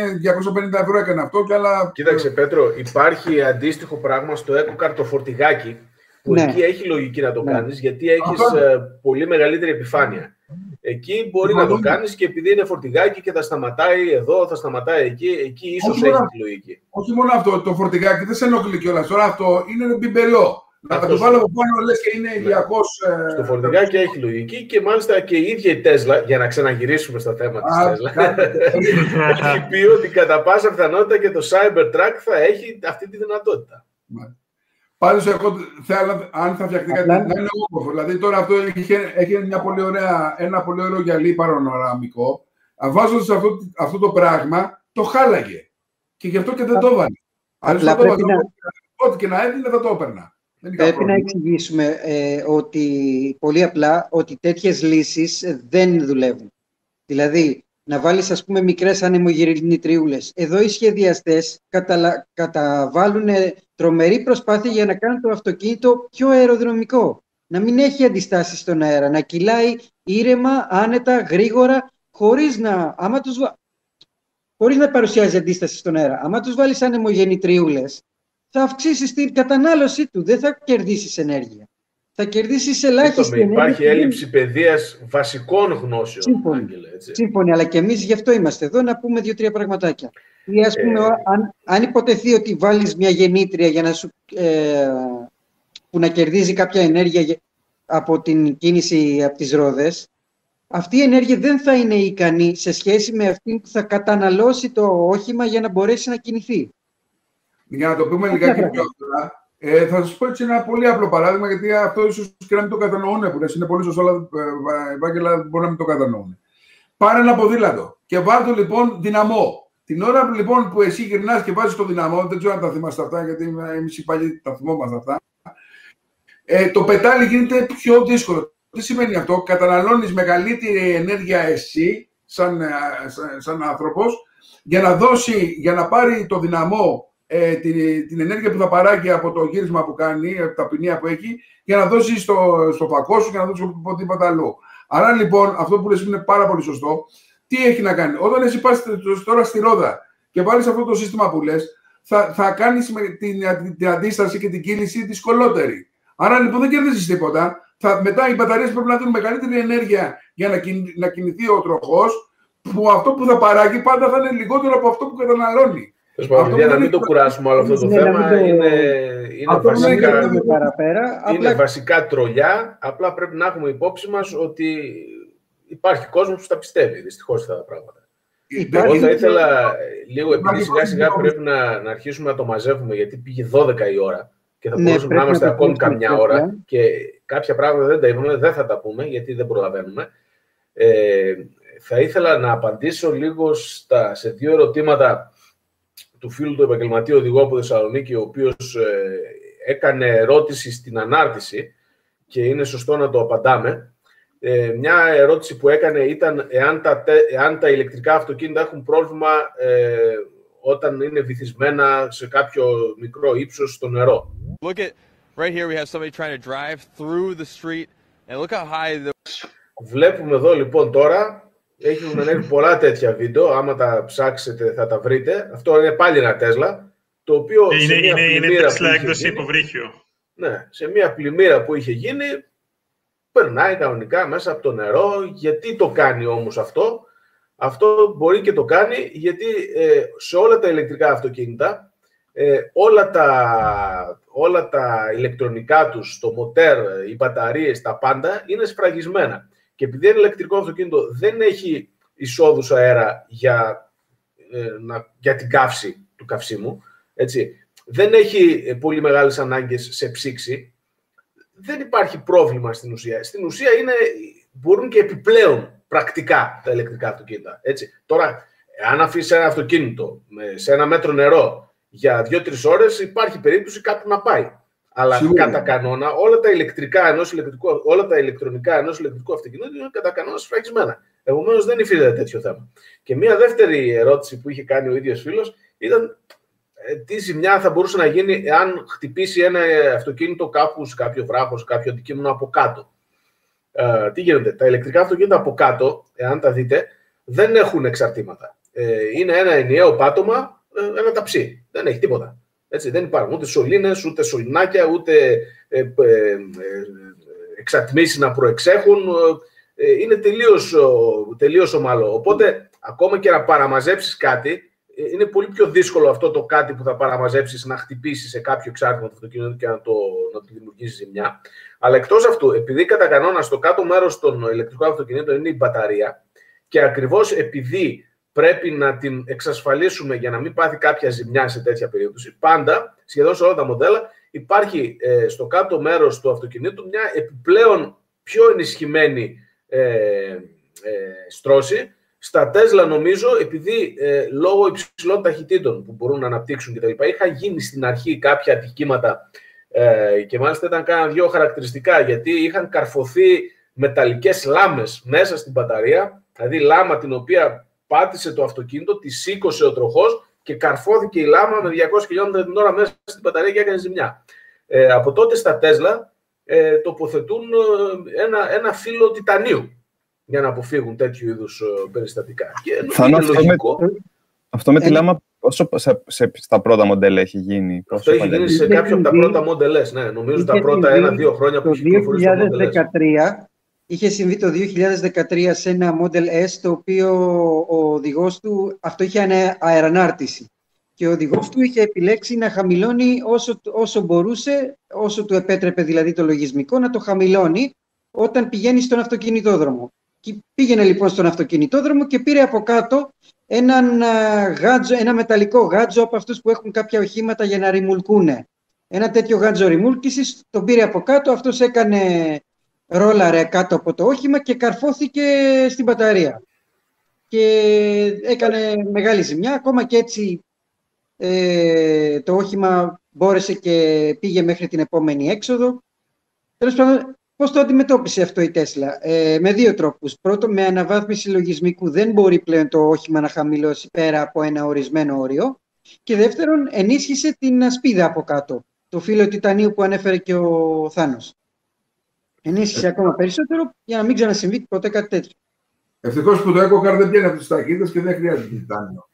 250 ευρώ έκανε αυτό και άλλα... Κοίταξε Πέτρο, υπάρχει αντίστοιχο πράγμα στο EcoCard το φορτηγάκι που ναι. εκεί έχει λογική να το ναι. κάνεις γιατί έχεις ε, πολύ μεγαλύτερη επιφάνεια. Εκεί μπορεί να το κάνεις και επειδή είναι φορτηγάκι και θα σταματάει εδώ, θα σταματάει εκεί, εκεί ίσως έχεις τη λογική. Όχι μόνο αυτό, το φορτηγάκι δεν σε ενοχλεί κιόλας. Τώρα αυτό είναι μπιμπελό. Να το βάλω από πάνω, λες και είναι ηλιακός... Ναι. Στο φορτηγάκι έχει λογική και μάλιστα και η ίδια η Τέσλα, για να ξαναγυρίσουμε στο θέμα της Τέσλα, έχει πει ότι κατά πάσα πιθανότητα και το Cybertruck θα έχει αυτή τη δυνατότητα. Πάντως, εγώ θέλω, αν θα φτιαχτεί κάτι, να είναι όμορφο. Δηλαδή, τώρα αυτό έχει, έχει μια πολύ ωραία, ένα πολύ ωραίο γυαλί παρονοραμικό. Βάζοντας αυτό, αυτό το πράγμα, το χάλαγε. Και γι' αυτό και δεν το έβαλε. Απλά πρέπει να... Ό,τι και να έδινε, θα το έπαιρνα. Πρέπει να εξηγήσουμε ε, ότι πολύ απλά ότι τέτοιες λύσεις δεν δουλεύουν. Δηλαδή, να βάλεις ας πούμε μικρές ανεμογυρνητριούλες. Εδώ οι σχεδιαστές καταλα... καταβάλουν τρομερή προσπάθεια για να κάνουν το αυτοκίνητο πιο αεροδρομικό. Να μην έχει αντιστάσεις στον αέρα, να κυλάει ήρεμα, άνετα, γρήγορα, χωρίς να, άμα τους, χωρίς να παρουσιάζει αντίσταση στον αέρα. Άμα τους βάλεις ανεμογεννητριούλες, θα αυξήσεις την κατανάλωσή του. Δεν θα κερδίσεις ενέργεια. Θα κερδίσεις ελάχιστη ενέργεια. Υπάρχει έλλειψη παιδείας βασικών γνώσεων. Σύμφωνοι, έτσι. Σύμφωνοι, αλλά και εμείς γι' αυτό είμαστε εδώ να πούμε δύο-τρία πραγματάκια. Ή ας πούμε, ε... αν, αν υποτεθεί ότι βάλεις μια γεννήτρια για να σου, ε, που να κερδίζει κάποια ενέργεια από την κίνηση από τις ρόδες, αυτή η ενέργεια δεν θα είναι ικανή σε σχέση με αυτή που θα καταναλώσει το όχημα για να μπορέσει να κινηθεί. Για να το πούμε λιγάκι πιο απλά, ε, θα σας πω έτσι ένα πολύ απλό παράδειγμα, γιατί αυτό ίσως και να μην το κατανοούν που είναι πολύ σωστό, αλλά ε, Ευάγγελα μπορεί να μην το κατανοούν. Πάρε ένα ποδήλατο και βάλτε λοιπόν δυναμό. Την ώρα που, λοιπόν, που εσύ γυρνάς και βάζεις το δυναμό, δεν ξέρω αν τα θυμάστε αυτά, γιατί εμεί οι παλιοί τα θυμόμαστε αυτά. Ε, το πετάλι γίνεται πιο δύσκολο. Τι σημαίνει αυτό, καταναλώνεις μεγαλύτερη ενέργεια εσύ, σαν, ε, σαν, σαν άνθρωπος, για να δώσει, για να πάρει το δυναμό ε, την, την ενέργεια που θα παράγει από το γύρισμα που κάνει, από τα ποινία που έχει, για να δώσει στο, στο φακό σου και να δώσει οπουδήποτε αλλού. Άρα λοιπόν, αυτό που λες είναι πάρα πολύ σωστό. Τι έχει να κάνει. Όταν εσύ πας τώρα στη ρόδα και βάλεις αυτό το σύστημα που λες, θα, θα κάνεις την, την, την αντίσταση και την κύληση δυσκολότερη. Άρα λοιπόν δεν κερδίζεις τίποτα. Θα, μετά οι μπαταρίες πρέπει να δίνουν μεγαλύτερη ενέργεια για να, να κινηθεί ο τροχός, που αυτό που θα παράγει πάντα θα είναι λιγότερο από αυτό που καταναλώνει. Για να μην το κουράσουμε όλο αυτό το ναι, θέμα, είναι, είναι, βασικά, είναι βασικά τρολιά. Απλά πρέπει να έχουμε υπόψη μας ότι υπάρχει κόσμος που τα πιστεύει, δυστυχώς, αυτά τα πράγματα. Εγώ θα ήθελα λίγο, επειδή σιγά σιγά πρέπει να, να αρχίσουμε να το μαζεύουμε, γιατί πήγε 12 η ώρα και θα ναι, μπορούσαμε να είμαστε ακόμη καμιά ώρα και κάποια πράγματα δεν τα είπαμε, δεν θα τα πούμε, γιατί δεν προλαβαίνουμε. Ε, θα ήθελα να απαντήσω λίγο στα, σε δύο ερωτήματα του φίλου του επαγγελματίου οδηγού από Θεσσαλονίκη, ο οποίος ε, έκανε ερώτηση στην ανάρτηση και είναι σωστό να το απαντάμε. Ε, μια ερώτηση που έκανε ήταν εάν τα, εάν τα ηλεκτρικά αυτοκίνητα έχουν πρόβλημα ε, όταν είναι βυθισμένα σε κάποιο μικρό ύψος στο νερό. Look at, right here we have somebody trying to drive through the street and look how high the... Βλέπουμε εδώ λοιπόν τώρα έχουν ανέβει πολλά τέτοια βίντεο. Άμα τα ψάξετε θα τα βρείτε. Αυτό είναι πάλι ένα Τέσλα. Το οποίο είναι, σε μια είναι, είναι Τέσλα έκδοση υποβρύχιο. Ναι, σε μια πλημμύρα που είχε γίνει, περνάει κανονικά μέσα από το νερό. Γιατί το κάνει όμως αυτό; Αυτό μπορεί και το κάνει γιατί ε, σε όλα τα ηλεκτρικά αυτοκίνητα ε, όλα, τα, όλα τα ηλεκτρονικά τους, το μοτέρ, οι μπαταρίες, τα πάντα είναι σφραγισμένα. Και επειδή ένα ηλεκτρικό αυτοκίνητο δεν έχει εισόδους αέρα για, ε, για την καύση του καυσίμου, έτσι, δεν έχει ε, πολύ μεγάλες ανάγκες σε ψήξη, δεν υπάρχει πρόβλημα στην ουσία. Στην ουσία είναι, μπορούν και επιπλέον πρακτικά τα ηλεκτρικά αυτοκίνητα. Έτσι. Τώρα, αν αφήσεις ένα αυτοκίνητο σε ένα μέτρο νερό για δύο-τρεις ώρες, υπάρχει περίπτωση κάπου να πάει. Αλλά Σίγουρα. κατά κανόνα όλα τα, ηλεκτρικά ενός ηλεκτρικού, όλα τα ηλεκτρονικά ενός ηλεκτρικού αυτοκινήτου είναι κατά κανόνα σφραγισμένα. Επομένως δεν υφίσταται τέτοιο θέμα. Και μία δεύτερη ερώτηση που είχε κάνει ο ίδιος φίλος ήταν ε, τι ζημιά θα μπορούσε να γίνει εάν χτυπήσει ένα αυτοκίνητο κάπους σε κάποιο βράχος, σε κάποιο αντικείμενο από κάτω. Ε, τι γίνεται, τα ηλεκτρικά αυτοκίνητα από κάτω, εάν τα δείτε, δεν έχουν εξαρτήματα. Ε, είναι ένα ενιαίο πάτωμα, ε, ένα ταψί. Δεν έχει τίποτα. Έτσι, δεν υπάρχουν ούτε σωλήνες, ούτε σωληνάκια, ούτε ε, ε, ε εξατμίσεις να προεξέχουν. είναι τελείως, τελείως ομαλό. Οπότε, ακόμα και να παραμαζέψεις κάτι, είναι πολύ πιο δύσκολο αυτό το κάτι που θα παραμαζέψεις να χτυπήσεις σε κάποιο εξάρτημα του αυτοκίνητου και να το, να το δημιουργήσεις ζημιά. Αλλά εκτός αυτού, επειδή κατά κανόνας στο κάτω μέρος των ηλεκτρικών αυτοκινήτων είναι η μπαταρία και ακριβώς επειδή πρέπει να την εξασφαλίσουμε για να μην πάθει κάποια ζημιά σε τέτοια περίπτωση, πάντα, σχεδόν σε όλα τα μοντέλα, υπάρχει ε, στο κάτω μέρος του αυτοκινήτου μια επιπλέον πιο ενισχυμένη ε, ε, στρώση. Στα Τέσλα νομίζω, επειδή ε, λόγω υψηλών ταχυτήτων που μπορούν να αναπτύξουν κτλ. είχαν γίνει στην αρχή κάποια ατυχήματα ε, και μάλιστα ήταν κάνα δύο χαρακτηριστικά, γιατί είχαν καρφωθεί μεταλλικές λάμες μέσα στην μπαταρία, δηλαδή λάμα την οποία πάτησε το αυτοκίνητο, τη σήκωσε ο τροχός και καρφώθηκε η λάμα με 200 χιλιόμετρα την ώρα μέσα στην μπαταρία και έκανε ζημιά. Ε, από τότε στα Τέσλα ε, τοποθετούν ε, ένα, ένα φύλλο τιτανίου για να αποφύγουν τέτοιου είδους ε, περιστατικά. Και Θα είναι λογικό. Αυτό με τη λάμα Πόσο σε, σε, στα πρώτα μοντέλα έχει γίνει. Αυτό έχει γίνει σε κάποια από τα πρώτα μοντέλες. Ναι, νομίζω τα πρώτα ένα-δύο χρόνια που είχε κυκλοφορήσει. Το 2013 είχε συμβεί το 2013 σε ένα Model S το οποίο ο οδηγός του αυτό είχε αερανάρτηση. Και ο οδηγός του είχε επιλέξει να χαμηλώνει όσο, όσο μπορούσε, όσο του επέτρεπε δηλαδή το λογισμικό, να το χαμηλώνει όταν πηγαίνει στον αυτοκινητόδρομο. Και πήγαινε λοιπόν στον αυτοκινητόδρομο και πήρε από κάτω έναν γάτζο, ένα μεταλλικό γάτζο από αυτούς που έχουν κάποια οχήματα για να ρημουλκούνε. Ένα τέτοιο γάτζο ρημούλκησης τον πήρε από κάτω, αυτός έκανε ρόλαρε κάτω από το όχημα και καρφώθηκε στην μπαταρία. Και έκανε μεγάλη ζημιά, ακόμα και έτσι ε, το όχημα μπόρεσε και πήγε μέχρι την επόμενη έξοδο. Τέλος πάντων, Πώς το αντιμετώπισε αυτό η Τέσλα, ε, με δύο τρόπους. Πρώτον, με αναβάθμιση λογισμικού δεν μπορεί πλέον το όχημα να χαμηλώσει πέρα από ένα ορισμένο όριο. Και δεύτερον, ενίσχυσε την ασπίδα από κάτω, το φύλλο τιτανίου που ανέφερε και ο Θάνος. Ενίσχυσε ακόμα περισσότερο για να μην ξανασυμβεί ποτέ κάτι τέτοιο. Ευτυχώς που το EcoCar δεν πιάνει αυτέ τις ταχύτητες και δεν χρειάζεται τιτάνιο.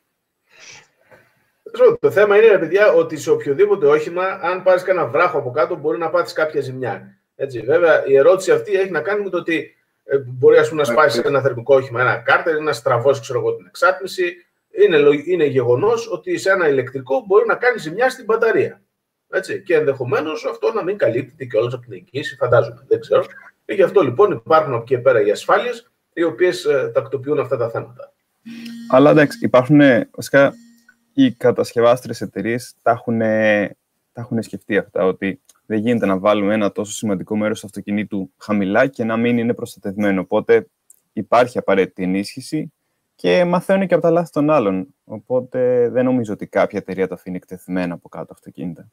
Το θέμα είναι, παιδιά, ότι σε οποιοδήποτε όχημα, αν πάρεις κανένα βράχο από κάτω, μπορεί να πάθεις κάποια ζημιά. Έτσι, βέβαια, η ερώτηση αυτή έχει να κάνει με το ότι ε, μπορεί ας πούμε, να σπάσει ένα θερμικό όχημα, ένα κάρτερ, να στραβώσει ξέρω εγώ, την εξάτμιση. Είναι, είναι γεγονός ότι σε ένα ηλεκτρικό μπορεί να κάνει ζημιά στην μπαταρία. Έτσι. Και ενδεχομένως αυτό να μην καλύπτεται και όλο από την εγγύηση, φαντάζομαι. Δεν ξέρω. Και γι' αυτό λοιπόν υπάρχουν από εκεί πέρα οι ασφάλειες, οι οποίες ε, τακτοποιούν αυτά τα θέματα. Αλλά εντάξει, υπάρχουν βασικά οι κατασκευάστρες εταιρείες τα έχουν, τα έχουν σκεφτεί αυτά, ότι δεν γίνεται να βάλουμε ένα τόσο σημαντικό μέρος του αυτοκινήτου χαμηλά και να μην είναι προστατευμένο. Οπότε υπάρχει απαραίτητη ενίσχυση και μαθαίνουν και από τα λάθη των άλλων. Οπότε δεν νομίζω ότι κάποια εταιρεία το αφήνει εκτεθειμένα από κάτω αυτοκίνητα.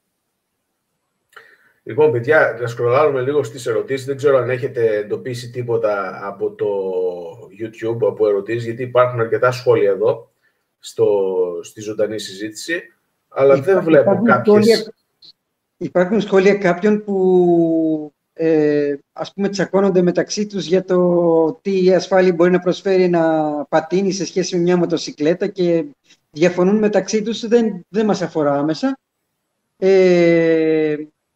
Λοιπόν, παιδιά, να σκρολάρουμε λίγο στις ερωτήσεις. Δεν ξέρω αν έχετε εντοπίσει τίποτα από το YouTube, από ερωτήσεις, γιατί υπάρχουν αρκετά σχόλια εδώ, στο, στη ζωντανή συζήτηση, αλλά δεν βλέπω κάποιες... Υπάρχουν σχόλια κάποιων που ε, ας πούμε τσακώνονται μεταξύ τους για το τι ασφάλεια μπορεί να προσφέρει ένα πατίνι σε σχέση με μια μοτοσυκλέτα και διαφωνούν μεταξύ τους, δεν, δεν μας αφορά άμεσα. Ε,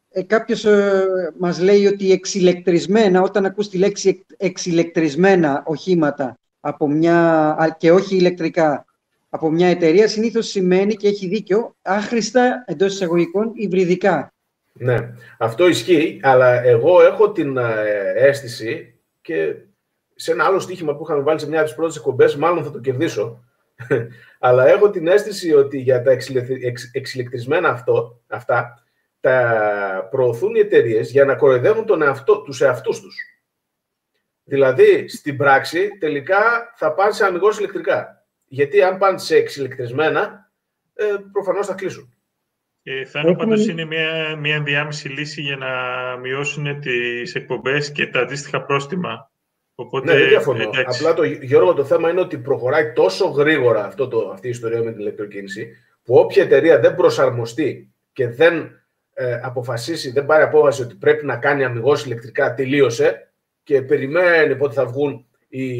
ε, κάποιος ε, μας λέει ότι εξηλεκτρισμένα, όταν ακούς τη λέξη εξηλεκτρισμένα οχήματα από μια, και όχι ηλεκτρικά, από μια εταιρεία συνήθως σημαίνει και έχει δίκιο άχρηστα εντός εισαγωγικών υβριδικά. Ναι, αυτό ισχύει, αλλά εγώ έχω την ε, αίσθηση και σε ένα άλλο στοίχημα που είχαμε βάλει σε μια από τις πρώτες εκπομπές, μάλλον θα το κερδίσω. αλλά έχω την αίσθηση ότι για τα εξηλεκτρισμένα αυτό, αυτά τα προωθούν οι εταιρείες για να κοροϊδεύουν τον εαυτό, τους εαυτούς τους. Δηλαδή, στην πράξη, τελικά θα πάνε σε αμυγός ηλεκτρικά. Γιατί αν πάνε σε εξηλεκτρισμένα, ε, προφανώς θα κλείσουν. Ε, θα είναι πάντως είναι μια, μια ενδιάμεση λύση για να μειώσουν τις εκπομπές και τα αντίστοιχα πρόστιμα. Οπότε, ναι, δεν διαφωνώ. Απλά το, Γιώργο, το θέμα είναι ότι προχωράει τόσο γρήγορα αυτό το, αυτή η ιστορία με την ηλεκτροκίνηση, που όποια εταιρεία δεν προσαρμοστεί και δεν ε, αποφασίσει, δεν πάρει απόφαση ότι πρέπει να κάνει αμυγός ηλεκτρικά, τελείωσε και περιμένει πότε θα βγουν οι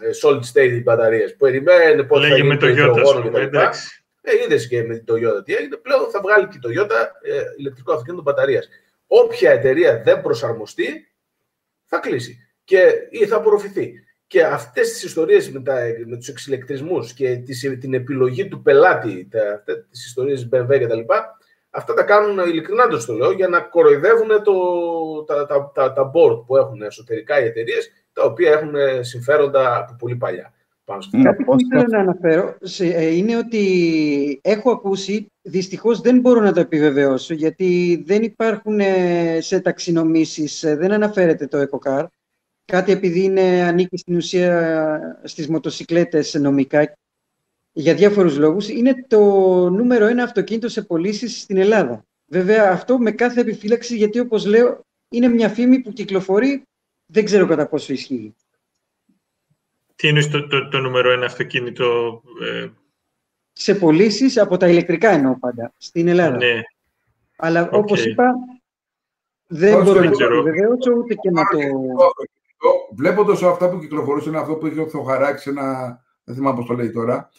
ε, solid state μπαταρίες, περιμένει πότε θα γίνει το υδρογόνο κτλ. Ε, είδες και με το Toyota τι έγινε. Πλέον θα βγάλει και το Toyota ε, ηλεκτρικό αυτοκίνητο μπαταρίας. Όποια εταιρεία δεν προσαρμοστεί, θα κλείσει και, ή θα απορροφηθεί. Και αυτές τις ιστορίες με, με τους εξηλεκτρισμούς και τις, την επιλογή του πελάτη, τις ιστορίες BMW κτλ., αυτά τα κάνουν ειλικρινά το λέω για να κοροϊδεύουν το, τα, τα, τα, τα board που έχουν εσωτερικά οι εταιρείες, τα οποία έχουν συμφέροντα από πολύ παλιά. Κάτι που ήθελα να αναφέρω ε, είναι ότι έχω ακούσει, δυστυχώς δεν μπορώ να το επιβεβαιώσω, γιατί δεν υπάρχουν ε, σε ταξινομήσεις, ε, δεν αναφέρεται το EcoCar. Κάτι επειδή είναι, ανήκει στην ουσία στις μοτοσυκλέτες νομικά, για διάφορους λόγους, είναι το νούμερο ένα αυτοκίνητο σε πωλήσεις στην Ελλάδα. Βέβαια αυτό με κάθε επιφύλαξη, γιατί όπως λέω, είναι μια φήμη που κυκλοφορεί, δεν ξέρω κατά πόσο ισχύει. Τι είναι το, το, το νούμερο ένα αυτοκίνητο... Ε... Σε πωλήσεις από τα ηλεκτρικά εννοώ πάντα, στην Ελλάδα. Ναι. Αλλά okay. όπως είπα, δεν μπορώ να το επιβεβαιώσω ούτε και να το... Βλέποντας αυτά που κυκλοφορούσαν, αυτό που είχε ο Θοχαράκης, ένα, δεν θυμάμαι πώς το λέει τώρα,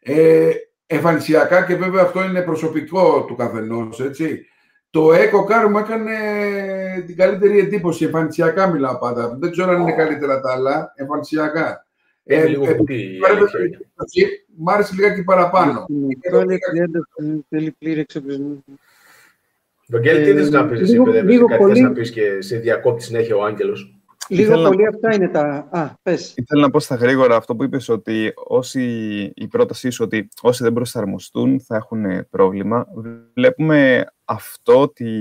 ε, εμφανισιακά και βέβαια αυτό είναι προσωπικό του καθενός, έτσι. Το EcoCar μου έκανε την καλύτερη εντύπωση, εμφανισιακά μιλάω πάντα. Δεν ξέρω αν είναι καλύτερα τα άλλα, εμφανισιακά. Ε, λίγο ε, Μ' άρεσε λιγάκι παραπάνω. Θέλει πλήρη εξοπλισμό. Βαγγέλη, τι θες να πεις εσύ, παιδί, κάτι θες να πεις και σε διακόπτη συνέχεια ο Άγγελος; Λίγο Ήθελα... πολύ αυτά είναι τα... Α, πες. Ήθελα να πω στα γρήγορα αυτό που είπες ότι όσοι, η πρότασή σου ότι όσοι δεν προσαρμοστούν θα έχουν πρόβλημα. Βλέπουμε αυτό ότι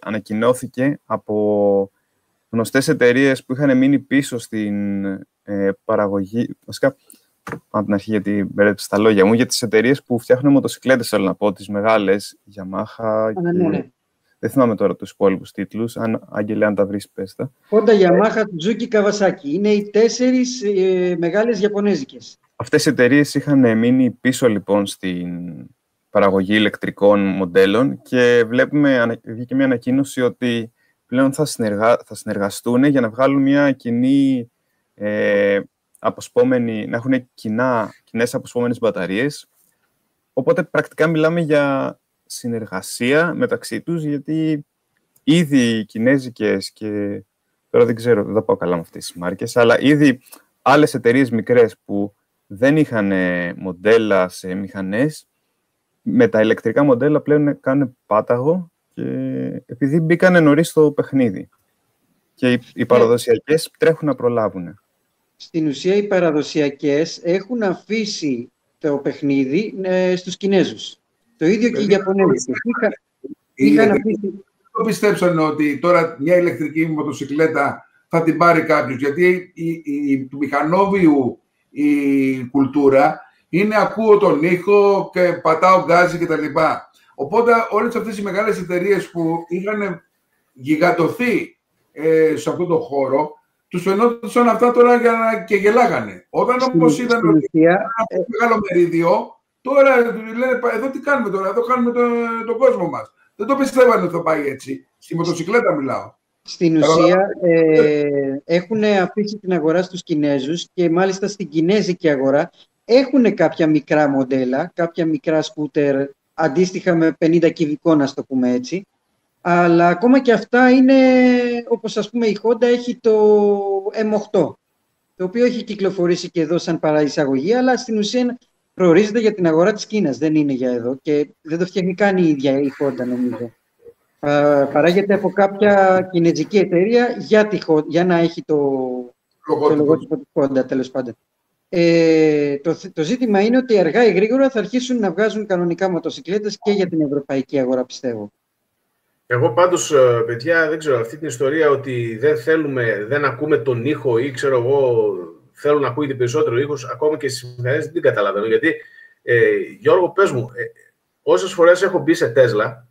ανακοινώθηκε από γνωστές εταιρείες που είχαν μείνει πίσω στην ε, παραγωγή, βασικά από την αρχή γιατί μπερδέψα τα λόγια μου, για τις εταιρείες που φτιάχνουν μοτοσυκλέτες, θέλω να πω, τις μεγάλες, Yamaha ναι, ναι, ναι. Δεν θυμάμαι τώρα τους υπόλοιπους τίτλους, αν Άγγελε, αν τα βρεις, πες τα. Honda, Yamaha, Suzuki, Kawasaki. Είναι οι τέσσερις ε, μεγάλες Ιαπωνέζικες. Αυτές οι εταιρείες είχαν μείνει πίσω, λοιπόν, στην παραγωγή ηλεκτρικών μοντέλων και βλέπουμε, βγήκε μια ανακοίνωση ότι πλέον θα, συνεργα... θα συνεργαστούν για να βγάλουν μια κοινή ε, αποσπόμενοι, να έχουν κοινά, κοινές αποσπόμενες μπαταρίες. Οπότε πρακτικά μιλάμε για συνεργασία μεταξύ τους, γιατί ήδη οι κινέζικες και τώρα δεν ξέρω, δεν θα πάω καλά με αυτές τις μάρκες, αλλά ήδη άλλες εταιρείες μικρές που δεν είχαν μοντέλα σε μηχανές, με τα ηλεκτρικά μοντέλα πλέον κάνουν πάταγο και επειδή μπήκαν νωρίς στο παιχνίδι. Και οι, οι παραδοσιακές τρέχουν να προλάβουν στην ουσία οι παραδοσιακές έχουν αφήσει το παιχνίδι ε, στους Κινέζους. Το ίδιο και οι Ιαπωνέζοι. Είχαν αφήσει... Το πιστέψαν ότι τώρα μια ηλεκτρική μοτοσυκλέτα θα την πάρει κάποιος, γιατί η, η, του μηχανόβιου η κουλτούρα είναι ακούω τον ήχο και πατάω γκάζι κτλ. Οπότε όλες αυτές οι μεγάλες εταιρείες που είχαν γιγαντωθεί ε, σε αυτό το χώρο τους φαινόταν αυτά τώρα για να... και γελάγανε. Όταν όμω είδαν ότι ένα μεγάλο μερίδιο, τώρα λένε εδώ τι κάνουμε τώρα, εδώ κάνουμε τον, τον κόσμο μας. Δεν το πιστεύανε ότι θα πάει έτσι. Στη μοτοσυκλέτα μιλάω. Στην ουσία ε, έχουν αφήσει την αγορά στους Κινέζους και μάλιστα στην Κινέζικη αγορά έχουν κάποια μικρά μοντέλα, κάποια μικρά σκούτερ αντίστοιχα με 50 κυβικών, να το πούμε έτσι, αλλά ακόμα και αυτά είναι, όπως ας πούμε η Honda έχει το M8, το οποίο έχει κυκλοφορήσει και εδώ σαν παραεισαγωγή, αλλά στην ουσία προορίζεται για την αγορά της Κίνας, δεν είναι για εδώ και δεν το φτιάχνει καν η ίδια η Honda νομίζω. Ε, παράγεται από κάποια κινέζικη εταιρεία για, τη, Ho- για να έχει το, το Λογότυπο. λογότυπο του Honda τέλος πάντων. Ε, το, θ- το ζήτημα είναι ότι αργά ή γρήγορα θα αρχίσουν να βγάζουν κανονικά μοτοσυκλέτες και για την ευρωπαϊκή αγορά πιστεύω. Εγώ πάντως, ε, παιδιά, δεν ξέρω, αυτή την ιστορία ότι δεν θέλουμε, δεν ακούμε τον ήχο ή ξέρω εγώ, θέλουν να ακούγεται περισσότερο ήχος, ακόμα και στις μηχανές δεν την καταλαβαίνω. Γιατί, ε, Γιώργο, πες μου, ε, όσες φορές έχω μπει σε Τέσλα,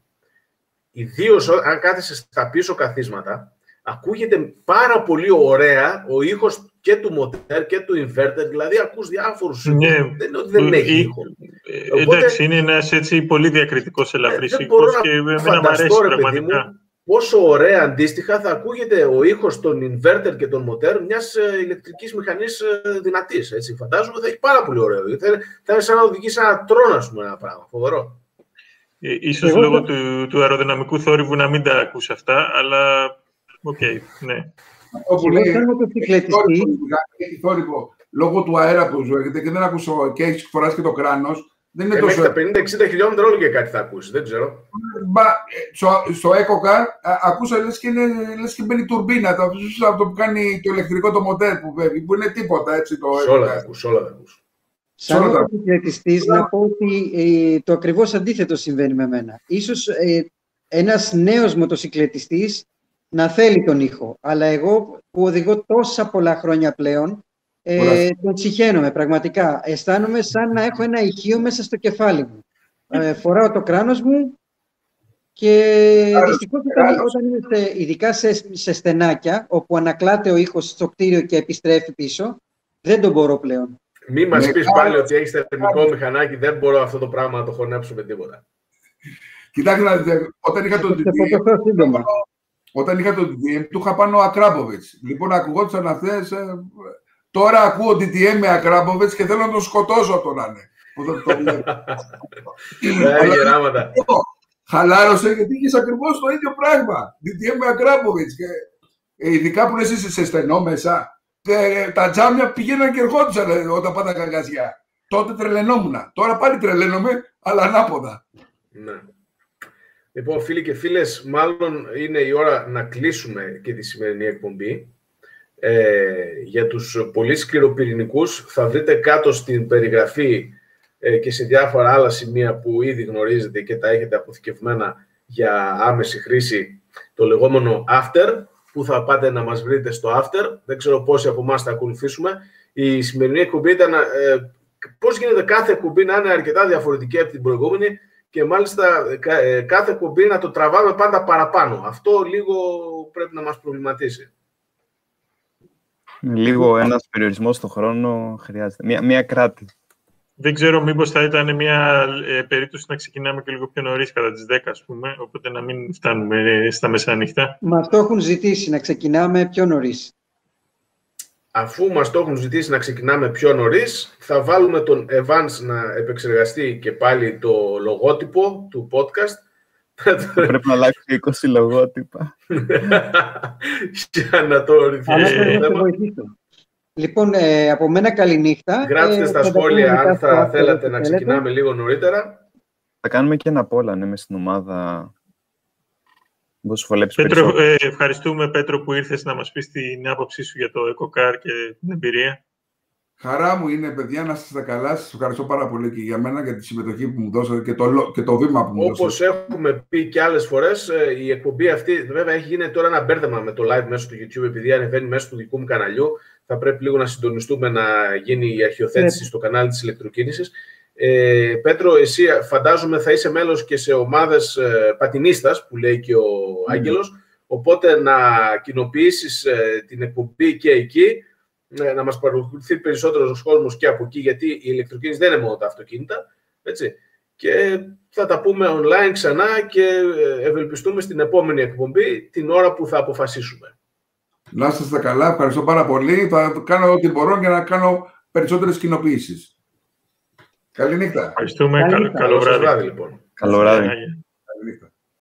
ιδίως αν κάθεσαι στα πίσω καθίσματα, ακούγεται πάρα πολύ ωραία ο ήχος και του μοτέρ και του inverter, δηλαδή ακούς διάφορους Ναι. ήχους. Δεν είναι ότι δεν Ε, έχει ήχο. Ε, Οπότε- εντάξει, είναι ένας έτσι πολύ διακριτικός ελαφρύ Ε, δεν μπορώ ήχο να και εμένα μου φανταστώ, αρέσει ρε παιδί πραγματικά. μου, πόσο ωραία αντίστοιχα θα ακούγεται ο ήχος των inverter και των μοτέρ μιας ε, ηλεκτρικής μηχανής ε, δυνατής. Έτσι. Φαντάζομαι θα έχει πάρα πολύ ωραίο. Θα, είναι- θα είναι σαν να οδηγείς σε ένα τρόνο, ας πούμε, ένα πράγμα. Φοβερό. Ε, ίσως Εγώ λόγω θα- του, του αεροδυναμικού θόρυβου να μην τα ακούς αυτά, αλλά οκ, ναι. Όπου Εγώ λέει, σαν έχει μοτοσυκλετιστής, θόρυβο, έχει θόρυβο λόγω του αέρα που ζω και δεν ακούσω και έχεις φοράς και το κράνος. Δεν είναι Ε, μέχρι τόσο. τα 50-60 χιλιόμετρα όλο και κάτι θα ακούσεις. Δεν ξέρω. Μπα, ε, στο, στο EcoCar α, ακούσα λες και, είναι, λες και μπαίνει τουρμπίνα. Το, αυτός που κάνει το ηλεκτρικό το μοντέρ που βέβαια, που είναι τίποτα έτσι το Σε όλα θα EcoCar. ακούς, σε όλα θα ακούς. σαν όλα τα- μοτοσυκλετιστής να πω ότι ε, το ακριβώς αντίθετο συμβαίνει με μένα. Ίσως ε, ένας νέος μοτοσυκλετιστής να θέλει τον ήχο, αλλά εγώ που οδηγώ τόσα πολλά χρόνια πλέον, ε, Πολλά. τον συχαίνομαι πραγματικά. Αισθάνομαι σαν να έχω ένα ηχείο μέσα στο κεφάλι μου. Ε, φοράω το κράνος μου και Άλλος, δυστυχώς όταν, άλλος. όταν είναι σε, ειδικά σε, σε στενάκια, όπου ανακλάται ο ήχος στο κτίριο και επιστρέφει πίσω, δεν τον μπορώ πλέον. Μη μας Ναι, πεις άλλος. πάλι ότι έχεις θερμικό μηχανάκι, δεν μπορώ αυτό το πράγμα να το χωνέψω με τίποτα. Κοιτάξτε να δείτε, όταν είχα τον Θα DTM, το πω σύντομα. όταν είχα τον DTM, του είχα πάνω ο Ακράμποβιτς. Λοιπόν, ακουγόντουσαν αυτές. Ε, τώρα ακούω DTM με Ακράμποβιτς και θέλω να τον σκοτώσω αυτό να είναι. Όταν το βλέπω. Ε, Αλλά γεράματα. αυτό, Χαλάρωσε γιατί είχες ακριβώς το ίδιο πράγμα. DTM με Ακράμποβιτς. Και, ε, ειδικά που είναι εσύ σε στενό μέσα. Και, τα τζάμια πηγαίναν και ερχόντουσαν ε, όταν πάτα καγκαζιά. Τότε τρελαινόμουν. Τώρα πάλι τρελαίνομαι, αλλά ανάποδα. Ναι. Λοιπόν, φίλοι και φίλες, μάλλον είναι η ώρα να κλείσουμε και τη σημερινή εκπομπή. Ε, για τους πολύ σκληροπυρηνικούς θα βρείτε κάτω στην περιγραφή ε, και σε διάφορα άλλα σημεία που ήδη γνωρίζετε και τα έχετε αποθηκευμένα για άμεση χρήση το λεγόμενο after που θα πάτε να μας βρείτε στο after. Δεν ξέρω πόσοι από εμάς θα ακολουθήσουμε. Η σημερινή εκπομπή ήταν ε, πώς γίνεται κάθε εκπομπή να είναι αρκετά διαφορετική από την προηγούμενη και μάλιστα ε, κα- ε, κάθε εκπομπή να το τραβάμε πάντα παραπάνω. Αυτό λίγο πρέπει να μας προβληματίσει. Λίγο ένας περιορισμός στο χρόνο χρειάζεται. Μία, μία κράτη. Δεν ξέρω μήπως θα ήταν μια ε, περίπτωση να ξεκινάμε και λίγο πιο νωρίς κατά τις 10 ας πούμε, οπότε να μην φτάνουμε ε, στα μεσάνυχτα. Μα το έχουν ζητήσει να ξεκινάμε πιο νωρίς. Αφού μας το έχουν ζητήσει να ξεκινάμε πιο νωρίς, θα βάλουμε τον Evans να επεξεργαστεί και πάλι το λογότυπο του podcast Πρέπει να αλλάξει 20 λογότυπα. για να το Αλλά ρυθμίσουμε θέλω το να σε θέμα. βοηθήσω. Λοιπόν, ε, από μένα καληνύχτα. Γράψτε Ε, στα θα τα πούμε σχόλια μετά αν στο θα after θέλατε ό,τι να θέλετε. ξεκινάμε λίγο νωρίτερα. Θα κάνουμε και ένα poll αν είμαι στην ομάδα. Πώς σου βολέψει Πέτρο, περισσότερο. ε, ευχαριστούμε Πέτρο που ήρθες να μας πεις την άποψή σου για το EcoCar και την εμπειρία. Χαρά μου είναι, παιδιά, να είστε καλά. Σας ευχαριστώ πάρα πολύ και για μένα για τη συμμετοχή που μου δώσατε και το, λο- και το βήμα που μου Όπως δώσατε. έχουμε πει και άλλες φορές, ε, η εκπομπή αυτή βέβαια έχει γίνει τώρα ένα μπέρδεμα με το live μέσω του YouTube, επειδή ανεβαίνει μέσω του δικού μου καναλιού. Θα πρέπει λίγο να συντονιστούμε να γίνει η αρχιοθέτηση Ναι. στο κανάλι της ηλεκτροκίνησης. Ε, Πέτρο, εσύ φαντάζομαι θα είσαι μέλος και σε ομάδες ε, πατινίστας, που λέει και ο Άγγελος, οπότε να κοινοποιήσεις ε, την εκπομπή και εκεί, ε, να μας παρακολουθεί περισσότερος κόσμος και από εκεί, γιατί η ηλεκτροκίνηση δεν είναι μόνο τα αυτοκίνητα, έτσι. Και θα τα πούμε online ξανά και ε, ευελπιστούμε στην επόμενη εκπομπή την ώρα που θα αποφασίσουμε. Να είστε καλά, ευχαριστώ πάρα πολύ. Θα κάνω ό,τι μπορώ για να κάνω περισσότερες κοινοποιήσεις. Καληνύχτα. Ευχαριστούμε. Καλή Καλό, νύχτα.